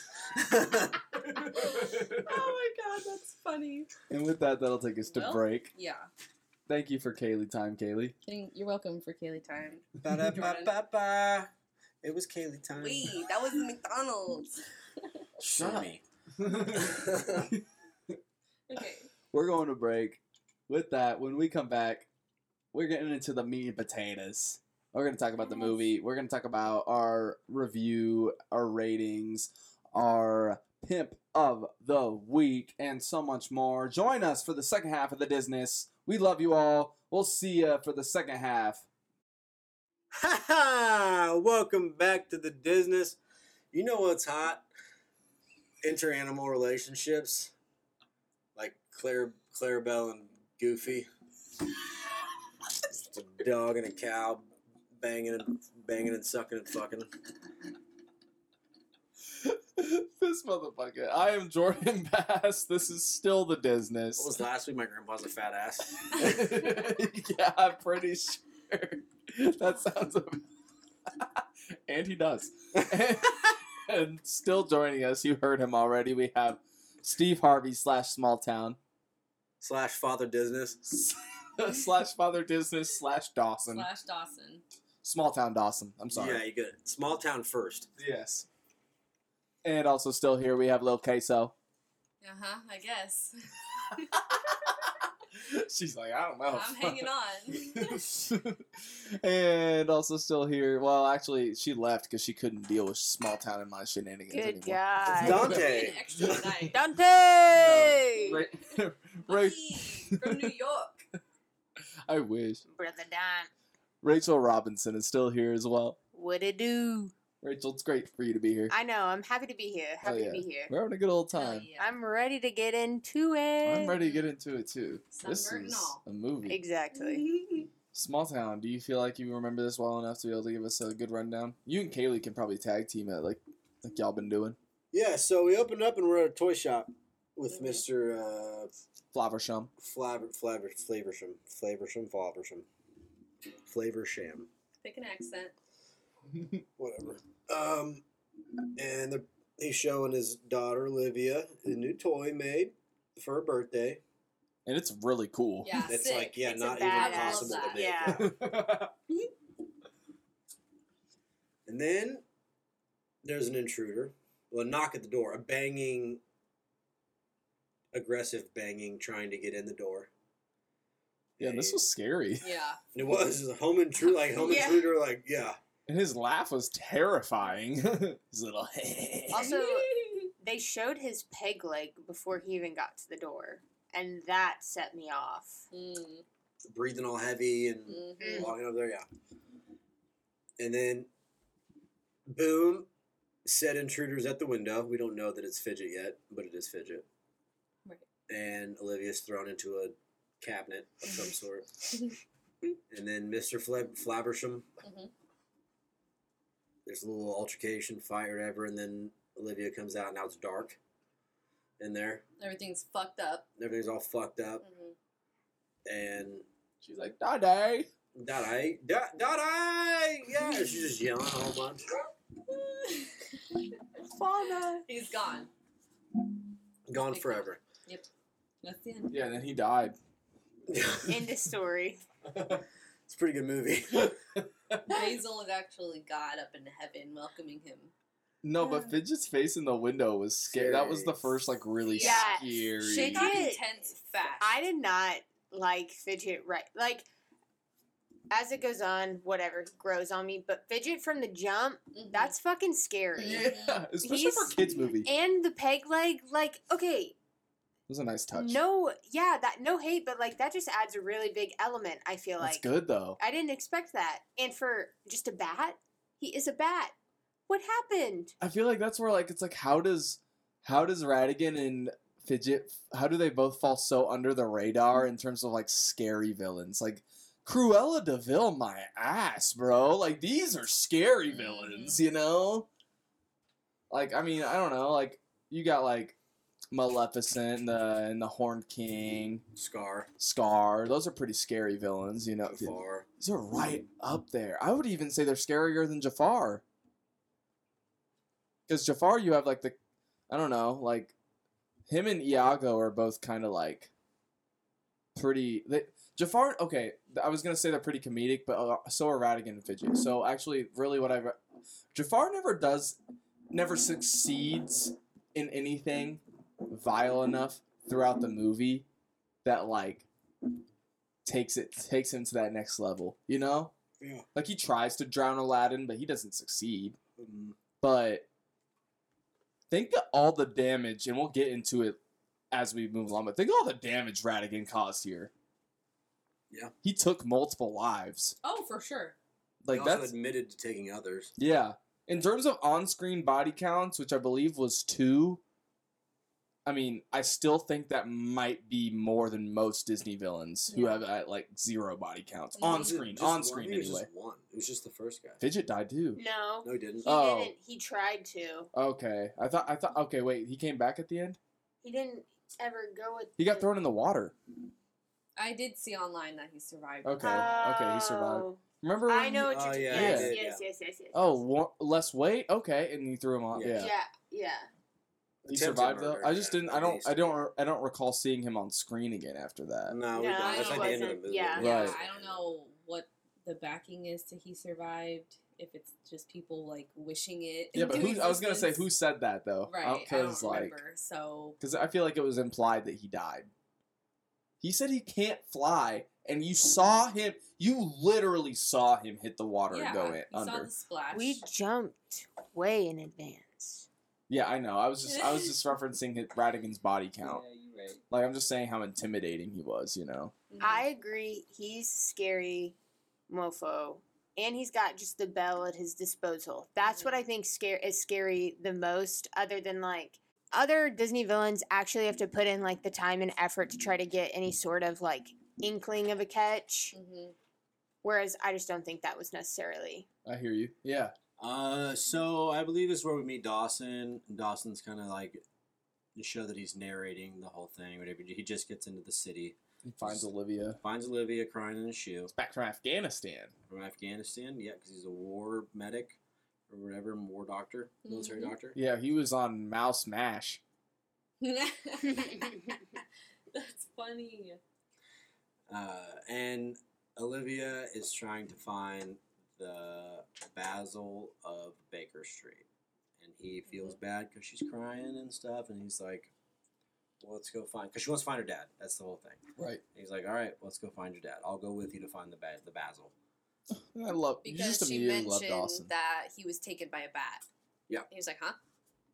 oh my god, that's funny. And with that, that'll take us to Well- break. Yeah. Thank you for Kaylee time, Kaylee. You're welcome for Kaylee time. Ba-da-ba-ba-ba. It was Kaylee time. Wait, that was McDonald's. Shut up. me. Okay. We're going to break. With that, when we come back, we're getting into the meat and potatoes. We're going to talk about the movie. We're going to talk about our review, our ratings, our pimp of the week, and so much more. Join us for the second half of the Disness. We love you all. We'll see you for the second half. Ha ha! Welcome back to the Disness. You know what's hot? Interanimal relationships, like Claire, Clarabelle and Goofy. Just a dog and a cow banging and banging and sucking and fucking. this motherfucker. I am Jordan Bass. This is still the Disness. What was last week? My grandpa's a fat ass. yeah, I'm pretty sure. That sounds. am- and he does. and still joining us, you heard him already. We have Steve Harvey slash Small Town Slash father Disness. slash Father Disney slash Dawson. Slash Dawson. Small Town Dawson. I'm sorry. Yeah, you good. Small town first. Yes. And also still here we have Lil Queso. Uh huh. I guess. She's like, I don't know. I'm hanging on. and also still here. Well, actually, she left because she couldn't deal with small town and my shenanigans Good anymore. guy. Dante. An extra tonight. Dante! Right, right. Buddy from New York. I wish. Brother Don. Rachel Robinson is still here as well. What it do? Rachel, it's great for you to be here. I know. I'm happy to be here. Happy yeah. to be here. We're having a good old time. yeah. I'm ready to get into it. I'm ready to get into it too. this is all. a movie. Exactly. Small Town. Do you feel like you remember this well enough to be able to give us a good rundown? You and Kaylee can probably tag team it like like y'all been doing. Yeah, so we opened up and we're at a toy shop with Mhm. Mr. Uh, Flaversham. Flavor, Flavor, Flavorsham, Flavorsham, Flavorsham, Flavorsham, Pick an accent. Whatever. Um, and the, he's showing his daughter Olivia a new toy made for her birthday. and it's really cool. Yeah, It's sick. like yeah, It's not even possible to make. yeah. And then there's an intruder. Well, a knock at the door, a banging, aggressive banging, trying to get in the door. yeah, this was scary. Yeah. It was a home intruder, like home Yeah. intruder, like yeah. And his laugh was terrifying. his little hey. Also, they showed his peg leg before he even got to the door, and that set me off. Mm, breathing all heavy and mhm. walking over there, yeah. And then, boom, said intruders at the window. We don't know that it's Fidget yet, but it is Fidget. Right. And Olivia's thrown into a cabinet of some sort. and then Mr. Flab- Flabbersham. Mhm. There's a little altercation, fight, or whatever, and then Olivia comes out. Now it's dark in there. Everything's fucked up. Everything's all fucked up, Mhm. and She's like, Daddy. Daddy, da- Daddy, yeah. She's just yelling a whole bunch. Fauna. He's gone. Gone Big forever. That's the end. Yeah, and then he died. End of story. it's a pretty good movie. Basil had actually God up in heaven welcoming him. No, but Fidget's face in the window was scary. That was the first like really Yeah. scary. Shit got Fidget- intense fast. I did not like fidget right like as it goes on, whatever grows on me. But fidget from the jump, Mhm. that's fucking scary. Yeah, especially He's- for a kids movie. And the peg leg, like okay, was a nice touch. no, yeah, that no hate, but like that just adds a really big element. I feel That's like good though. I didn't expect that. And for just a bat, he is a bat. What happened? I feel like that's where like it's like how does how does Ratigan and Fidget how do they both fall so under the radar in terms of like scary villains? Like Cruella de Vil, my ass, bro. Like these are scary villains, mm. you know? Like I mean, I don't know. Like you got like Maleficent and the and the Horned King, Scar. Scar. Those are pretty scary villains, you know. Jafar. These are right up there. I would even say they're scarier than Jafar. Because Jafar, you have like the, I don't know, like him and Iago are both kind of like pretty. They, Jafar, okay, I was gonna say they're pretty comedic, but uh, so are Ratigan and Fidget. So actually, really, what I Jafar never does, never succeeds in anything vile enough throughout the movie that like takes it takes him to that next level. You know, Yeah. like he tries to drown Aladdin, but he doesn't succeed. Mm, But think of all the damage, and we'll get into it as we move along. But think of all the damage Ratigan caused here. Yeah. he took multiple lives. oh, for sure. Like he also that's admitted to taking others. yeah. In terms of on-screen body counts, which I believe was two. I mean, I still think that might be more than most Disney villains who Yeah. have uh, like zero body counts on Was screen. just On one? screen Maybe it was anyway. Just one. It was just the first guy. Fidget died too. No, No, he didn't. he Oh. didn't. He tried to. Okay, I thought I thought. Okay, wait, he came back at the end. He didn't ever go with. He got the- thrown in the water. I did see online that he survived. Okay, okay, he survived. Oh. Remember? When I know what you're Oh, talking yeah, yes, he did, yes, yes, yes, yes. Oh, wa- less weight. Okay, and you threw him off. Yeah. Yeah, yeah, yeah. He Attempted survived though. I just yeah, didn't. I don't. I don't. I don't recall seeing him on screen again after that. No, we No, don't. That's like the end of the movie. Yeah. Yeah, Right. I don't know what the backing is to he survived. If it's just people like wishing it. Yeah, but who? I was gonna say who said that though? Right, Because like, remember. So because I feel like it was implied that he died. He said he can't fly, and you saw him. You literally saw him hit the water yeah, and go in you saw under. the splash. We jumped way in advance. Yeah, I know. I was just. I was just referencing his, Ratigan's body count. Yeah, you're right. Like I'm just saying how intimidating he was. You know. Mhm. I agree. He's scary, mofo, and he's got just the bell at his disposal. That's what I think scare is scary the most. Other than like other Disney villains, actually have to put in like the time and effort to try to get any sort of like inkling of a catch. Mhm. Whereas I just don't think that was necessarily. I hear you. Yeah. Uh, so I believe this is where we meet Dawson. And Dawson's kind of like to show that he's narrating the whole thing. Whatever. He just gets into the city, He finds Olivia. finds Olivia crying in a shoe It's back from Afghanistan. from Afghanistan. Yeah, because he's a war medic or whatever, war doctor, military Mhm. doctor. Yeah, he was on Mouse Mash. That's funny. Uh, and Olivia is trying to find the Basil of Baker Street. And he mm-hmm. feels bad because she's crying and stuff. And he's like, well, let's go find, because she wants to find her dad. That's the whole thing. Right. He's like, all right, let's go find your dad. I'll go with you to find the ba- the Basil. I love. you Because just she immediately love mentioned Dawson. that he was taken by a bat. Yeah. He was like, huh?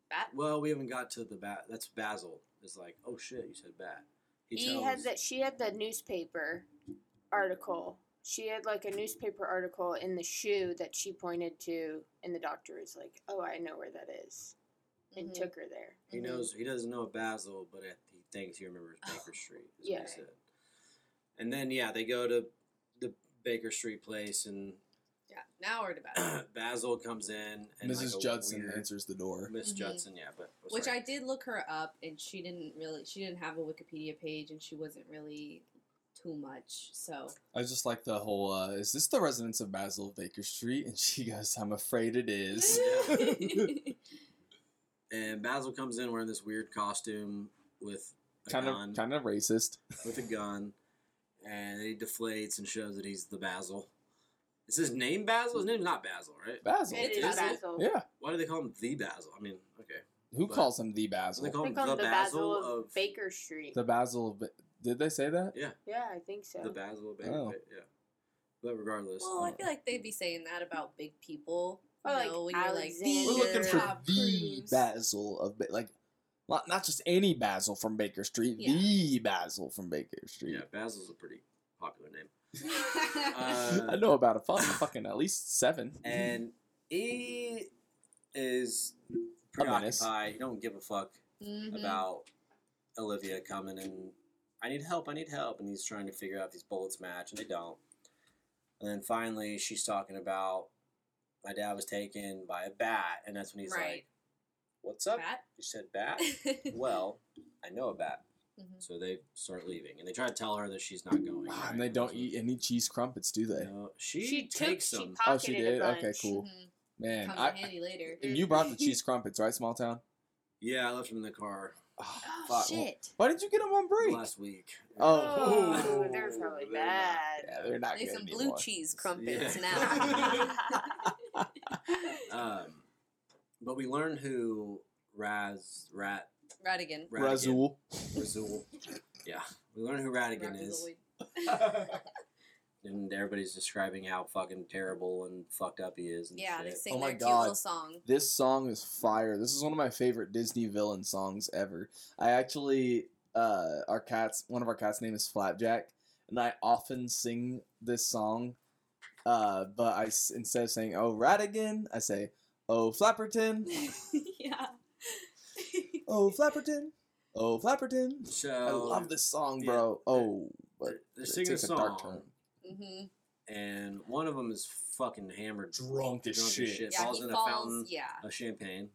Bat? Well, we haven't got to the bat. That's Basil. Is like, oh shit, you said bat. He had that. She had the newspaper article. She had like a newspaper article in the shoe that she pointed to, and the doctor is like, "Oh, I know where that is," and Mhm. took her there. He Mhm. knows he doesn't know Basil, but he thinks he remembers Baker Street. Is Yeah. what he said. And then yeah, they go to the Baker Street place, and Yeah. Now we're to bat. Basil comes in, and Mrs. like Judson weird- answers the door. Miss Mhm. Judson, yeah, but oh, Which sorry. I did look her up, and she didn't really. She didn't have a Wikipedia page, and she wasn't really too much. So I just like the whole. Uh, is this the residence of Basil Baker Street? And she goes, "I'm afraid it is." And Basil comes in wearing this weird costume with a Kind gun, of kind of racist. with a gun, and he deflates and shows that he's the Basil. Is his name Basil? His name's not Basil, right? Basil. It is Is it? Basil. Yeah. Why do they call him the Basil? I mean, okay. Who But- calls him the Basil? They call They him call the, him the Basil, Basil of, of Baker Street. The Basil of. Ba- Did they say that? Yeah, yeah, I think so. the Basil of Baker. Oh. Yeah. But regardless, Well, I uh, feel like they'd be saying that about big people. You Or, like, know, when you're like, Alexander. We're looking for Tom the Cruise. Basil of Ba- like, not, not just any Basil from Baker Street. Yeah. The Basil from Baker Street. yeah, Basil's a pretty popular name. I Uh, know about a fu- fucking at least seven. and he is menace. preoccupied. He don't give a fuck Mhm. about Olivia coming and I need help, I need help, and he's trying to figure out if these bullets match, and they don't. And then finally, she's talking about my dad was taken by a bat, and that's when he's Right. like, "What's up?" Bat? You said bat. well, I know a bat. Mhm. So they start leaving, and they try to tell her that she's not going. Ah, right? and they don't So- eat any cheese crumpets, do they? No, she, She took- takes she them. pop- Oh, she Pocketed a did. Okay, bunch. cool. Mhm. Man, Comes I, in handy later. and you brought the cheese crumpets, right, small town? yeah, I left them in the car Oh, Oh, fuck. shit. Why didn't you get them on break? last week. Oh. Oh, they're probably they're not- bad. Yeah, they're not Make good some blue cheese crumpets Yeah. now. Um, but we learned who Raz Rat Ratigan. Ratigan, Razul. Razul. Yeah, we learned who Ratigan is, Rapazoid. And everybody's describing how fucking terrible and fucked up he is. And Yeah, they shit. sing Oh my their cute God. little song. This song is fire. This is one of my favorite Disney villain songs ever. I actually, uh, our cat's one of our cats' name is Flapjack, and I often sing this song. Uh, but I instead of saying "Oh Ratigan," I say "Oh Flapperton, yeah. Oh Flapperton, Oh Flapperton." So I love this song, yeah, bro. Oh, but They're, they're it singing a takes a dark turn. Hmm and one of them is fucking hammered, Drunk as shit. Yeah, falls he in a fountain Yeah, of champagne.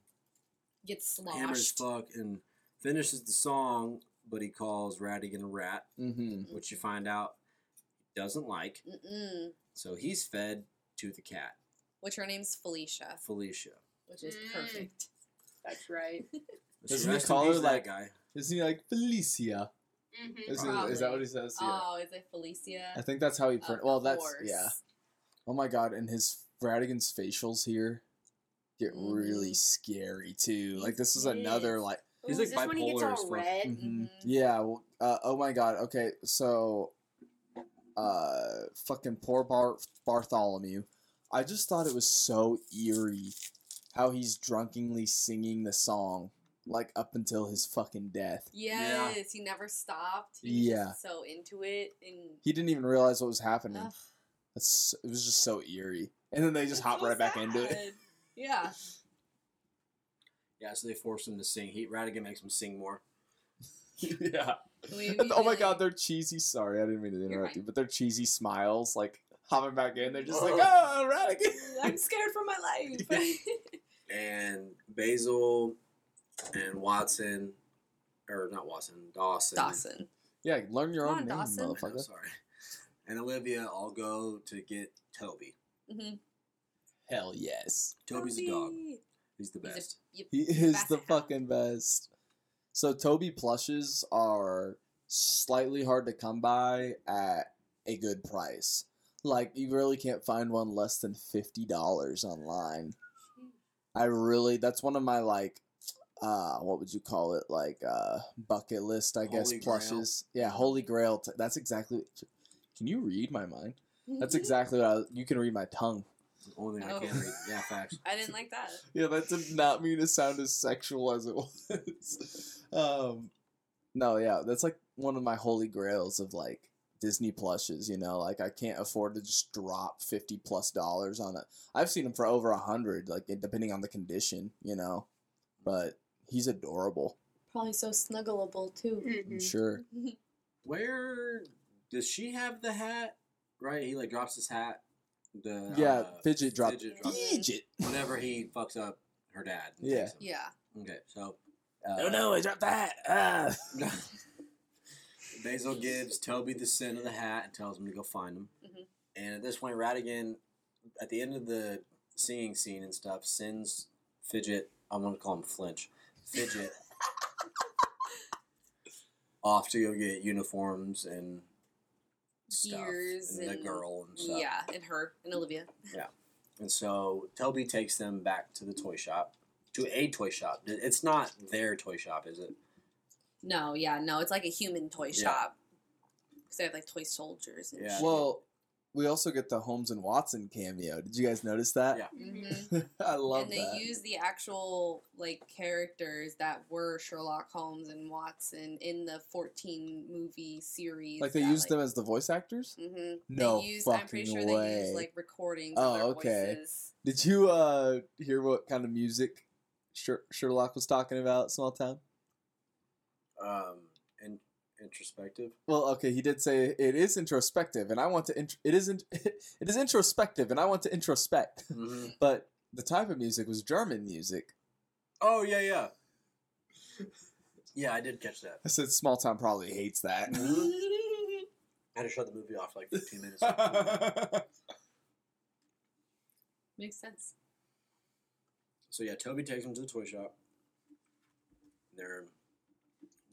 gets hammered as fuck and finishes the song, but he calls Ratigan a rat, Mm-hmm. which you find out he doesn't like. Mm-mm. So he's fed to the cat, Which her name's Felicia, Felicia. which is Mm. perfect. That's right. Doesn't he call her that like- guy? Isn't he like Felicia? Mm-hmm. Is, it, is that what he says? Yeah. Oh, is it Felicia? I think that's how he. Pron- well, that's course. yeah. Oh my god, and his Ratigan's facials here get really Mhm. scary too. Like this is is. another like He's like is this when he gets bipolar all fuck. red? mhm. Mhm. yeah. Well, uh, oh my god. Okay, so uh, fucking poor Bar- Bartholomew. I just thought it was so eerie how he's drunkenly singing the song like up until his fucking death. Yes, he never stopped. He was Yeah. just so into it, and He didn't even realize what was happening. Ugh, That's it was just so eerie. And then they just it's hop so right back into it. Yeah, Yeah, so they force him to sing. He Ratigan makes him sing more. yeah. We And, oh my immediately- god, they're cheesy. Sorry, I didn't mean to interrupt you, but they're cheesy smiles, like hopping back in. They're just like, Oh. oh, Ratigan. I'm scared for my life. And Basil and Watson, or not Watson, Dawson. Dawson. yeah, learn your Come own on, name, Dawson. Motherfucker. sorry. And Olivia I'll go to get Toby. hmm Hell yes. Toby's a dog. He's the He's a- best. yep. He is Basset the hound. fucking best. So Toby plushes are slightly hard to come by at a good price. Like you really can't find one less than fifty dollars online. I really that's one of my like uh what would you call it like uh bucket list I guess Holy Grail. plushes. Yeah, holy grail. T- that's exactly Can you read my mind? That's exactly what I, you can read my tongue. The only thing I Oh. can't read. Yeah, facts. I didn't like that. Yeah, that did not mean to sound as sexual as it was. um, no, yeah, that's like one of my holy grails of like Disney plushes. You know, like I can't afford to just drop fifty plus dollars on it. I've seen them for over a hundred, like depending on the condition. You know, but he's adorable. Probably so snuggleable too. I'm Mhm. sure. Where does she have the hat? Right, he like drops his hat. The Yeah, uh, fidget drop. Fidget drop. Fidget. Whenever he fucks up her dad. Yeah. Yeah. Okay, so. Uh, Oh no, I dropped the hat. Ah. Basil gives Toby the scent of the hat and tells him to go find him. Mhm. And at this point, Ratigan, at the end of the singing scene and stuff, sends Fidget, I'm going to call him Flinch, Fidget off to go get uniforms and stuff, Gears and the girl and stuff. Yeah, and her and Olivia. Yeah, and so Toby takes them back to the toy shop, to a toy shop. It's not their toy shop, is it? No, yeah, no, it's like a human toy Yeah. shop. Because they have like toy soldiers and Yeah. shit. Well, we also get the Holmes and Watson cameo. Did you guys notice that? Yeah. Mhm. I love it. and they that. use the actual like characters that were Sherlock Holmes and Watson in the 14 movie series. like they used them as the voice actors. hmm No they used, I'm pretty fucking sure they way. used like recordings Oh, of their okay. voices. Did you uh hear what kind of music Sher- Sherlock was talking about? Small town. Um, and introspective. Well, okay, he did say it is introspective, and I want to. Int- it isn't. It is introspective, and I want to introspect. hmm But the type of music was German music. Oh yeah, yeah. Yeah, I did catch that. I said small town probably hates that. Mhm. I had to shut the movie off like 15 minutes. Makes sense. so yeah, Toby takes them to the toy shop. They're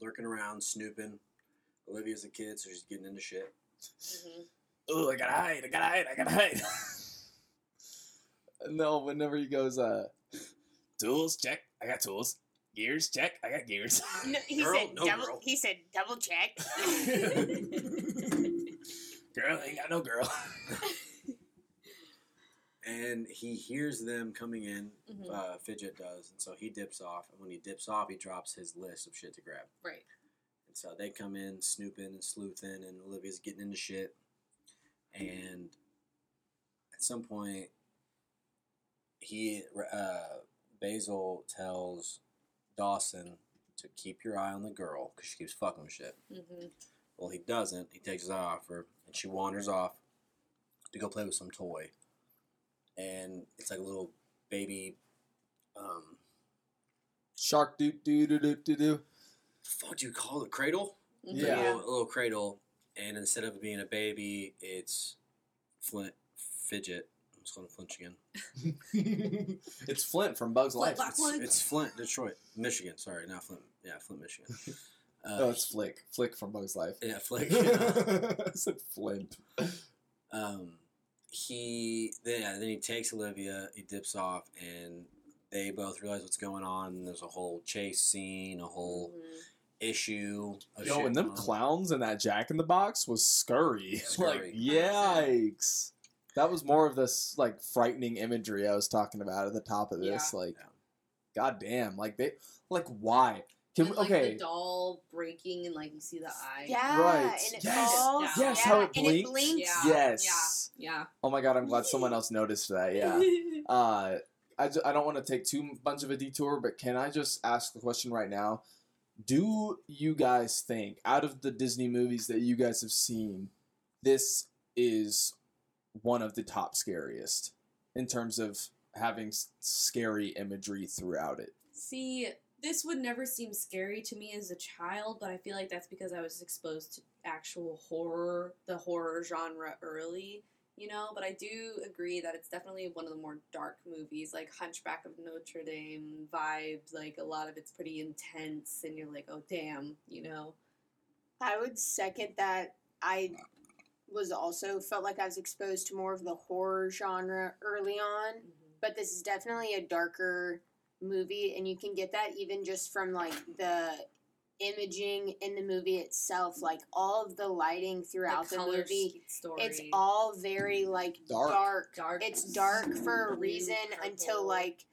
lurking around, snooping. Olivia's a kid, so she's getting into shit. hmm Oh, I gotta hide. I gotta hide. I gotta hide. no, whenever he goes, uh, tools, check. I got tools. Gears, check. I got gears. No, he Girl, said no double. girl. He said double check. girl, ain't got no girl. And he hears them coming in. Mhm. Uh, Fidget does, and so he dips off. And when he dips off, he drops his list of shit to grab. Right. And so they come in snooping and sleuthing, and Olivia's getting into shit. And at some point, he uh, Basil tells Dawson to keep your eye on the girl because she keeps fucking with shit. hmm Well, he doesn't. He takes his eye off her, and she wanders off to go play with some toy. And it's like a little baby. Um, shark doo doo doo doo doo doo. Fuck do you call it? Cradle? It's Yeah. a little, a little cradle, and instead of being a baby, it's Flint Fidget. I'm just going to flinch again. it's Flint from Bugs Flint Life. Black- It's, Flint? it's Flint, Detroit, Michigan. Sorry, not Flint. Yeah, Flint, Michigan. Uh, oh, it's Flick. Flick from Bugs Life. yeah, Flick. I said Flint. um, he then, yeah, then he takes Olivia. He dips off, and they both realize what's going on. There's a whole chase scene, a whole Mhm. Issue. Of Yo, shit and them going clowns in that Jack in the Box was scurry. like, Scurry. yikes. That was more of this like frightening imagery I was talking about at the top of this. Like, Yeah. god damn, like they, like why? Can And, we, like, okay, the doll breaking and like you see the eye. Yeah, Right. and it Yes. falls. Yeah. Yes, yeah, how it and blinks. it blinks. Yeah. yes. Yeah. Oh my god, I'm glad someone else noticed that. Yeah. Uh, I, ju- I don't want to take too much of a detour, but can I just ask the question right now? Do you guys think, out of the Disney movies that you guys have seen, this is one of the top scariest in terms of having scary imagery throughout it? See, this would never seem scary to me as a child, but I feel like that's because I was exposed to actual horror, the horror genre early, you know. But I do agree that it's definitely one of the more dark movies, like Hunchback of Notre Dame vibes. Like a lot of it's pretty intense, and you're like, oh damn, you know. I would second that. I was also felt like I was exposed to more of the horror genre early on, mm-hmm. but this is definitely a darker movie, and you can get that even just from like the imaging in the movie itself, like all of the lighting throughout the, color movie. story. It's all very like Dark. dark. dark. It's dark for a blue, reason until like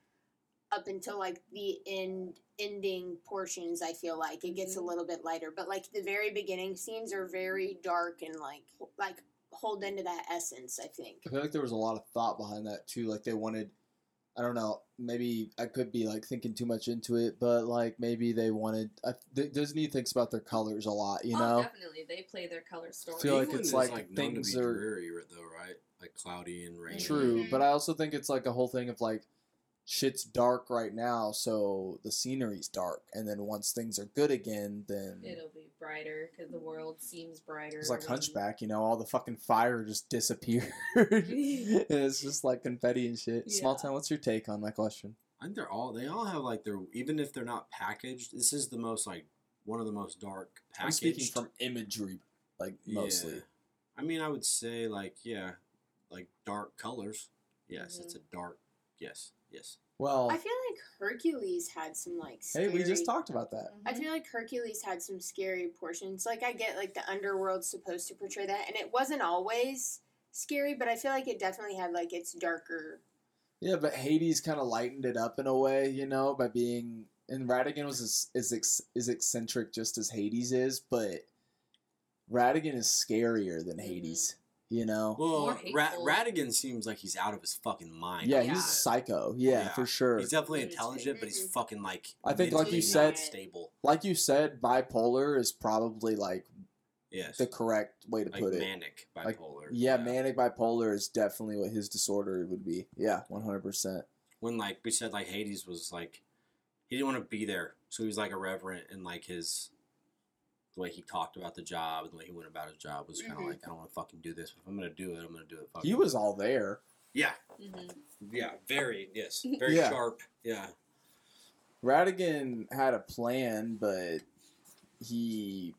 up until like the end ending portions i feel like it gets a Mhm. little bit lighter but like the very beginning scenes are very dark and like like hold into that essence i think I feel like there was a lot of thought behind that too. Like they wanted, I don't know, maybe I could be like thinking too much into it, but like maybe they wanted. I, D- Disney thinks about their colors a lot, you oh, know. definitely they play their color story. I feel like England it's is, like known things to be are- dreary, though, right? Like cloudy and rainy. True, Mhm. but I also think it's like a whole thing of like shit's dark right now, so the scenery's dark, and then once things are good again, then It'll be brighter because the world seems brighter. it's like Hunchback, you know, all the fucking fire just disappeared, and it's just like confetti and shit. Small town. What's your take on my question? I think they're all they all have like their even if they're not packaged. This is the most like one of the most dark I'm speaking from imagery, like mostly. Yeah. I mean, I would say like yeah, like dark colors. Yes, it's a Mm-hmm. dark. Yes, yes. Well, I feel like Hercules had some like. hey, we just talked about that. I feel like Hercules had some scary portions. Like I get like the underworld's supposed to portray that, and it wasn't always scary, but I feel like it definitely had like its darker. Yeah, but Hades kind of lightened it up in a way, you know, by being and Ratigan was as, is ex, is eccentric just as Hades is, but Ratigan is scarier than Mhm. Hades, you know. Well, Ra- Ratigan seems like he's out of his fucking mind. yeah, he's little a psycho. Yeah, Yeah. for sure. He's definitely intelligent, but he's fucking like. I think, like you said- stable. like you said, bipolar is probably like Yes, the correct way to like put it. manic Like, bipolar. Yeah, manic bipolar is definitely what his disorder would be. Yeah, one hundred percent. When like we said, like Hades was like he didn't want to be there, so he was like irreverent and like his the way he talked about the job and the way he went about his job was kind of Mhm. like I don't want to fucking do this. If I'm gonna do it, I'm gonna do it. Fucking. He was all there. Yeah, Mhm. yeah, very yes, very Yeah. sharp. Yeah, Ratigan had a plan, but he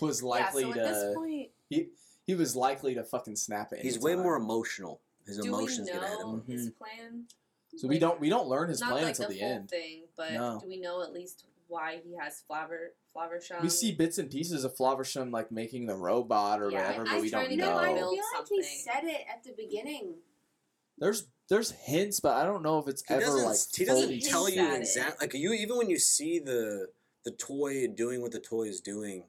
was likely yeah, so to. at this point, he he was likely to fucking snap it. he's way time. more emotional. His do we emotions get ahead of him. his Mhm. plan? So we don't we don't learn his Not plan like until the, the, full end. thing, but No. do we know at least why he has Flaver Flaversham? We see bits and pieces of Flaversham like making the robot or Yeah, whatever, he's but we don't to get No, I know. feel like he said it at the beginning. There's there's hints, but I don't know if it's He ever like he doesn't fully tell you exactly. Like you, even when you see the the toy doing what the toy is doing,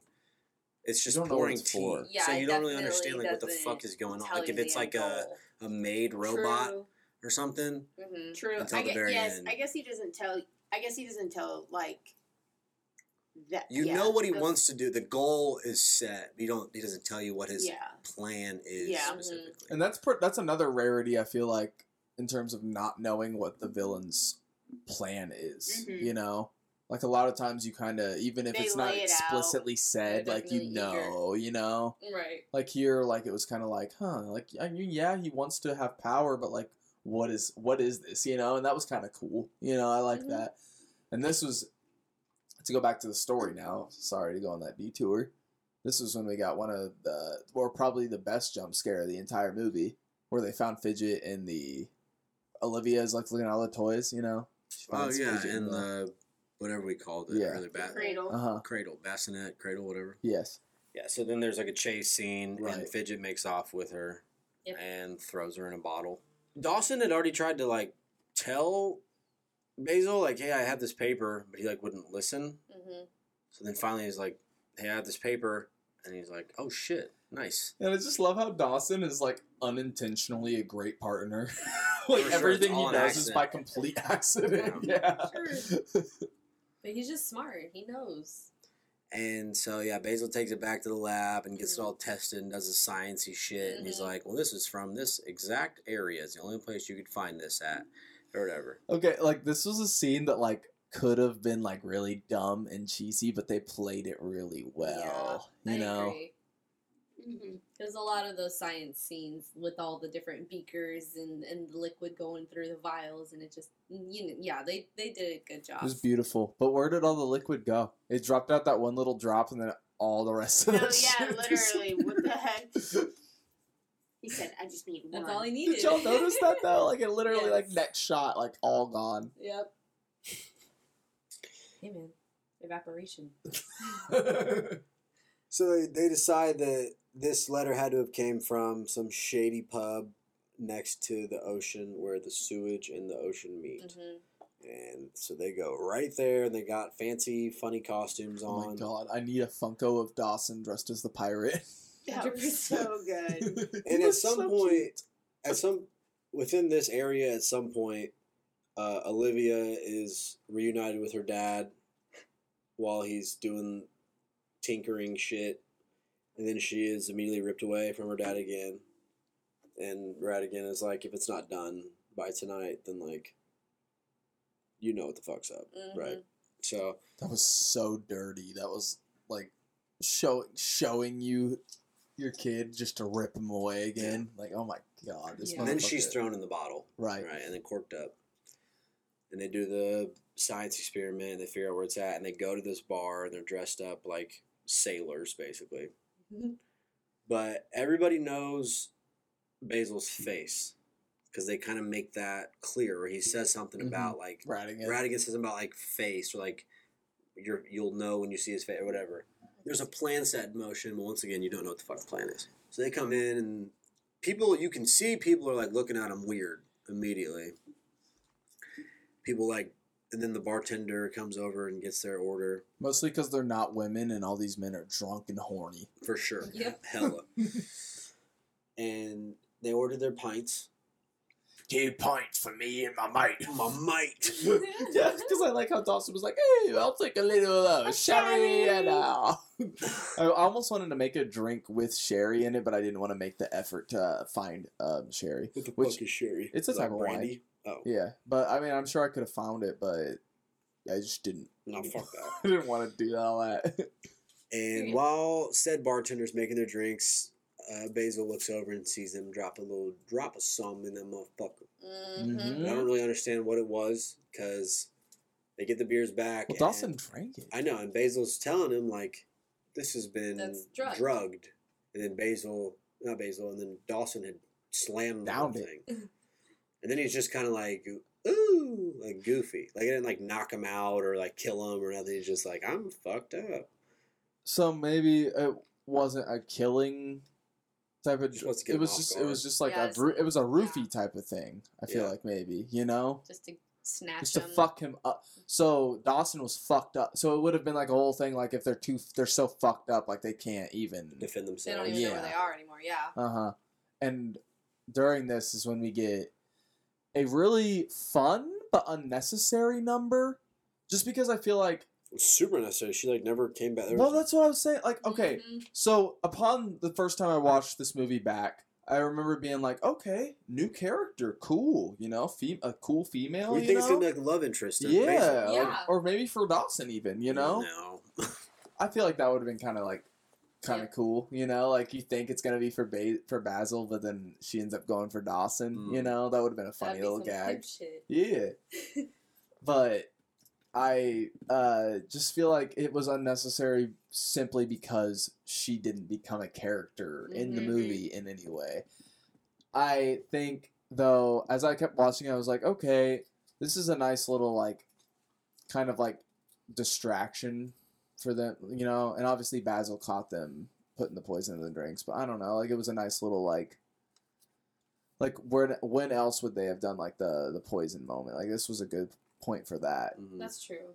it's just don't pouring it's tea. Yeah, so you don't really understand like what the fuck is going on. Like if it's like a a made robot True. or something. Mhm. True. Until I the guess, very yes, end. I guess he doesn't tell. I guess he doesn't tell like that. You yeah, know what he the- wants to do. The goal is set. You don't. He doesn't tell you what his Yeah. plan is Yeah. Mhm. specifically. And that's per- that's another rarity I feel like in terms of not knowing what the villain's plan is. Mhm. You know, like a lot of times you kind of even if They it's not lay it out. explicitly said, like you definitely eager. know, you know. Right. Like here, like it was kind of like, huh, like I mean, yeah, he wants to have power, but like, what is what is this, you know? And that was kind of cool, you know. I like Mhm. that. And this was to go back to the story now. Sorry to go on that detour. This was when we got one of the, or probably the best jump scare of the entire movie, where they found Fidget in the Olivia is like looking at all the toys, you know. Oh yeah, Fidget in and the whatever we called it, Yeah. earlier, ba- Cradle. uh huh. cradle, bassinet, cradle, whatever. Yes. Yeah. So then there's like a chase scene, and Fidget makes off with her Yep. and throws her in a bottle. Dawson had already tried to like tell Basil like, "Hey, I have this paper," but he like wouldn't listen. hmm So then finally he's like, "Hey, I have this paper," and he's like, "Oh shit, nice." And I just love how Dawson is like unintentionally a great partner. like sure, everything he all an does is by complete accident. Yeah. But he's just smart. He knows. And so yeah, Basil takes it back to the lab and gets it all tested and does the sciencey shit. And he's Mhm. like, "Well, this is from this exact area. It's the only place you could find this at, or whatever." okay, like this was a scene that like could have been like really dumb and cheesy, but they played it really well. I you know. agree. Mhm. There's a lot of those science scenes with all the different beakers and, and the liquid going through the vials, and it just you know, yeah, they they did a good job. It was beautiful. But where did all the liquid go? It dropped out that one little drop and then all the rest of No, that yeah, literally. What the heck? He said, "I just need one." That's all he needed. Did y'all notice that though? Like it literally like next shot, like all gone. Yep. Hey man, evaporation. So they, they decide that this letter had to have came from some shady pub next to the ocean where the sewage and the ocean meet. hmm And so they go right there and they got fancy, funny costumes Oh my on. god, I need a Funko of Dawson dressed as the pirate. That was so good. And at some so point, cute. at some within this area, at some point, uh, Olivia is reunited with her dad while he's doing tinkering shit, and then she is immediately ripped away from her dad again. And Ratigan is like, if it's not done by tonight, then like, you know what the fuck's up, Mm-hmm. right? So That was so dirty. That was like show showing you your kid just to rip him away again. Like, oh my god, this Yeah. and then she's thrown in the bottle, right. right, and then corked up. and they do the science experiment. And they figure out where it's at, and they go to this bar, and they're dressed up like sailors, basically. But everybody knows Basil's face because they kind of make that clear. Where he says something Mhm. about like Ratting it. Ratigan says something about like face or like you're you'll know when you see his face or whatever. There's a plan set in motion, but once again, you don't know what the fuck the plan is. So they come in and people you can see people are like looking at them weird immediately. People like and then the bartender comes over and gets their order Mostly because they're not women and all these men are drunk and horny. for sure. Yep. Hella. and they order their pints. Two points for me and my mate. My mate. yeah, because I like how Dawson was like, "Hey, I'll take a little uh, sherry and uh." I almost wanted to make a drink with sherry in it, but I didn't want to make the effort to uh, find um, sherry. What the Which- fuck is sherry? it's a Is that type of wine. brandy. Oh, Yeah, but I mean, I'm sure I could have found it, but I just didn't. no, fuck that. I didn't want to do all that. And while said bartender's making their drinks, uh, Basil looks over and sees them drop a little drop of some in that motherfucker. Mhm. Mhm. I don't really understand what it was because they get the beers back. well, Dawson drank it. I know, and Basil's telling him like this has been drugged. drugged, and then Basil, not Basil, and then Dawson had slammed the Downed it. thing, and then he's just kind of like ooh, like goofy, like it didn't like knock him out or like kill him or nothing. He's just like I'm fucked up. So maybe it wasn't a killing type of. Just wants to get It was off just. It was just like Yeah, a. it's roo- like- it was a roofie yeah. type of thing. I feel Yeah. like maybe you know. Just to snatch just to him. fuck him up. So Dawson was fucked up. So it would have been like a whole thing. Like if they're too, they're so fucked up, like they can't even. Defend themselves. They don't even know where they are anymore. Yeah. Uh huh. And during this is when we get a really fun but unnecessary number, just because I feel like. Super necessary. She like never came back. There Well, was- that's what I was saying. Like, okay, Mhm. so upon the first time I watched this movie back, I remember being like, okay, new character, cool. You know, fem- a cool female. we you think it's know? gonna be like love interest. in yeah, Yeah. or maybe for Dawson even. You know, No. I feel like that would have been kind of like kind of Yeah. cool, you know. Like you think it's gonna be for ba- for Basil, but then she ends up going for Dawson. You Mm. know, that would have been a funny That'd be little some gag. pimp shit. Yeah, but I uh, just feel like it was unnecessary simply because she didn't become a character in the Mhm. movie in any way. I think though, as I kept watching, I was like, okay, this is a nice little like, kind of like distraction for them, you know. And obviously Basil caught them putting the poison in the drinks, but I don't know, like it was a nice little like. Like where when else would they have done like the the poison moment? Like this was a good point for that. Mhm. That's true.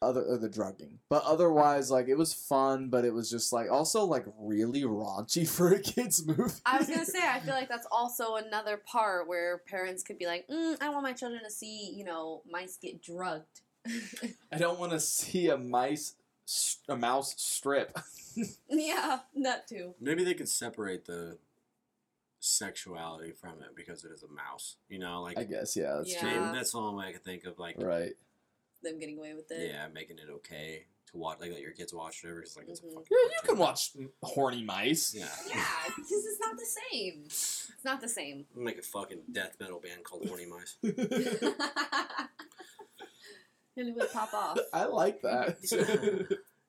Other or the drugging, but otherwise, like it was fun, but it was just like also like really raunchy for a kids movie. I was gonna say, I feel like that's also another part where parents could be like, mm, "I want my children to see, you know, mice get drugged." I don't want to see a mice, a mouse strip. yeah, that too. Maybe they could separate the sexuality from it because it is a mouse. You know, like I guess yeah, that's Yeah. true. that's the only way I could think of. Like, Right. Them getting away with it. yeah, making it okay to watch, like let your kids watch whatever. It's like it's a Mhm. fucking. Yeah, you can watch horny mice. Yeah, Yeah, because it's not the same. It's not the same. make a fucking death metal band called Horny Mice. and it would pop off. I like that.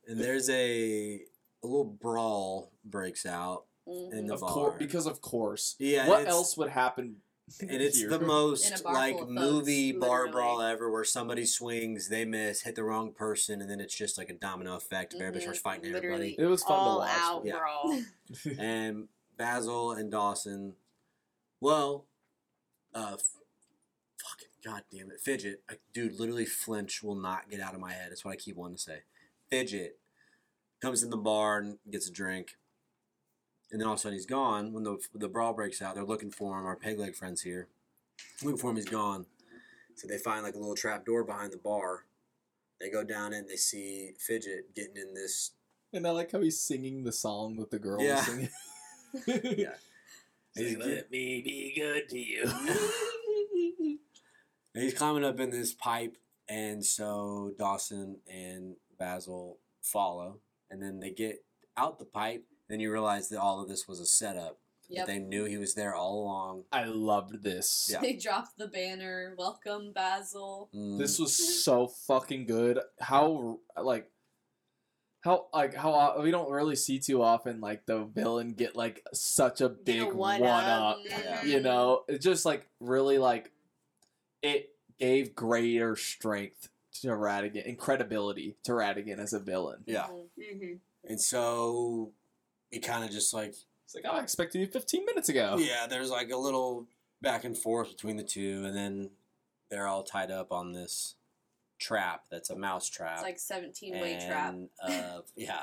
And there's a a little brawl breaks out Mhm. in the of bar. course, because of course. yeah, what else would happen? And it's here? the most In a bar like full of movie thugs, bar brawl ever, where somebody swings, they miss, hit the wrong person, and then it's just like a domino effect. Everybody Mhm, starts fighting literally. everybody. It was fun All to watch. out Yeah. brawl. and Basil and Dawson, well, uh, f- fucking goddamn it, Fidget, I, dude, literally flinch will not get out of my head. That's what I keep wanting to say. Fidget comes in the bar and gets a drink, and then all of a sudden he's gone. When the the brawl breaks out, they're looking for him. Our peg leg friends here, looking for him. He's gone. So they find like a little trap door behind the bar. They go down it and they see Fidget getting in this And I like how he's singing the song that the girl Yeah. was singing. Yeah. Say, He's, Let me be good to you. and he's climbing up in this pipe, and so Dawson and Basil follow, and then they get out the pipe. Then you realize that all of this was a setup Yep. That they knew he was there all along. I loved this. Yeah. They dropped the banner. Welcome, Basil. Mm. This was so fucking good. How like how like how we don't really see too often like the villain get like such a big a one, one up. up. Yeah. You know, it just like really like it gave greater strength to Ratigan and credibility to Ratigan as a villain. yeah. Mhm. Mm-hmm. And so he kind of just like It's like oh, I expected you 15 minutes ago. Yeah, there's like a little back and forth between the two, and then they're all tied up on this trap that's a mouse trap. It's like 17 way trap. Uh, yeah,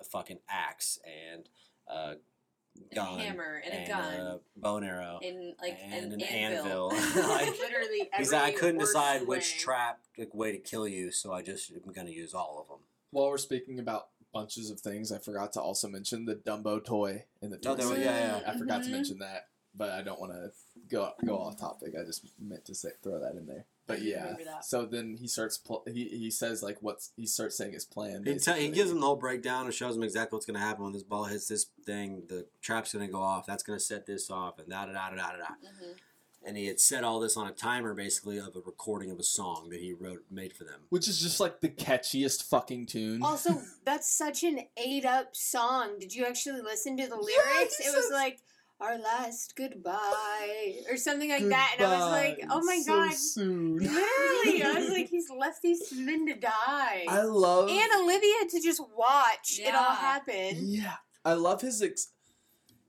a fucking axe and a And gun a hammer and, and a gun. a bow and arrow and like and an, an anvil. anvil. Like, Literally, He's like, I couldn't worst decide which way. trap like, way to kill you, so I just am gonna use all of them. While we're speaking about bunches of things, I forgot to also mention the Dumbo toy in the Oh, toy there was- set. yeah, yeah. I forgot to Mhm. mention that, but I don't want to go go off topic. I just meant to say throw that in there. But yeah, so then he starts. Pl- he he says like what's he starts saying his plan. He, tell he gives them the whole breakdown and shows them exactly what's going to happen when this ball hits this thing. The trap's going to go off. That's going to set this off, and da da da da da da. Mhm. And he had set all this on a timer, basically, of a recording of a song that he wrote, made for them. which is just like the catchiest fucking tune. Also, that's such an ate up song. Did you actually listen to the lyrics? he it was like our last goodbye or something like that, and I was like, oh my so god. soon. Literally, I was like, he's left these men to die. I love and Olivia to just watch it all happen. Yeah, I love his ex-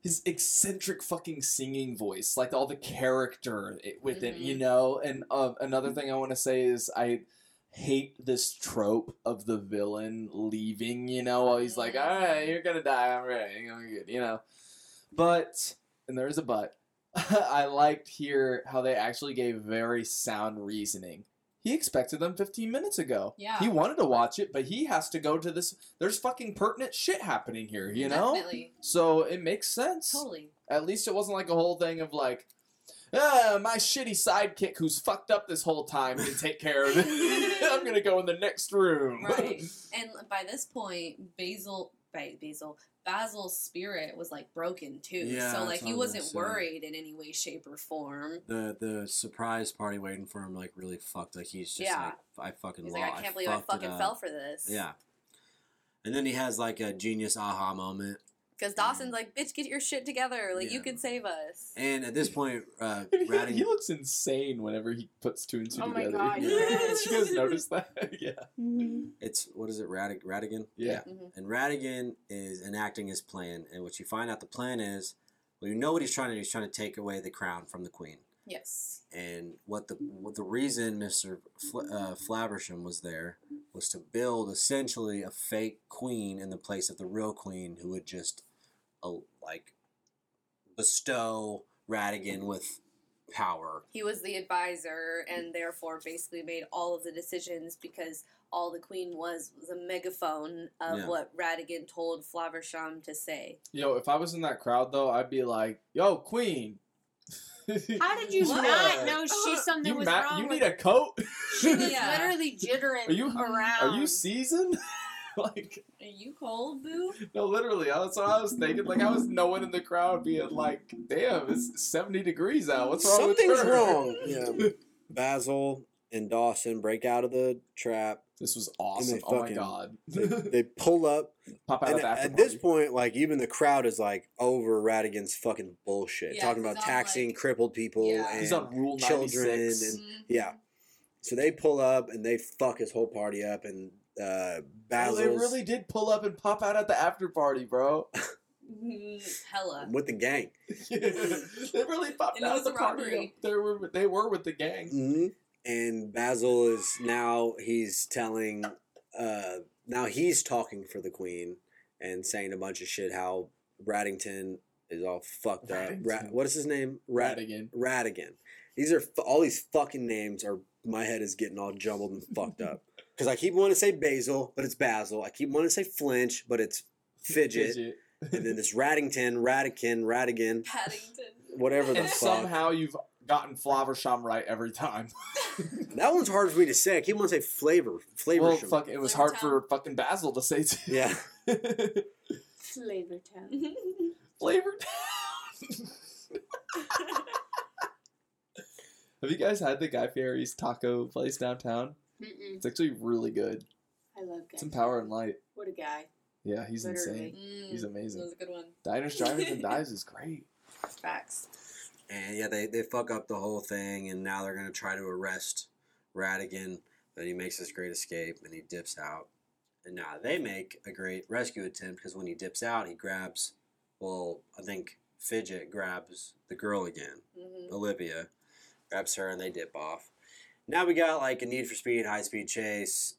his eccentric fucking singing voice, like all the character i- with it, you know. And uh, another thing I want to say is I hate this trope of the villain leaving. You know, while he's like, Mhm. "All right, you're gonna die. I'm ready. You're gonna good." You know, but and there is a but. I liked here how they actually gave very sound reasoning. He expected them 15 minutes ago. Yeah. He wanted to watch it, but he has to go to this. There's fucking pertinent shit happening here, you know? Definitely. So it makes sense. Totally. At least it wasn't like a whole thing of like, ah, my shitty sidekick who's fucked up this whole time can take care of it. I'm gonna go in the next room. Right. And by this point, Basil, Ba- Basil, Basil's spirit was like broken too. Yeah, so like he was wasn't worried in any way, shape, or form. The the surprise party waiting for him, like, really fucked. Like, he's just Yeah. like, I fucking He's like, I can't believe I fucking fell for this. Yeah. And then he has, like, a genius aha moment. Because Dawson's like, bitch, get your shit together. Like, you can save us. And at this point, uh, he looks insane whenever he puts two and two Oh my together. God, Did yes. you guys notice that? yeah. it's, what is it, Radig- Ratigan? Yeah. Mhm. And Ratigan is enacting his plan. And what you find out the plan is, well, you know what he's trying to do. He's trying to take away the crown from the queen. Yes. And what the what the reason Mister Fl- uh, Flaversham was there was to build essentially a fake queen in the place of the real queen, who would just uh, like bestow Ratigan with power. He was the advisor and therefore basically made all of the decisions because all the queen was was a megaphone of Yeah. what Ratigan told Flaversham to say. Yo, if I was in that crowd though, I'd be like, "Yo, Queen." How did you What? not know she something you was ma- wrong? You with need a coat. She was Yeah. literally jittering Are you around. Are you seasoned? like, Are you cold, boo? no, literally. That's what I was thinking. Like, I was no one in the crowd being like, "Damn, it's seventy degrees out. What's wrong with Something's her?" wrong. Yeah. Basil and Dawson break out of the trap. This was awesome. they Oh my god. They, they pull up, Pop out and of the after at this point, like even the crowd is like over Ratigan's fucking bullshit, Yeah, talking about taxing like- crippled people Yeah. and he's on Rule children ninety six. and- mm-hmm. Yeah. So they pull up and they fuck his whole party up, and uh, Oh, Basil's they really did pull up and pop out at the after party, bro. Hella. with the gang. they really popped And out at the a party. They were they were with the gang. hmm And Basil is now he's telling, uh, now he's talking for the queen and saying a bunch of shit. How Raddington is all fucked up. Ra- what is his name? Rat- Ratigan. Ratigan. These are f- all these fucking names are. My head is getting all jumbled and fucked up because I keep wanting to say Basil, but it's Basil. I keep wanting to say Flinch, but it's Fidget. and then this Raddington, Radican, Ratigan, Paddington. whatever the and fuck. somehow you've gotten Flaversham right every time. That one's hard for me to say. I keep wanting to say flavor, flavor. well, fuck, it was Flavor hard for fucking Basil to say too. Yeah. Flavor Town. Flavor Town. Have you guys had the Guy Fieri's taco place downtown? Mm-mm. It's actually really good. I love It's Guy. in Power and Light. What a guy. Yeah, he's Literally. insane. Mm, He's amazing. That was a good one. Diners, Drivers, and Dives is great. Facts. And yeah, they, they fuck up the whole thing, and now they're gonna try to arrest Ratigan. Then he makes this great escape, and he dips out. And now they make a great rescue attempt because when he dips out, he grabs. Well, I think Fidget grabs the girl again, hmm Olivia, grabs her, and they dip off. Now we got like a Need for Speed, high speed chase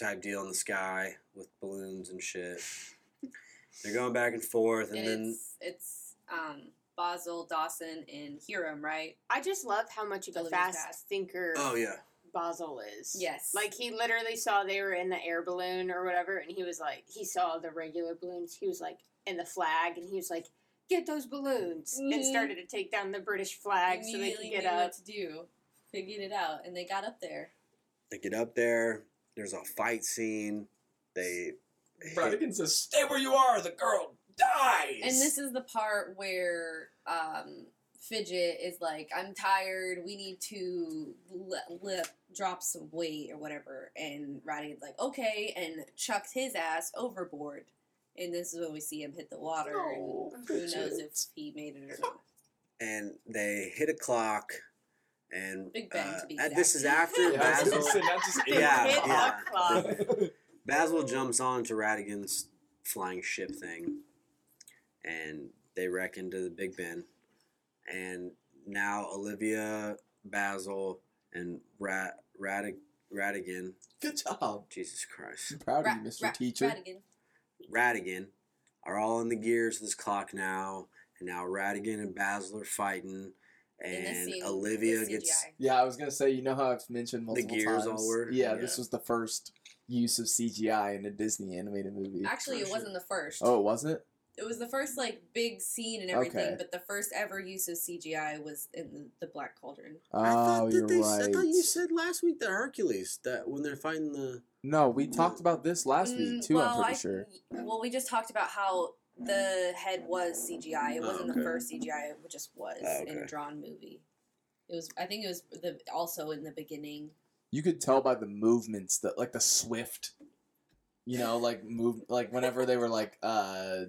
type deal in the sky with balloons and shit. They're going back and forth, and, And, then it's it's um Basil, Dawson, and Hiram, right? I just love how much of a Olivia's fast thinker oh yeah, Basil is. Yes. Like he literally saw they were in the air balloon or whatever, and he was like, he saw the regular balloons. He was like in the flag, and he was like, "Get those balloons!" and Mhm. started to take down the British flag so they could get knew up. what to do. Figured it out, and they got up there. they get up there. There's a fight scene. They hit- Ratigan says, "Stay where you are. The girl dies." And this is the part where um, Fidget is like, "I'm tired. We need to let, let drop some weight or whatever." And Ratigan's like, "Okay," and chucks his ass overboard. And this is when we see him hit the water. No, and who knows if he made it or not? and they hit a clock. And Big Ben, uh, to be and this is after Yeah, I was gonna Basil. say, Yeah, yeah. Basil jumps onto Ratigan's flying ship thing, and they wreck into the Big Ben. And now Olivia, Basil, and Rat, Radig, Ratigan, Good job. Jesus Christ, I'm proud Ra- of you, Mr. Ra- Teacher. Ratigan. Ratigan are all in the gears of this clock now. And now Ratigan and Basil are fighting. In this And scene, Olivia gets Yeah, I was gonna say, you know how I've mentioned multiple the gears times. all were? Yeah, Yeah. this was the first use of CGI in a Disney animated movie. Actually, it Sure. wasn't the first. Oh, wasn't it? It was the first like big scene and everything, Okay. but the first ever use of CGI was in the, the Black Cauldron. Oh, you're right. I thought you said last week that Hercules that when they're fighting the No, we talked about this last Mm, week too. well, I'm pretty I- sure. Well, we just talked about how the head was CGI. It Oh, wasn't okay. the first CGI. It just was Oh, in a drawn movie. It was. I think it was the also in the beginning. You could tell by the movements that, like the swift, you know, like move, like whenever they were like, uh,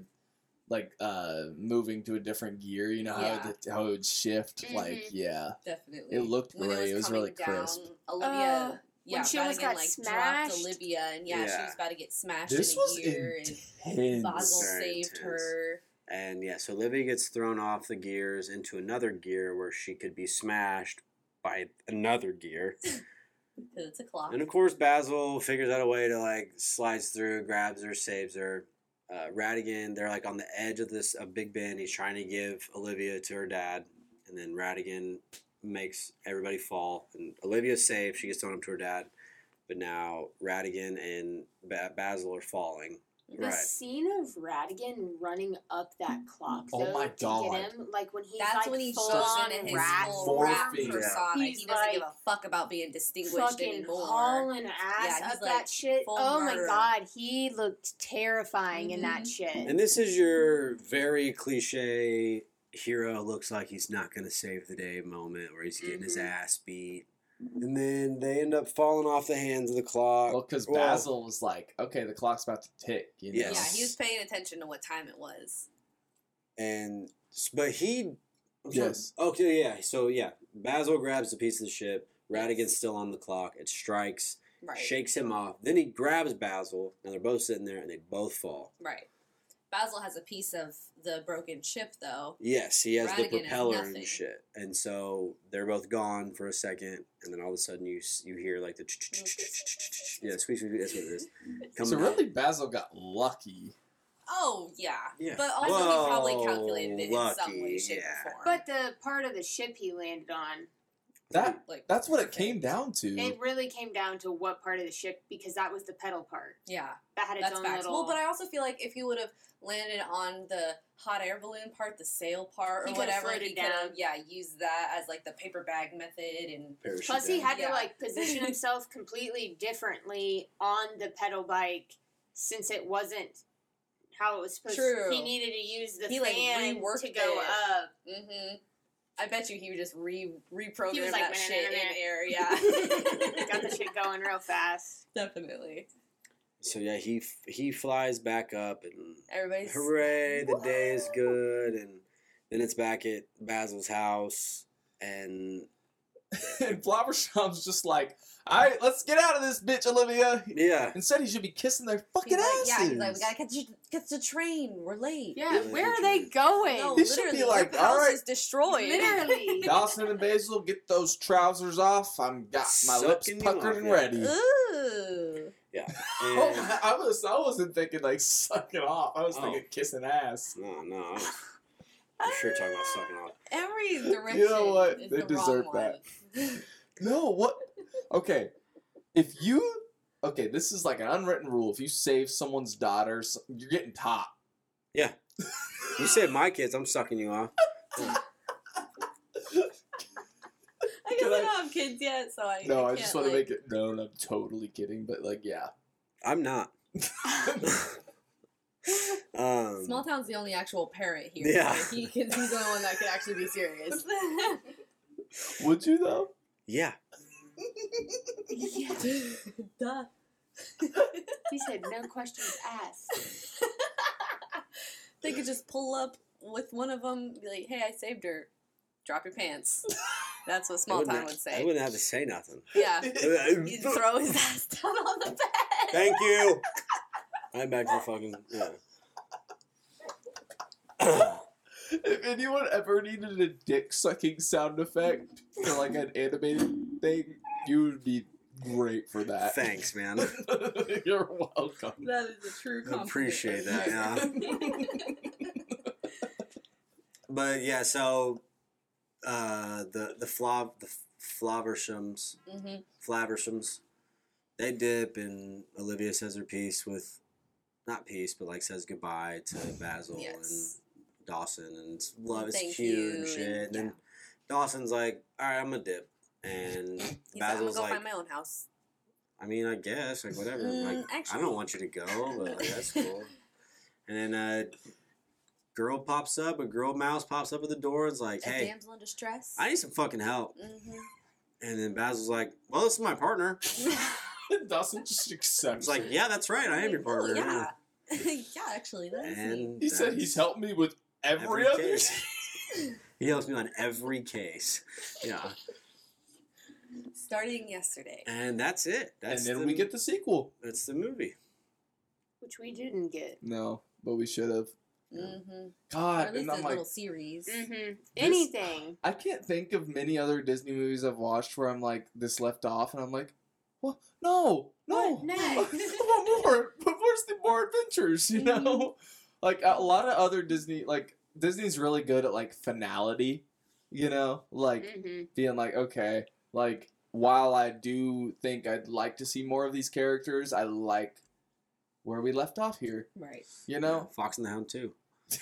like uh, moving to a different gear. You know Yeah. how it, how it would shift. Like, Mhm. yeah, Definitely. It looked when great. It It was, was really coming down, crisp. Olivia. Uh, yeah, she almost Ratigan, got like smashed. dropped Olivia, and yeah, she was about to get smashed this in was a gear, and intense. Basil Very saved intense. her. and yeah, so Olivia gets thrown off the gears into another gear where she could be smashed by another gear. Because it's a clock. And of course, Basil figures out a way to like slides through, grabs her, saves her. Uh, Ratigan, they're like on the edge of this of Big Ben. He's trying to give Olivia to her dad, and then Ratigan makes everybody fall. And Olivia's safe; she gets thrown up to her dad. But now Ratigan and ba- Basil are falling. The Right. scene of Ratigan running up that clock, Oh though, my to God. get him, like when he's That's like when he full goes on into his rat full Four rap feet. persona. He's he doesn't give a fuck about being distinguished fucking anymore. hauling ass Yeah, he's up like that shit. Oh murderer. my god, he looked terrifying in that Mhm. shit. And this is your very cliche hero looks like he's not going to save the day moment where he's getting his Mhm. ass beat. And then they end up falling off the hands of the clock. Well, because Well, Basil was like, okay, the clock's about to tick. You know? Yes. Yeah, he was paying attention to what time it was. and but he Yes. okay yeah so yeah basil grabs a piece of the ship ratigan's still on the clock it strikes Right. shakes him off then he grabs basil and they're both sitting there and they both fall Right. Basil has a piece of the broken ship, though. yes he has the Ratigan has propeller and shit and so they're both gone for a second and then all of a sudden you you hear like the yeah squeeze squeeze that's what it is So really, Basil got lucky. Oh yeah. Yeah. But also Well, he probably calculated it in some way, shape, yeah. or form. but the part of the ship he landed on, That like that's what it came down to. it really came down to what part of the ship because that was the pedal part. Yeah, That had its that's own facts. little. Well, but I also feel like if he would have landed on the hot air balloon part, the sail part, or He whatever, floated he could have yeah used that as like the paper bag method and Parachute Plus, he down. had Yeah. to like position himself completely differently on the pedal bike since it wasn't how it was supposed. True. He needed to use the He, like, fan reworked to go it. up. Mm-hmm. I bet you he would just re reprogram He was that shit in "Meh, air. Yeah, Got the shit going real fast. definitely. So yeah, he f- he flies back up and Everybody's hooray, the day is good, and then it's back at Basil's house, and and Flowerstom's just like, all right, let's get out of this bitch, Olivia. yeah, Instead, he should be kissing their fucking He's like, asses. yeah, he's like, we gotta catch, catch the train. We're late. Yeah, Yeah, where are they going? No, He should be literally, like, your house "Alright." is destroyed. Literally. Dawson and Basil, get those trousers off. I'm got my lips Sucking you puckered and ready. Ooh. yeah. Oh, my- I was I wasn't thinking like sucking off. I was Oh. thinking kissing ass. no, no, I was for sure talking about sucking off. Every direction. You know what? Is They the deserve that. No, what? Okay, if you okay, this is like an unwritten rule. If you save someone's daughter, you're getting top. Yeah. you said my kids, I'm sucking you off. I guess I I- don't have kids yet, so I. No, I can't, just want to make it known I'm totally kidding, but like, yeah. I'm not. um, Small town's the only actual parent here. Yeah. so he can, he's the only one that could actually be serious. Would you though? yeah. Yeah. Duh. He said no questions asked. they could just pull up with one of them, be like, "Hey, I saved her. Drop your pants." That's what I small wouldn't town ha- would I say. wouldn't have to say nothing. Yeah. You'd throw his ass down on the bed. Thank you. I'm back to fucking yeah. If anyone ever needed a dick sucking sound effect for like an animated thing, you would be great for that. Thanks, man. You're welcome. That is a true compliment. appreciate that, there. But yeah, so uh, the the flav the Flavershams Mhm. Flavershams, they dip and Olivia says her piece with, not peace, but like says goodbye to Basil Yes. and Dawson and love is Thank cute you, and shit. and- And, then Dawson's like, all right, I'm gonna dip, and He's like, I'm Basil's gonna go like, find my own house. I mean, I guess like whatever. Mm, like I don't want you to go, but like, that's cool. and then uh, girl pops up, a girl mouse pops up at the door. It's like, A hey, damsel in distress. I need some fucking help. Mhm. And then Basil's like, well, this is my partner. Dawson just accepts. It's like, yeah, that's right. I am your Oh, partner. yeah. yeah, actually, that's neat. And he said he's helped me with every, every other. case. He helps me on every case. Yeah. Starting yesterday. And that's it. and then the, we get the sequel. that's the movie. Which we didn't get. No, but we should have. Mm-hmm. Or God, at least and a I'm like, little series. Mm-hmm. Anything. I can't think of many other Disney movies I've watched where I'm like this left off, and I'm like, well, no, no, What next? I want more. But where's the more adventures? You know, like a lot of other Disney, like Disney's really good at like finality. You know, like Mm-hmm. being like, okay, like while I do think I'd like to see more of these characters, I like where we left off here. Right. You know, Fox and the Hound too.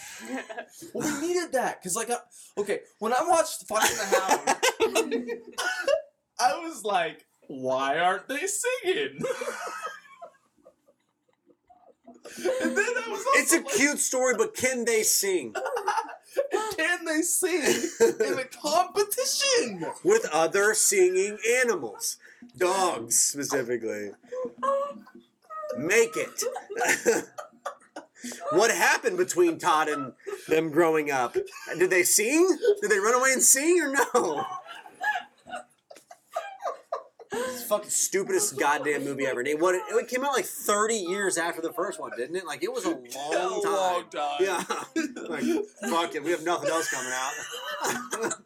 well, we needed that because, like, I, okay, when I watched Fox and the Hound, I was like, why aren't they singing? and then I was also It's a like, cute story, but can they sing Can they sing in a competition? with other singing animals, dogs specifically? Make it. what happened between Todd and them growing up? Did they sing? Did they run away and sing or no? It's the fucking stupidest goddamn movie ever. And it, what, it came out like 30 years after the first one, didn't it? Like, it was a long A time. long time. Yeah. like, fuck it, we have nothing else coming out.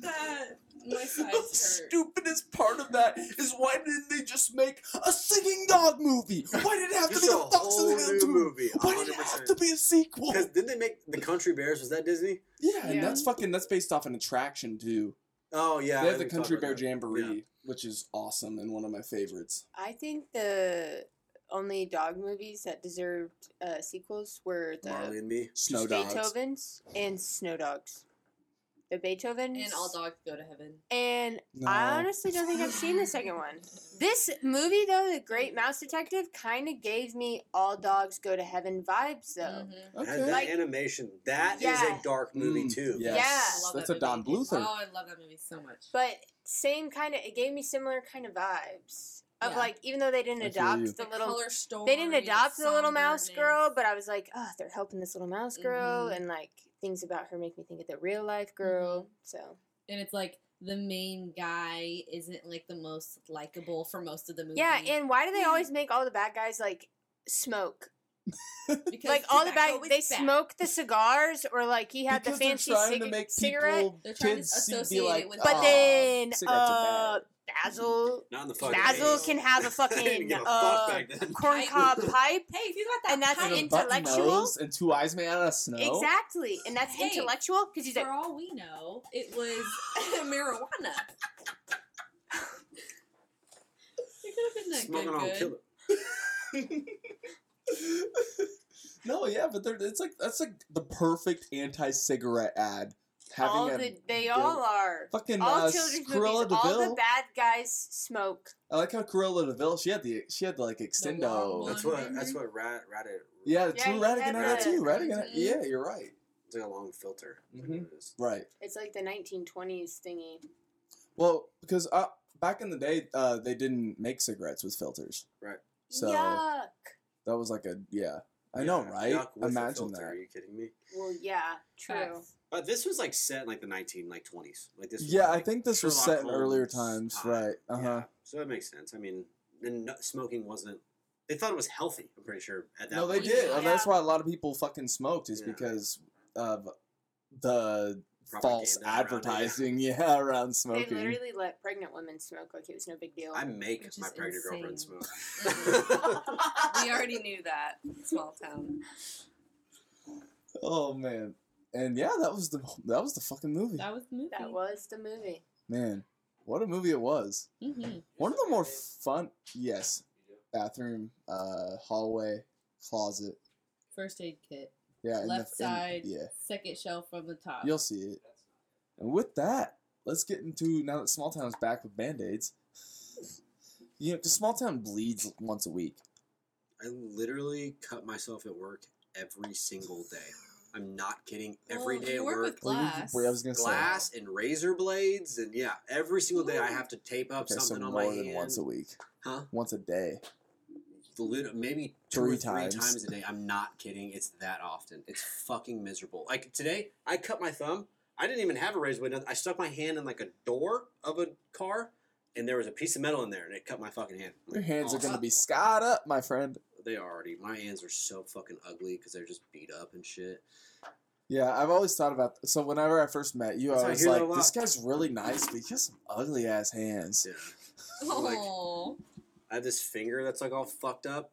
That my The sides hurt. stupidest part of that is why didn't they just make a singing dog movie? Why did it have to be a a Fox whole and the Hound new movie? movie. Why did it have to be a sequel? Because didn't they make the Country Bears? Was that Disney? Yeah, and that's fucking that's based off an attraction too. Oh yeah, they have the Country Bear that. Jamboree, which is awesome and one of my favorites. I think the only dog movies that deserved uh, sequels were the Marley and Me. Snow Dogs. Beethovens and Snow Dogs. The Beethoven. And all dogs go to heaven. And No. I honestly don't think I've seen the second one. This movie, though, The Great Mouse Detective, kind of gave me all dogs go to heaven vibes, though. Mhm. That, Okay. that Like- animation, that is Yeah. a dark movie Mm, too. yes. Yeah. That's that a Don movie. Bluth. Oh, I love that movie so much. But same kind of, it gave me similar kind of vibes. Of Yeah. like, even though they didn't I adopt the the little color story, they didn't adopt the little mouse girl, but I was like, oh, they're helping this little mouse girl, Mhm. and like things about her make me think of the real life girl. Mm-hmm. So and it's like the main guy isn't like the most likable for most of the movie. yeah, and why do they always make all the bad guys like smoke? because like all the bad, they bad. smoke the cigars, or like he had because the fancy trying cig- to make cigarette. They're trying to kids associate be it like, with- But "Oh, then cigarettes are uh, bad." Basil, Not in the fucking Basil face. can have a fucking give a uh, back then. corncob pipe. Hey, if you got that And that's pipe, And a button intellectual? nose and two eyes made out of snow. Exactly, and that's Hey, intellectual because he's for like, all we know, it was marijuana. It could have been that Smoking good. on good. killer. no, yeah, but it's like that's like the perfect anti-cigarette ad. Having all a the, they bill- all are. fucking all uh, children's Cruella movies, all the bad guys smoke. I like how Cruella de Vil. She had the she had the like long extendo. one. That's what. That's what Rat Rat. yeah, Yeah, true he Ratigan had had that the- too. Ratigan, had- Mhm. yeah, you're right. It's like a long filter. That's Mhm. what. Right. It's like the 1920s thingy. Well, because uh, back in the day, uh, they didn't make cigarettes with filters. Right. So Yuck. that was like a yeah. I know, right? yuck with a Imagine filter, that. Are you kidding me? Well, yeah, true. Facts. But this was like set in like the nineteen like twenties. Like this. Was Yeah, I think this was Sherlock set in earlier times, time. right? Uh huh. Yeah. So it makes sense. I mean, and no, smoking wasn't. They thought it was healthy. I'm pretty sure at that. Time. No, they did. and That's why a lot of people fucking smoked is Yeah. because of the false Propaganda around advertising, yeah, around smoking. They literally let pregnant women smoke like it was no big deal. I make my is pregnant girlfriend smoke. we already knew that. Small town. Oh man, and yeah, that was the that was the fucking movie. That was the movie. that was the movie. Man, what a movie it was. Mm-hmm. One of the more fun, yes, bathroom, uh, hallway, closet. First aid kit. Yeah, in the- Left in- side. yeah, Second shelf from the top. you'll see it. And with that, let's get into now that Small Town is back with band aids. You know, because Small Town bleeds once a week. I literally cut myself at work every single day. I'm not kidding. Every Well, day you at work work, with Well, you- glass. wait, I was gonna say- and razor blades, and yeah, every single day I have to tape up Okay, so something on more my than hand. once a week. Huh? Once a day. Lit- maybe two Three or three times. times. a day. I'm not kidding. It's that often. It's fucking miserable. Like today, I cut my thumb. I didn't even have a razor blade. I stuck my hand in like a door of a car, and there was a piece of metal in there, and it cut my fucking hand. I'm Your like, hands are "Oh, gonna be scarred up, my friend. They already. My hands are so fucking ugly because they're just beat up and shit. Yeah, I've always thought about. So whenever I first met you, That's I how I was like, "This guy's really nice, but he has some ugly ass hands." Yeah. Like, Oh. I have this finger that's like all fucked up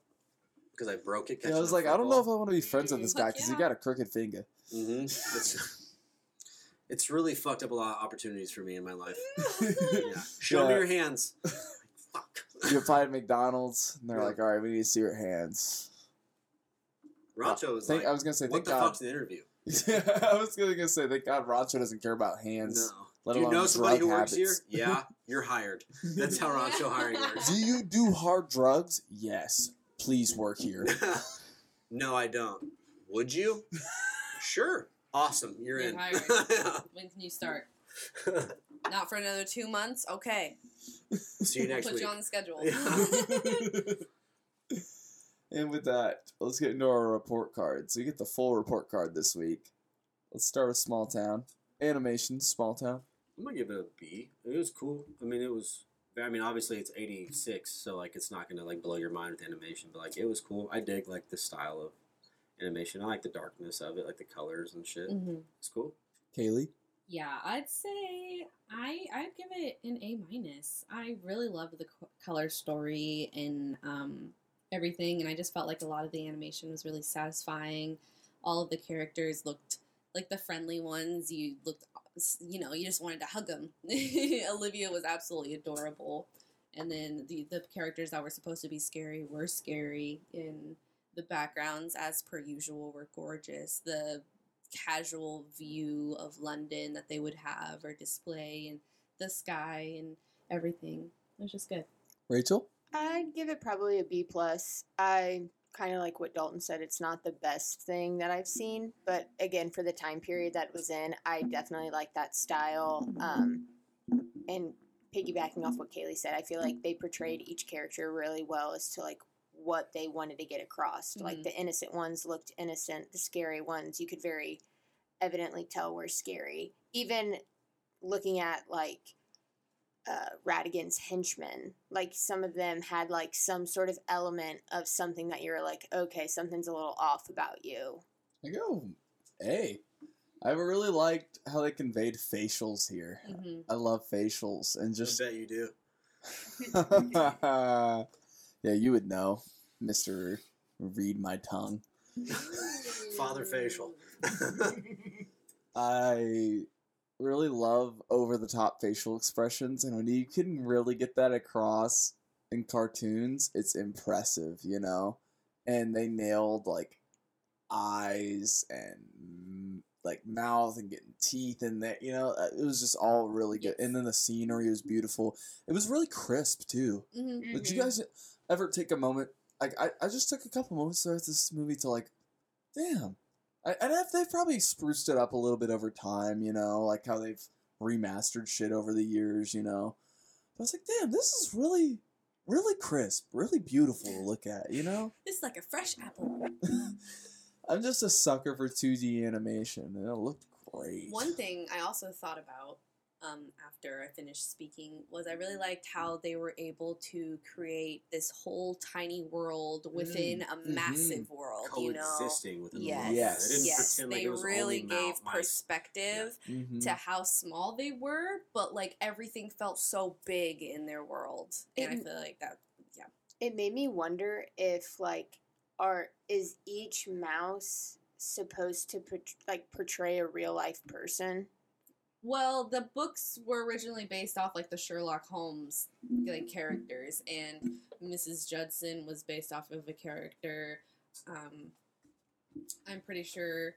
because I broke it. Yeah, I was like, I don't know if I want to be friends with Mm, this guy fuck because he got a crooked finger. Mm-hmm. It's, it's really fucked up a lot of opportunities for me in my life. Yeah. Show me your hands. Fuck. You apply at McDonald's, and they're like, "All right, we need to see your hands." Rancho was Think, like, I was gonna say, what thank the God. fuck's the interview? I was gonna gonna say, thank God Rancho doesn't care about hands. No. Let do you alone know somebody drug who works here? habits. Yeah, you're hired. That's how Rancho hiring works. Do you do hard drugs? Yes. Please work here. no, I don't. Would you? sure. Awesome. You're You're in. hired. When can you start? Not for another two months? Okay. See you We'll next put week. you on the schedule. Yeah. and with that, let's get into our report card. So you get the full report card this week. Let's start with Small Town. Animation, Small Town. I'm gonna give it a B. It was cool. I mean, it was. I mean, obviously it's '86, so like it's not gonna like blow your mind with animation, but like it was cool. I dig like the style of animation. I like the darkness of it, like the colors and shit. hmm It's cool. Kaylee. Yeah, I'd say I I'd give it an A minus. I really loved the co- color story and um, everything, and I just felt like a lot of the animation was really satisfying. All of the characters looked like the friendly ones. You looked, you know, you just wanted to hug them. Olivia was absolutely adorable, and then the the characters that were supposed to be scary were scary, and the backgrounds, as per usual, were gorgeous. The casual view of London that they would have or display and the sky and everything. It was just good. Rachel? I'd give it probably a B plus. I kind of like what Dalton said. It's not the best thing that I've seen, but again, for the time period that it was in, I definitely like that style. Um, and piggybacking off what Kaylee said, I feel like they portrayed each character really well as to like what they wanted to get across. Like Mhm. the innocent ones looked innocent, the scary ones you could very evidently tell were scary. Even looking at like uh, Ratigan's henchmen. Like some of them had like some sort of element of something that you're like, okay, something's a little off about you. I go hey, I really liked how they conveyed facials here. hmm I love facials and just I bet you do. yeah, you would know, Mister. Read my tongue. Father facial. I really love over the top facial expressions, and when you can really get that across in cartoons, it's impressive, you know. And they nailed like eyes and mm, like mouth and getting teeth in there, you know. uh, It was just all really good. And then the scenery was beautiful. It was really crisp too. hmm Did you guys ever take a moment? Like I, I just took a couple moments throughout this movie to like, damn. I, and if they've probably spruced it up a little bit over time, you know, like how they've remastered shit over the years, you know. But I was like, damn, this is really, really crisp, really beautiful to look at, you know. It's like a fresh apple. I'm just a sucker for 2D animation, and it looked great. One thing I also thought about um, after I finished speaking was I really liked how they were able to create this whole tiny world within a mhm. massive world. You know, Coexisting within the yes, world. Yes. They yes, like they it really only gave mou- mice. perspective Mhm. to how small they were, but like everything felt so big in their world, and I feel like that. Yeah, it made me wonder if like are is each mouse supposed to port- like portray a real life person? Well, the books were originally based off like the Sherlock Holmes like characters, and Mrs. Judson was based off of a character. Um, I'm pretty sure.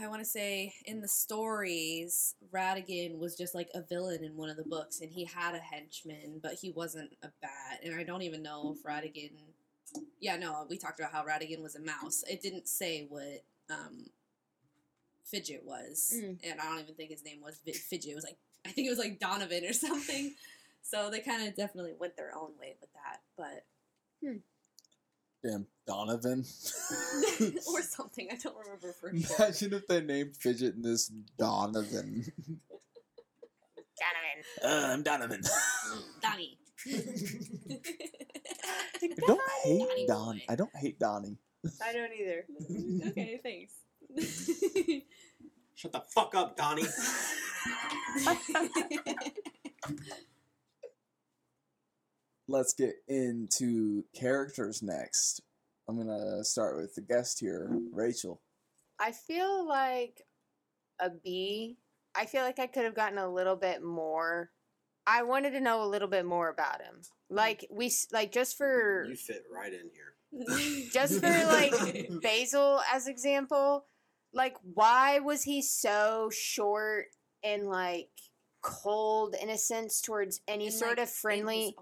I want to say in the stories, Ratigan was just like a villain in one of the books, and he had a henchman, but he wasn't a bat. And I don't even know if Ratigan. Yeah, no, we talked about how Ratigan was a mouse. It didn't say what um, Fidget was, Mm. and I don't even think his name was Fidget. It was like I think it was like Donovan or something. So they kind of definitely went their own way with that, but Damn, Donovan. or something. I don't remember for sure. Imagine if they named Fidget and this Donovan. Donovan. Uh, I'm Donovan. Donnie. I don't hate Donnie Don. boy. I don't hate Donnie. I don't either. okay, thanks. Shut the fuck up, Donnie. Let's get into characters next. I'm gonna start with the guest here, Rachel. I feel like a B. I feel like I could have gotten a little bit more. I wanted to know a little bit more about him. Like we like just for you fit right in here. just for like Basil as example, like why was he so short and like cold in a sense towards any And, sort like, of friendly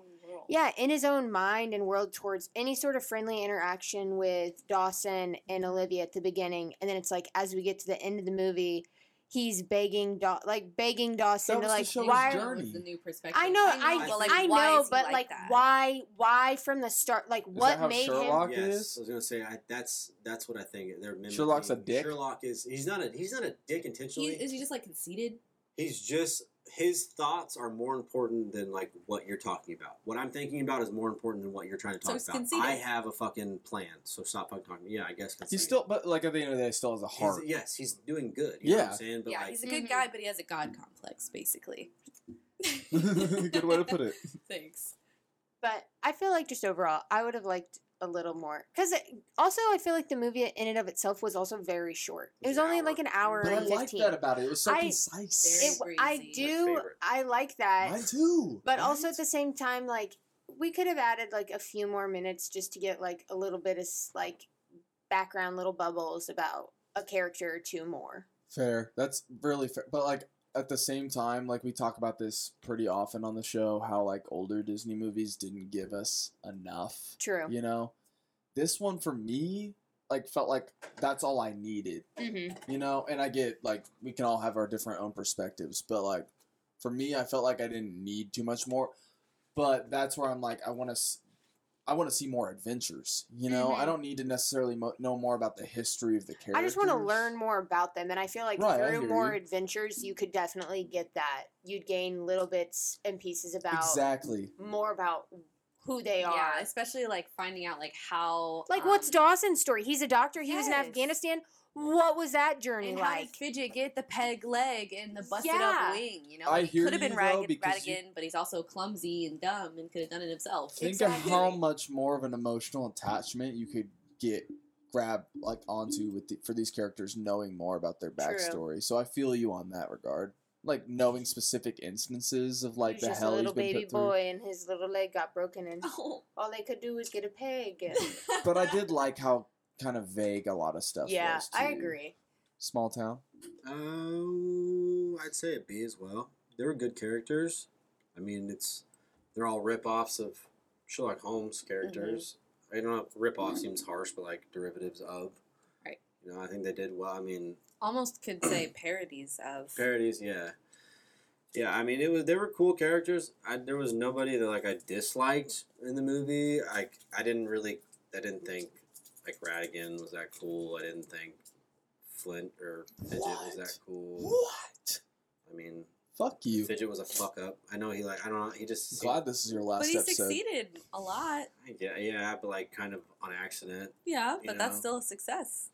yeah, in his own mind and world towards any sort of friendly interaction with Dawson and Olivia at the beginning, and then it's like as we get to the end of the movie, he's begging Daw- like begging Dawson to like show his why journey. the new perspective. I know, I, but, like, I know, but like like why why from the start like Is what that how made Sherlock him yes, is? I was gonna say I, that's that's what I think. They're mimicking. Sherlock's a dick? Sherlock is he's not a he's not a dick He, intentionally. is he just like conceited? he's just his thoughts are more important than like what you're talking about. What I'm thinking about is more important than what you're trying to talk he's about. conceited. I have a fucking plan, so stop fucking talking. Yeah, I guess. He's still, but like at the end of the day, he still has a He's- heart. yes, he's doing good. You know what Yeah. I'm saying, but yeah, like he's a good Mhm. guy, but he has a god complex, basically. Good way to put it. Thanks. But I feel like just overall, I would have liked a little more because also I feel like the movie in and of itself was also very short. It It was was an only hour. like an hour But I and like fifteen. that about it. It was so I- concise. Very It, I do. I like that. Mine too. But also at the same time, like we could have added like a few more minutes just to get like a little bit of like background little bubbles about a character or two more. Fair. That's really fair. But like at the same time, like we talk about this pretty often on the show, how like older Disney movies didn't give us enough. True. You know, this one for me like felt like that's all I needed. Mm-hmm. You know, and I get like we can all have our different own perspectives, but like for me, I felt like I didn't need too much more. But that's where I'm like, I want to. I want to see more adventures. You know, I Mhm. don't need to necessarily mo- know more about the history of the characters. I just want to learn more about them, and I feel like Right, through more you. adventures, you could definitely get that. You'd gain little bits and pieces about exactly. more about who they are. Yeah, especially like finding out like how Like, what's um, Dawson's story? He's a doctor. He was in Afghanistan. What was that journey and how like? did Fidget get the peg leg and the busted Yeah. up wing? You know, I Like, he hear could have been you, though, Rag- because you- but he's also clumsy and dumb and could have done it himself. Think Exactly. of how much more of an emotional attachment you could get grab like onto with the, for these characters knowing more about their True. backstory. So I feel you on that regard. Like knowing specific instances of like he the just hell a little he's been baby put through. boy, and his little leg got broken, and Oh. all they could do was get a peg. And But I did like how kind of vague a lot of stuff yeah, was. I agree. Small town. Oh, I'd say a B as well. They were good characters. I mean, it's they're all rip-offs of Sherlock Holmes characters. Mm-hmm. I don't know, rip-off seems harsh, but like derivatives of. Right. You know, I think they did well. I mean, Almost could say parodies of. parodies, yeah. Yeah, I mean, it was they were cool characters. I, there was nobody that like I disliked in the movie. I I didn't really I didn't think like Ratigan was that cool. I didn't think Flint or Fidget was that cool. What? I mean, Fuck you. Fidget was a fuck up. I know he like I don't know. He just I'm seemed- glad this is your last But he episode. succeeded a lot. yeah yeah, but like kind of on accident. Yeah, You but that's still a success.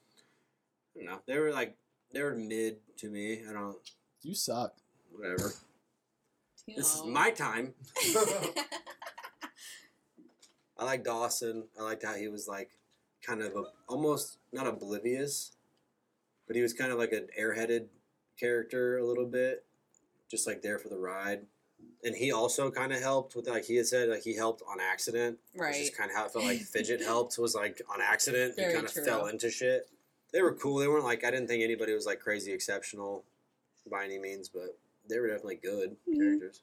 I don't know. They were like they were mid to me. I don't You suck. whatever. This is my time. I like Dawson. I liked how he was like kind of a, almost not oblivious, but he was kind of like an airheaded character a little bit, just like there for the ride. And he also kind of helped with like he had said like he helped on accident, which is right. kind of how it felt like Fidget helped was like on accident. Very he kind of true. fell into shit. They were cool. They weren't like I didn't think anybody was like crazy exceptional by any means, but they were definitely good Mhm. characters.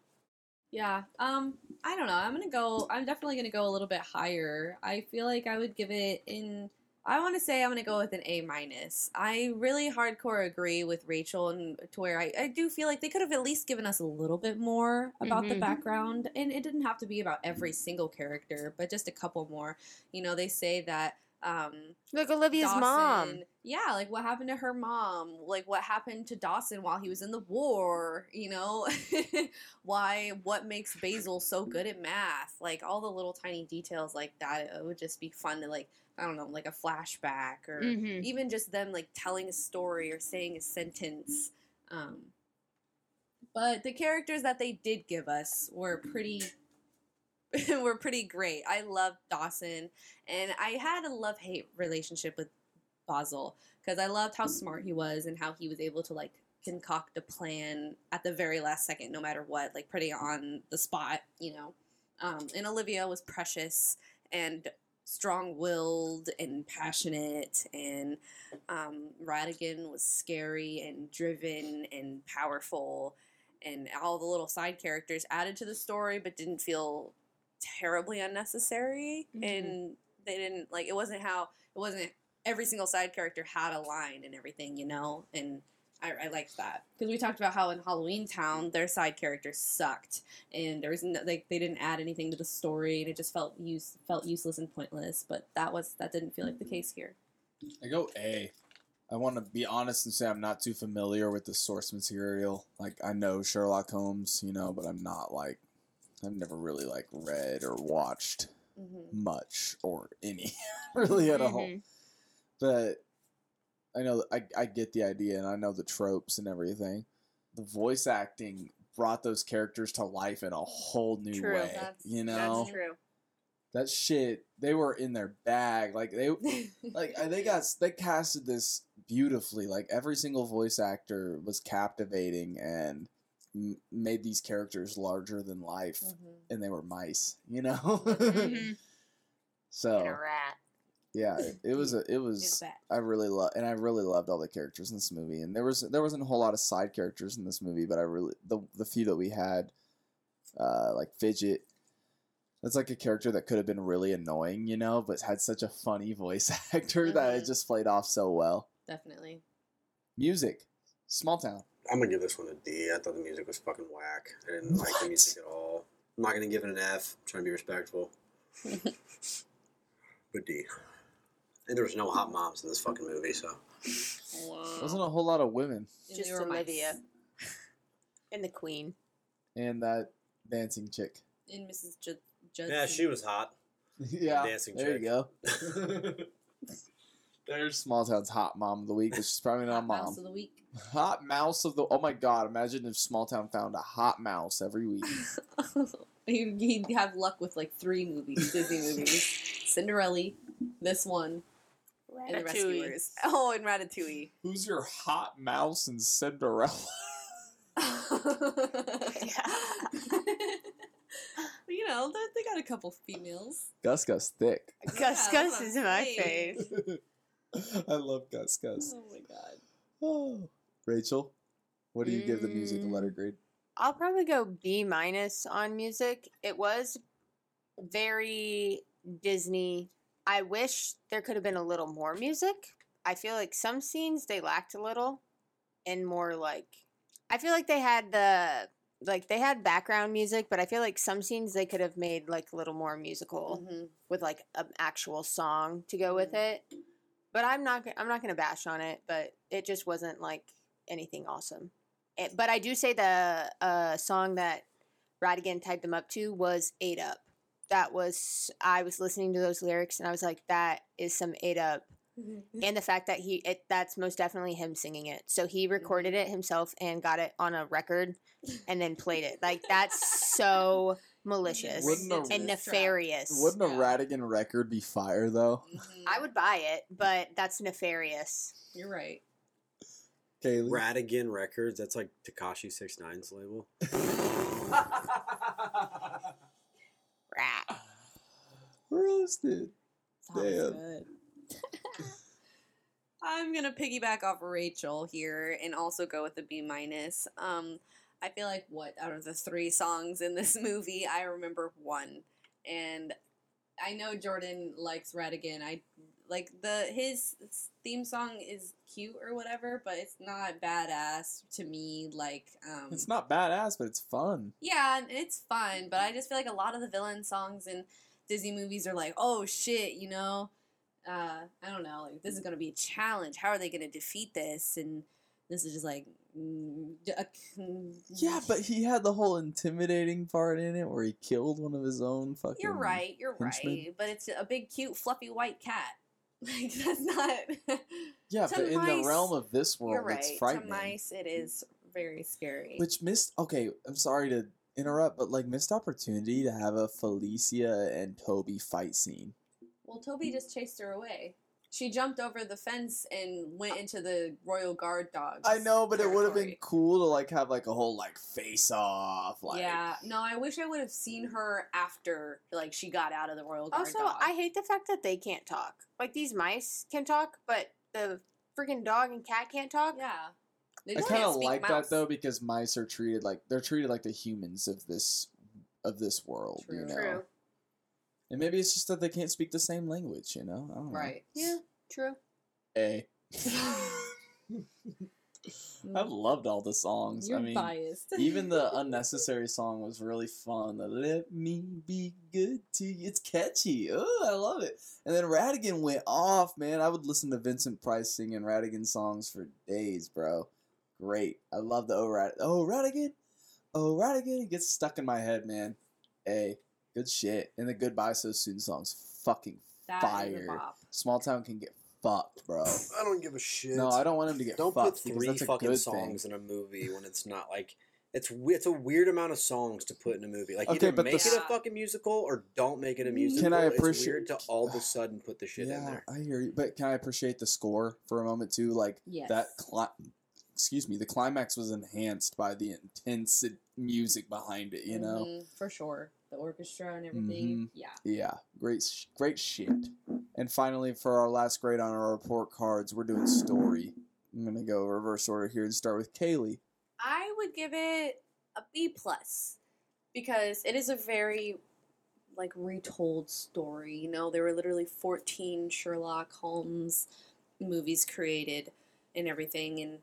Yeah. Um, I don't know. I'm gonna go. I'm definitely gonna go a little bit higher. I feel like I would give it in. I want to say I'm gonna go with an A minus. I really hardcore agree with Rachel, and to where I, I do feel like they could have at least given us a little bit more about the Mhm. background, and it didn't have to be about every single character, but just a couple more. You know, they say that. Um, Like Olivia's mom. Yeah, like what happened to her mom? Like what happened to Dawson while he was in the war? You know, why? What makes Basil so good at math? Like all the little tiny details like that. It would just be fun to like I don't know, like a flashback or Mhm. even just them like telling a story or saying a sentence. Um, but the characters that they did give us were pretty were pretty great. I loved Dawson, and I had a love hate relationship with Basil because I loved how smart he was and how he was able to like concoct a plan at the very last second, no matter what, like pretty on the spot, you know. Um, and Olivia was precious and strong-willed and passionate, and um, Ratigan was scary and driven and powerful, and all the little side characters added to the story, but didn't feel terribly unnecessary, Mhm. and they didn't like it wasn't how it wasn't every single side character had a line and everything, you know, and. I, I liked that because we talked about how in Halloweentown their side characters sucked and there was no, like they didn't add anything to the story and it just felt use felt useless and pointless. But that was that didn't feel like the case here. I go A. I want to be honest and say I'm not too familiar with the source material. Like I know Sherlock Holmes, you know, but I'm not like I've never really like read or watched Mm-hmm. much or any really at all. Mhm. But I know I I get the idea and I know the tropes and everything. The voice acting brought those characters to life in a whole new True. way. That's- you know That's true. that shit. They were in their bag. Like they like uh, they got they casted this beautifully like every single voice actor was captivating and m- made these characters larger than life Mhm. and they were mice you know Mhm. so And a rat. Yeah, it, it was a, it was. I really love, and I really loved all the characters in this movie. And there was there wasn't a whole lot of side characters in this movie, but I really the the few that we had, uh, like Fidget. That's like a character that could have been really annoying, you know, but had such a funny voice actor that it Mhm. just played off so well. Definitely. Music, small town. I'm gonna give this one a D. I thought the music was fucking whack. I didn't like the music at all. I'm not gonna give it an F. I'm trying to be respectful. but D. And there was no hot moms in this fucking movie, so Wasn't a whole lot of women And Just they mice. Olivia. And the queen. and that dancing chick. And Mrs. J- Judson. yeah, she was hot. yeah, dancing chick. there chick. you go. There's small town's hot mom of the week, but she's probably not a Hot mom. Mouse of the week. Hot mouse of the. Oh my god! Imagine if Small Town found a hot mouse every week. He'd he'd have luck with like three movies, Disney movies. Cinderella, this one, and the Ratatouille. Rescuers. Oh, and Ratatouille. Who's your hot mouse in Cinderella? you know, they, they got a couple females. Gus Gus thick. Gus Yeah, Gus what is I'm in my saying. face. I love Gus Gus. Oh my god. Oh. Rachel, what do you give the music a letter Mm. grade? I'll probably go B minus on music. It was very Disney. I wish there could have been a little more music. I feel like some scenes they lacked a little and more like I feel like they had the like they had background music, but I feel like some scenes they could have made like a little more musical Mhm. with like an actual song to go with it. But I'm not I'm not going to bash on it, but it just wasn't like anything awesome. It, but I do say the uh, song that Ratigan tied them up to was "Eight Up." That was I was listening to those lyrics and I was like, that is some "Eight Up," and the fact that he it, that's most definitely him singing it. So he recorded it himself and got it on a record and then played it. Like that's so malicious Wouldn't a- and nefarious. Wouldn't a Yeah. Ratigan record be fire though? Mhm. I would buy it, but that's nefarious. You're right. Kaylee. Ratigan Records. That's like Tekashi 69's label. Rat. Roasted. Sounds Damn. good. I'm gonna piggyback off Rachel here and also go with the B minus. Um, I feel like what out of the three songs in this movie, I remember one, and I know Jordan likes Ratigan. I like the his theme song is cute or whatever, but it's not badass to me. Like, um, It's not badass, but it's fun. yeah, it's fun, but I just feel like a lot of the villain songs in Disney movies are like, oh shit, you know, uh, I don't know, like this is gonna be a challenge. How are they gonna defeat this? And this is just like, Mm, uh, yeah, but he had the whole intimidating part in it where he killed one of his own fucking. you're right, you're henchmen. right, but it's a big, cute, fluffy white cat. Like that's not. Yeah, but in the realm of this world, right. it's To mice, it is very scary. Which missed. Okay, I'm sorry to interrupt, but like missed opportunity to have a Felicia and Toby fight scene. Well, Toby just chased her away. She jumped over the fence and went into the royal guard dogs. I know, but it would have been cool to like have like a whole like face off. Like, yeah, no, I wish I would have seen her after, like, she got out of the royal guard Also, dog. I hate the fact that they can't talk. Like these mice can talk, but the freaking dog and cat can't talk. yeah, they I just kind can't of like mouse. that though because mice are treated like they're treated like the humans of this of this world. You know, True. And maybe it's just that they can't speak the same language. You know, I don't know. Right. Yeah. True. A. I've loved all the songs. You're I mean, biased. even the unnecessary song was really fun. The "Let Me Be Good to You," it's catchy. Oh, I love it. And then Ratigan went off, man. I would listen to Vincent Price singing Ratigan songs for days, bro. Great. I love the oh Rad. Oh Ratigan, oh Ratigan. It gets stuck in my head, man. Hey, good shit. And the "Goodbye So Soon" songs, fucking That is a fire. bop. Small Town can get fucked, bro. I don't give a shit. No, I don't want him to get Don't put fucked because three that's a fucking good songs thing. in a movie when it's not like it's we- it's a weird amount of songs to put in a movie. Like Okay, either but make the it a fucking musical or don't make it a musical. Can I It's appreciate- weird to all of a sudden put the shit in yeah, there. I hear you. But can I appreciate the score for a moment too? Like Yes. that. Cli- excuse me. The climax was enhanced by the intense music behind it. You know. Mhm, for sure. The orchestra and everything. Mhm. Yeah. Yeah. Great. sh- Great shit. And finally, for our last grade on our report cards, we're doing story. I'm gonna go reverse order here and start with Kaylee. I would give it a B plus because it is a very like retold story. You know, there were literally 14 Sherlock Holmes movies created and everything and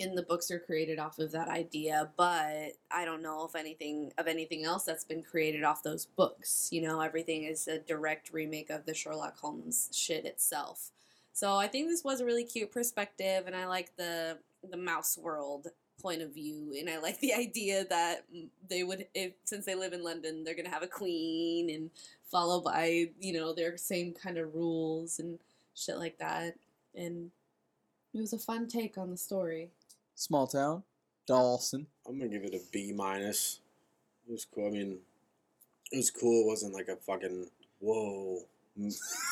and the books are created off of that idea, but I don't know if anything of anything else that's been created off those books. You know, everything is a direct remake of the Sherlock Holmes shit itself. So I think this was a really cute perspective, and I like the the mouse world point of view, and I like the idea that they would, if since they live in London, they're gonna have a queen and follow by you know their same kind of rules and shit like that. And it was a fun take on the story. Small town, Dawson. I'm gonna give it a B minus. It was cool. I mean, it was cool. It wasn't like a fucking whoa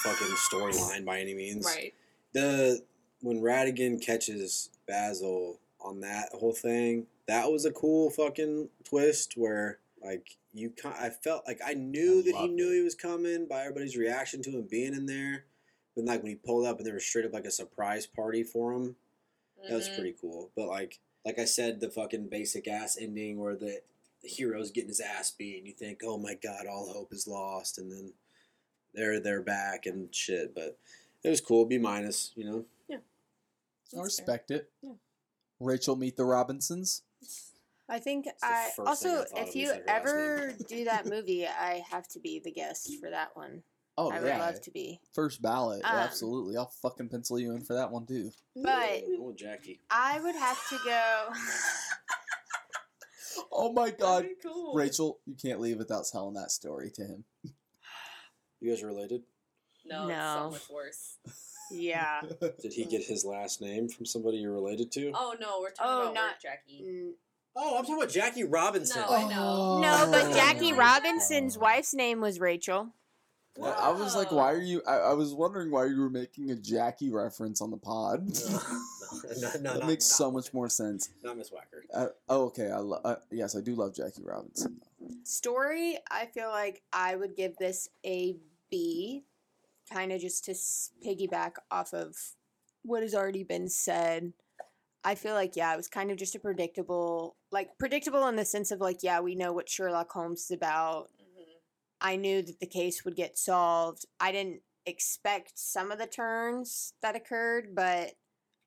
fucking storyline by any means. Right. The when Ratigan catches Basil on that whole thing, that was a cool fucking twist where like you kind I felt like I knew I that he knew it. he was coming by everybody's reaction to him being in there. But like when he pulled up and there was straight up like a surprise party for him, that was Mhm. pretty cool. But like like I said, the fucking basic ass ending where the, the hero's getting his ass beat and you think, Oh my god, all hope is lost and then they're they're back and shit. But it was cool, B minus, you know. Yeah. I That's fair. respect it. Yeah. Rachel, meet the Robinsons. I think I first thing I also, if you you said her last ever do that movie, I have to be the guest for that one. Oh I would love to be. first ballot. Um, absolutely, I'll fucking pencil you in for that one too. But Oh Jackie. I would have to go. Oh my god, cool. Rachel, you can't leave without telling that story to him. You guys related? No, No. so much worse. yeah. Did he get his last name from somebody you're related to? Oh no, we're talking Oh, about not- Jackie. Mm, Oh, I'm talking about Jackie Robinson. No, I know. No, but Oh. Jackie Oh. Robinson's wife's name was Rachel. I I was like, why are you? I, I was wondering why you were making a Jackie reference on the pod. No, no, no, that not- makes so not- much more sense. Not Miss Whacker. Uh, oh, okay. I lo- uh, yes, I do love Jackie Robinson. Story, I feel like I would give this a B, kind of just to s- piggyback off of what has already been said. I feel like, yeah, it was kind of just a predictable, like, predictable in the sense of, like, yeah, we know what Sherlock Holmes is about. I knew that the case would get solved. I didn't expect some of the turns that occurred, but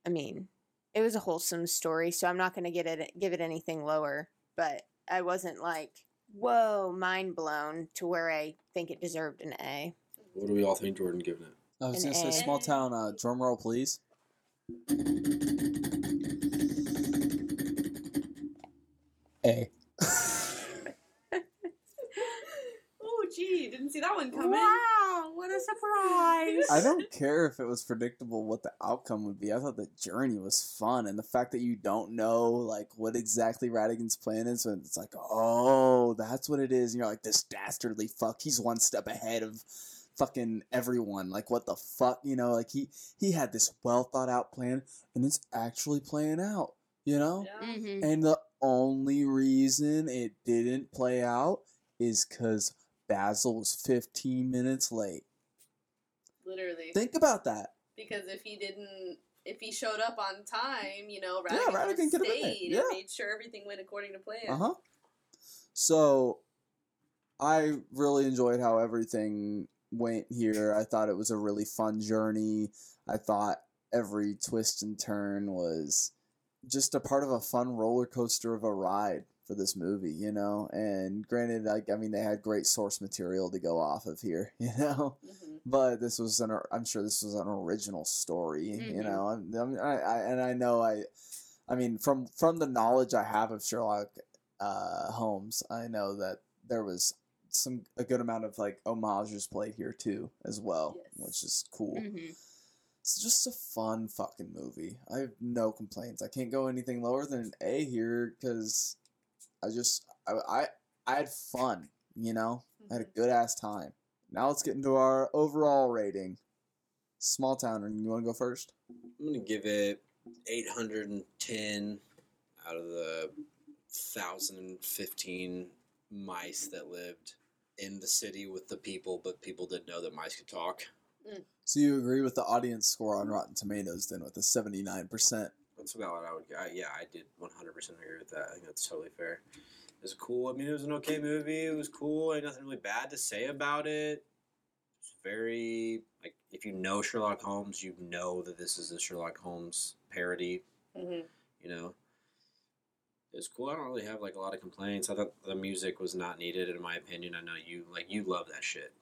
I mean, it was a wholesome story, so I'm not going to get it give it anything lower, but I wasn't like, whoa, mind blown to where I think it deserved an A. What do we all think Jordan giving it? I was An gonna say A. small town. Uh, drum roll, please. A. Oh gee, didn't see that one coming. Wow, what a surprise! I don't care if it was predictable what the outcome would be. I thought the journey was fun, and the fact that you don't know like what exactly Ratigan's plan is, and it's like, oh, that's what it is. And you're like, this dastardly fuck. He's one step ahead of fucking everyone. Like, what the fuck, you know? Like he he had this well thought out plan, and it's actually playing out. You know. Yeah. Mhm. And the only reason it didn't play out is because Basil was 15 minutes late. Literally. Think about that. because if he didn't if he showed up on time, you know, Yeah, Ratigan, Ratigan been there, stayed yeah. and made sure everything went according to plan. Uh huh. So, I really enjoyed how everything went here. I thought it was a really fun journey. I thought every twist and turn was just a part of a fun roller coaster of a ride for this movie, you know. And granted, like I mean, they had great source material to go off of here, you know. Mhm. but this was an i'm sure this was an original story you Mhm. know I'm, I'm, I, I, and i know i i mean from from the knowledge i have of sherlock uh holmes i know that there was some a good amount of like homages played here too as well Yes. which is cool Mhm. it's just a fun fucking movie i have no complaints i can't go anything lower than an a here because i just I, I i had fun you know I had a mm-hmm. good ass time. Now let's get into our overall rating. Small town, and you want to go first? I'm gonna give it 810 out of the 1015 mice that lived in the city with the people, but people didn't know that mice could talk. Mm. So you agree with the audience score on Rotten Tomatoes then with a 79%? That's about what I would. I, yeah, I did 100 percent agree with that. I think that's totally fair. It was cool. I mean, it was an okay movie. It was cool. I had nothing really bad to say about it. It's very like if you know Sherlock Holmes, you know that this is a Sherlock Holmes parody. hmm You know, it was cool. I don't really have like a lot of complaints. I thought the music was not needed, in my opinion. I know you like you love that shit.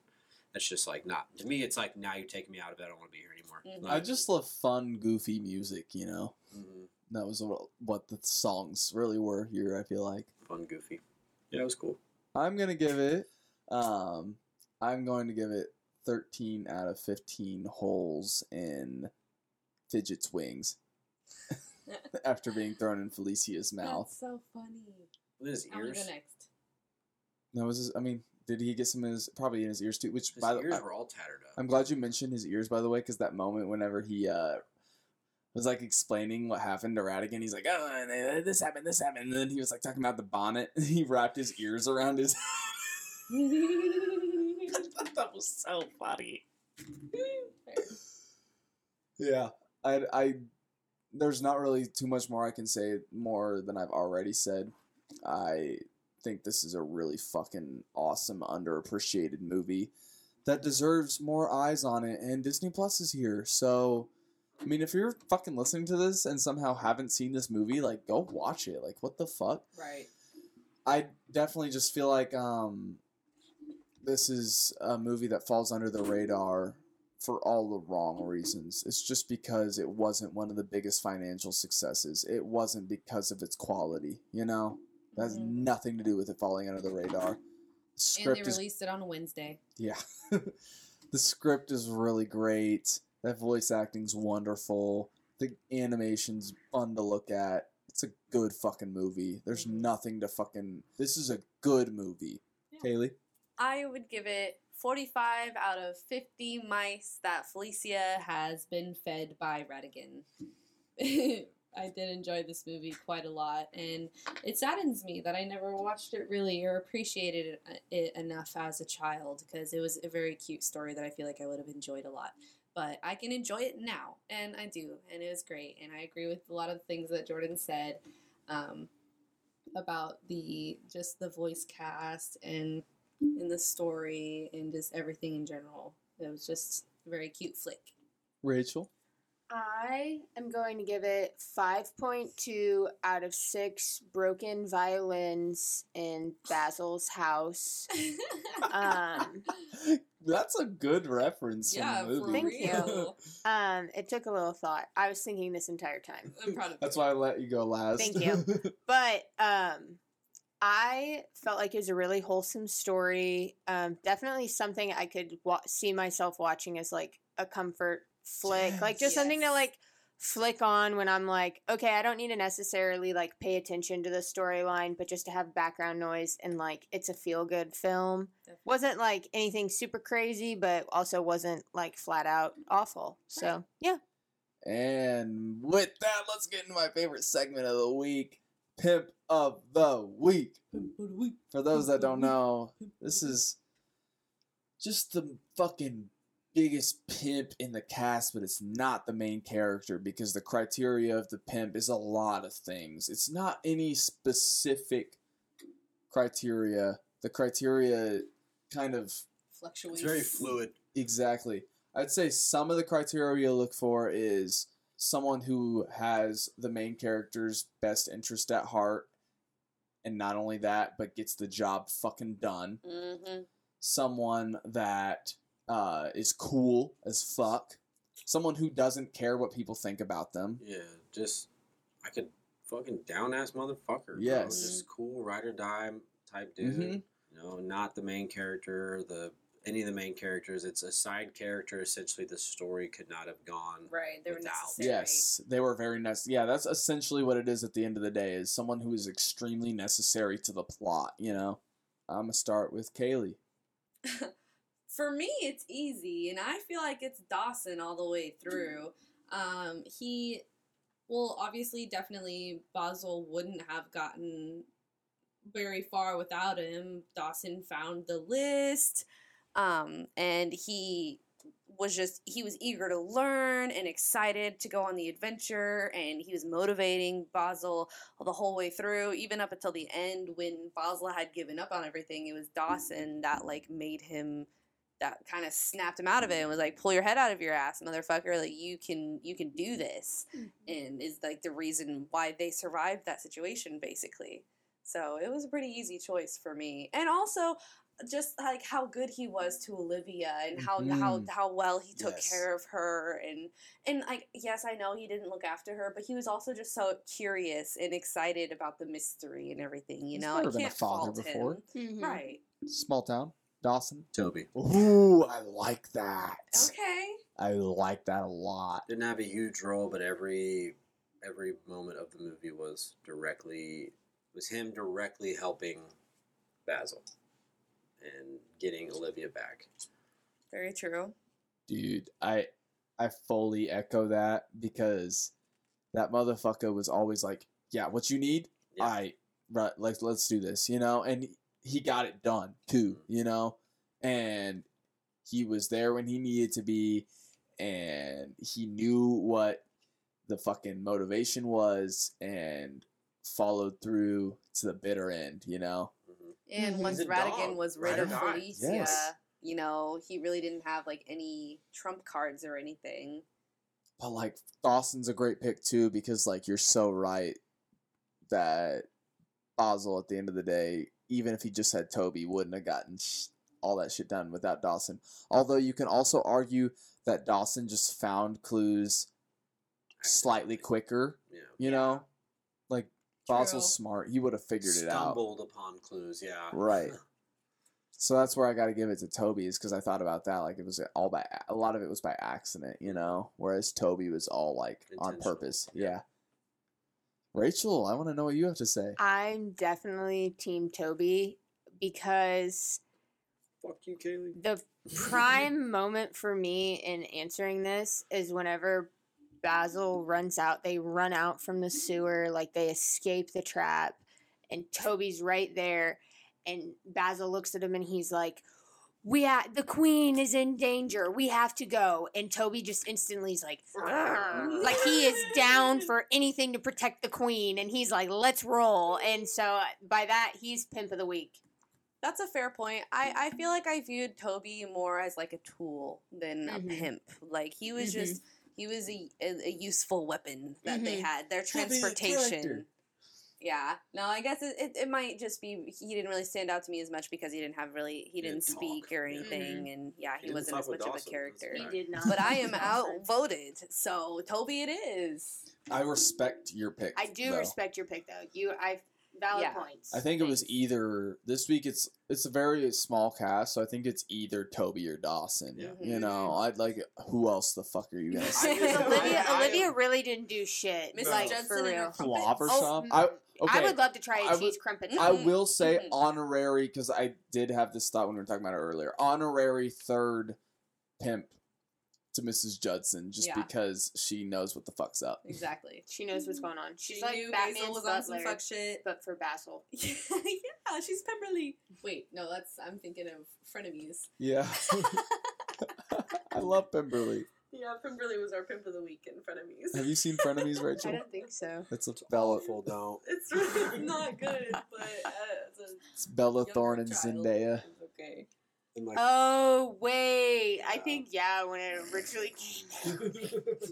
That's just like not to me. It's like now you're taking me out of it. I don't want to be here anymore. Mhm. I just love fun, goofy music, you know? Mhm. That was what, what the songs really were here, I feel like. fun, goofy. Yeah, it was cool. I'm going to give it, um, I'm going to give it 13 out of 15 holes in Fidget's wings after being thrown in Felicia's mouth. That's so funny. With his I'm gonna ears. go next. No, was his, I mean, did he get some in his, probably in his ears too, which His by the ears I- were all tattered up. I'm glad you mentioned his ears, by the way, because that moment whenever he uh, was like explaining what happened to Ratigan, he's like, "Oh, uh, this happened, this happened," and then he was like talking about the bonnet. And he wrapped his ears around his. that was so funny. Yeah, I, I, there's not really too much more I can say more than I've already said. I think this is a really fucking awesome, underappreciated movie that deserves more eyes on it, and Disney Plus is here. So, I mean, if you're fucking listening to this and somehow haven't seen this movie, like, go watch it. Like, what the fuck? right. I definitely just feel like um, this is a movie that falls under the radar for all the wrong reasons. It's just because it wasn't one of the biggest financial successes. It wasn't because of its quality, you know? That has Mhm. nothing to do with it falling under the radar. The And they script is released it on Wednesday. yeah. the script is really great. That voice acting's wonderful. The animation's fun to look at. It's a good fucking movie. There's Mhm. nothing to fucking. This is a good movie. Yeah. Kaylee? I would give it 45 out of 50 mice that Felicia has been fed by Ratigan. I did enjoy this movie quite a lot, and it saddens me that I never watched it really or appreciated uh, it enough as a child because it was a very cute story that I feel like I would have enjoyed a lot. But I can enjoy it now, and I do, and it was great. And I agree with a lot of the things that Jordan said um, about the just the voice cast and in the story and just everything in general. It was just a very cute flick. Rachel? I am going to give it 5.2 out of 6 broken violins in Basil's house. Um, That's a good reference yeah, from the movie. Thank you. um, it took a little thought. I was thinking this entire time. I'm proud of That's you. why I let you go last. Thank you. But um, I felt like it was a really wholesome story. Um, definitely something I could wa- see myself watching as like a comfort flick, like just something to like flick on when I'm like, okay, I don't need to necessarily like pay attention to the storyline, but just to have background noise and like it's a feel good film. Definitely. Wasn't like anything super crazy, but also wasn't like flat out awful. So yeah, And with that, let's get into my favorite segment of the week Pimp of the Week. For those that don't know, this is just the fucking biggest pimp in the cast, but it's not the main character because the criteria of the pimp is a lot of things. It's not any specific criteria. The criteria kind of Fluctuates. It's very fluid. Exactly. I'd say some of the criteria you look for is someone who has the main character's best interest at heart, and not only that, but gets the job fucking done. Mm-hmm. Someone that uh, is cool as fuck. Someone who doesn't care what people think about them. Yeah, just I could fucking down ass motherfucker. bro. Yes. just cool ride or die type dude. Mhm. You know, not the main character, the any of the main characters. It's a side character. Essentially, the story could not have gone. Right. They were Without. necessary. Yes, they were very necessary. Yeah, that's essentially what it is at the end of the day. Is someone who is extremely necessary to the plot. You know, I'm gonna start with Kaylee. For me, it's easy, and I feel like it's Dawson all the way through. Um, he, well, obviously, definitely, Basil wouldn't have gotten very far without him. Dawson found the list, um, and he was just he was eager to learn and excited to go on the adventure and he was motivating Basil the whole way through even up until the end when Basil had given up on everything it was Dawson that like made him that kind of snapped him out of it and was like pull your head out of your ass motherfucker like you can you can do this and is like the reason why they survived that situation basically so it was a pretty easy choice for me and also just like how good he was to Olivia and how how Mhm. how well he took Yes. care of her and and like yes I know he didn't look after her but he was also just so curious and excited about the mystery and everything you He's know never I been a can't father before. him Mhm. right Small town, Dawson. Toby Ooh, I like that. okay I like that a lot. didn't have a huge role, but every every moment of the movie was directly was him directly helping Basil and getting Olivia back. very true Dude, I I fully echo that because that motherfucker was always like, "Yeah, what you need? Yeah. All right, right, like let's do this," you know, and he got it done too, you know, and he was there when he needed to be, and he knew what the fucking motivation was and followed through to the bitter end, you know. Mhm. And Mhm. once He's Ratigan dog. was rid of Ratigan. Felicia, Yes. you know, he really didn't have like any trump cards or anything. But like Dawson's a great pick too because like you're so right that Basil at the end of the day, even if he just had Toby, wouldn't have gotten all that shit done without Dawson. Although you can also argue that Dawson just found clues slightly quicker. Yeah. You know, like Basil's True. smart; he would have figured it out. Stumbled upon clues, yeah. Right. So that's where I got to give it to Toby is because I thought about that like it was all by a lot of it was by accident, you know, whereas Toby was all like on purpose. yeah. Yeah. Rachel, I want to know what you have to say. I'm definitely Team Toby because Fuck you, Kaylee. the prime moment for me in answering this is whenever Basil runs out. They run out from the sewer, like they escape the trap, and Toby's right there. And Basil looks at him and he's like, "We ha- the queen is in danger. We have to go." And Toby just instantly is like, "Argh." like he is down for anything to protect the queen, and he's like, "Let's roll." And so uh, by that, he's pimp of the week. That's a fair point. I, I feel like I viewed Toby more as like a tool than a Mhm. pimp. Like he was Mhm. just he was a, a, a useful weapon that they Mhm. had. Their Toby, transportation. Character. Yeah. No, I guess it, it, it might just be he didn't really stand out to me as much because he didn't have really he didn't didn't speak talk. or Yeah. anything and yeah, He he, wasn't as with much of a character. He did not. But I am outvoted, so Toby it is. I respect your pick. I do though. respect your pick though. You, I valid Yeah. points. I think it was either this week. It's it's a very small cast, so I think it's either Toby or Dawson. Yeah. You know, I'd like who else the fuck are you gonna say? Olivia, I- I Olivia really didn't do shit. Mrs. Like Judson for and her real. crumpets. Flopper Oh, shop. mm, I okay. I would love to try I a would- cheese crumpet. I will say honorary because I did have this thought when we were talking about it earlier. Honorary third pimp to Mrs. Judson just Yeah. because she knows what the fuck's up. Exactly. She knows what's going on. She's She like knew Batman's Basil was on some fuck shit. but for Basil. yeah, she's Pemberley. Wait, no, that's I'm thinking of frenemies. Yeah. I love Pemberley. Yeah, Pemberley was our pimp of the week in frenemies. Have you seen Frenemies, I Rachel? I don't think so. It's a Bella, Awful, don't. It's really not good, but uh, it's a it's Bella Thorne and child, Zendaya. It's okay. And like, Oh wait, I think yeah, when it originally came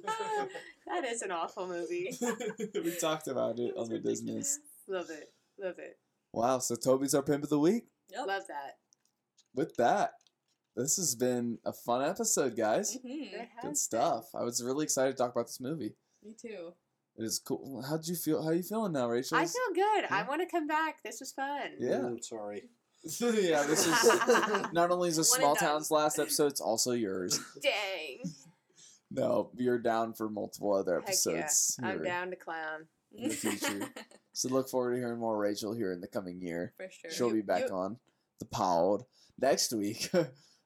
out. that is an awful movie. we talked about it on the Disness. Love it. Love it. Wow, so Toby's our pimp of the week. Yep. Love that. With that, this has been a fun episode, guys. Mhm. It has Good been. stuff. I was really excited to talk about this movie. Me too. It is cool. How'd you feel? How are you feeling now, Rachel? I feel good. I want to come back. This was fun. Yeah. mm, sorry. yeah, this is not only is a small town's last episode, it's also yours. Dang. No, you're down for multiple other Heck yeah. episodes. I'm down to clown. In the future. So look forward to hearing more Rachel here in the coming year. For sure. She'll be back on the pod next week.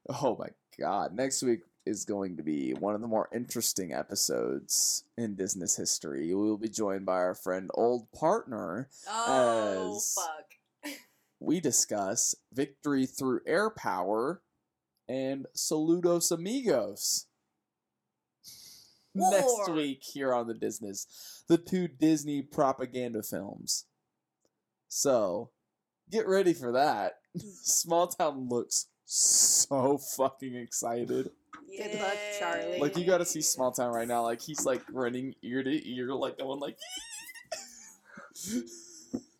Oh my god, next week is going to be one of the more interesting episodes in business history. We will be joined by our friend old partner. Oh as- fuck. We discuss victory through air power and Saludos Amigos. next week here on the Disness, the two Disney propaganda films. So, get ready for that. Small Town looks so fucking excited. Good luck, Charlie. Like you got to see Small Town right now. Like he's like running ear to ear, like going like.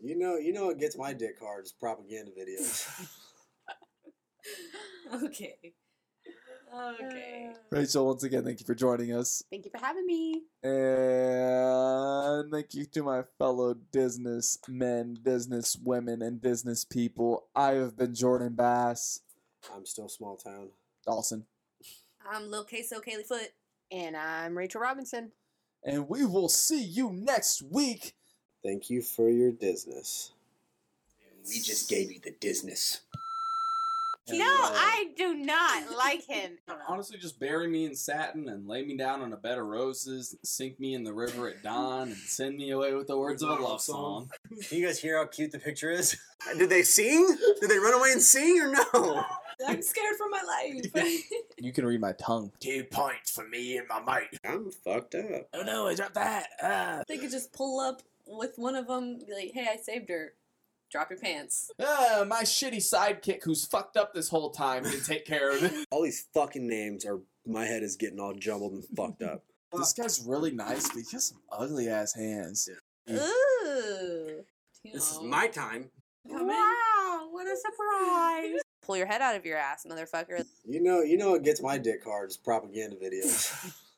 You know, you know what gets my dick hard is propaganda videos. Okay. Okay. Uh, Rachel, once again, thank you for joining us. Thank you for having me. And thank you to my fellow business men, business women, and business people. I have been Jordan Bass. I'm still small town. Dawson. I'm Lil Queso Kaylee Foot. And I'm Rachel Robinson. And we will see you next week. Thank you for your business. We just gave you the business. No, uh, I do not like him. honestly just bury me in satin and lay me down on a bed of roses, and sink me in the river at dawn, and send me away with the words of a love song. Can you guys hear how cute the picture is? Did they sing? Did they run away and sing or no? I'm scared for my life. You can read my tongue. Two points for me and my mate. I'm fucked up. Oh no, I dropped that. hat. Ah. they could just pull up with one of them, be like, "Hey, I saved her." Drop your pants. Ah, my shitty sidekick who's fucked up this whole time can take care of it. All these fucking names are. My head is getting all jumbled and fucked up. This guy's really nice, but he has some ugly ass hands. Ooh. This is my time. Come in. Wow, what a surprise. Pull your head out of your ass, motherfucker. You know, you know it gets my dick hard is propaganda videos.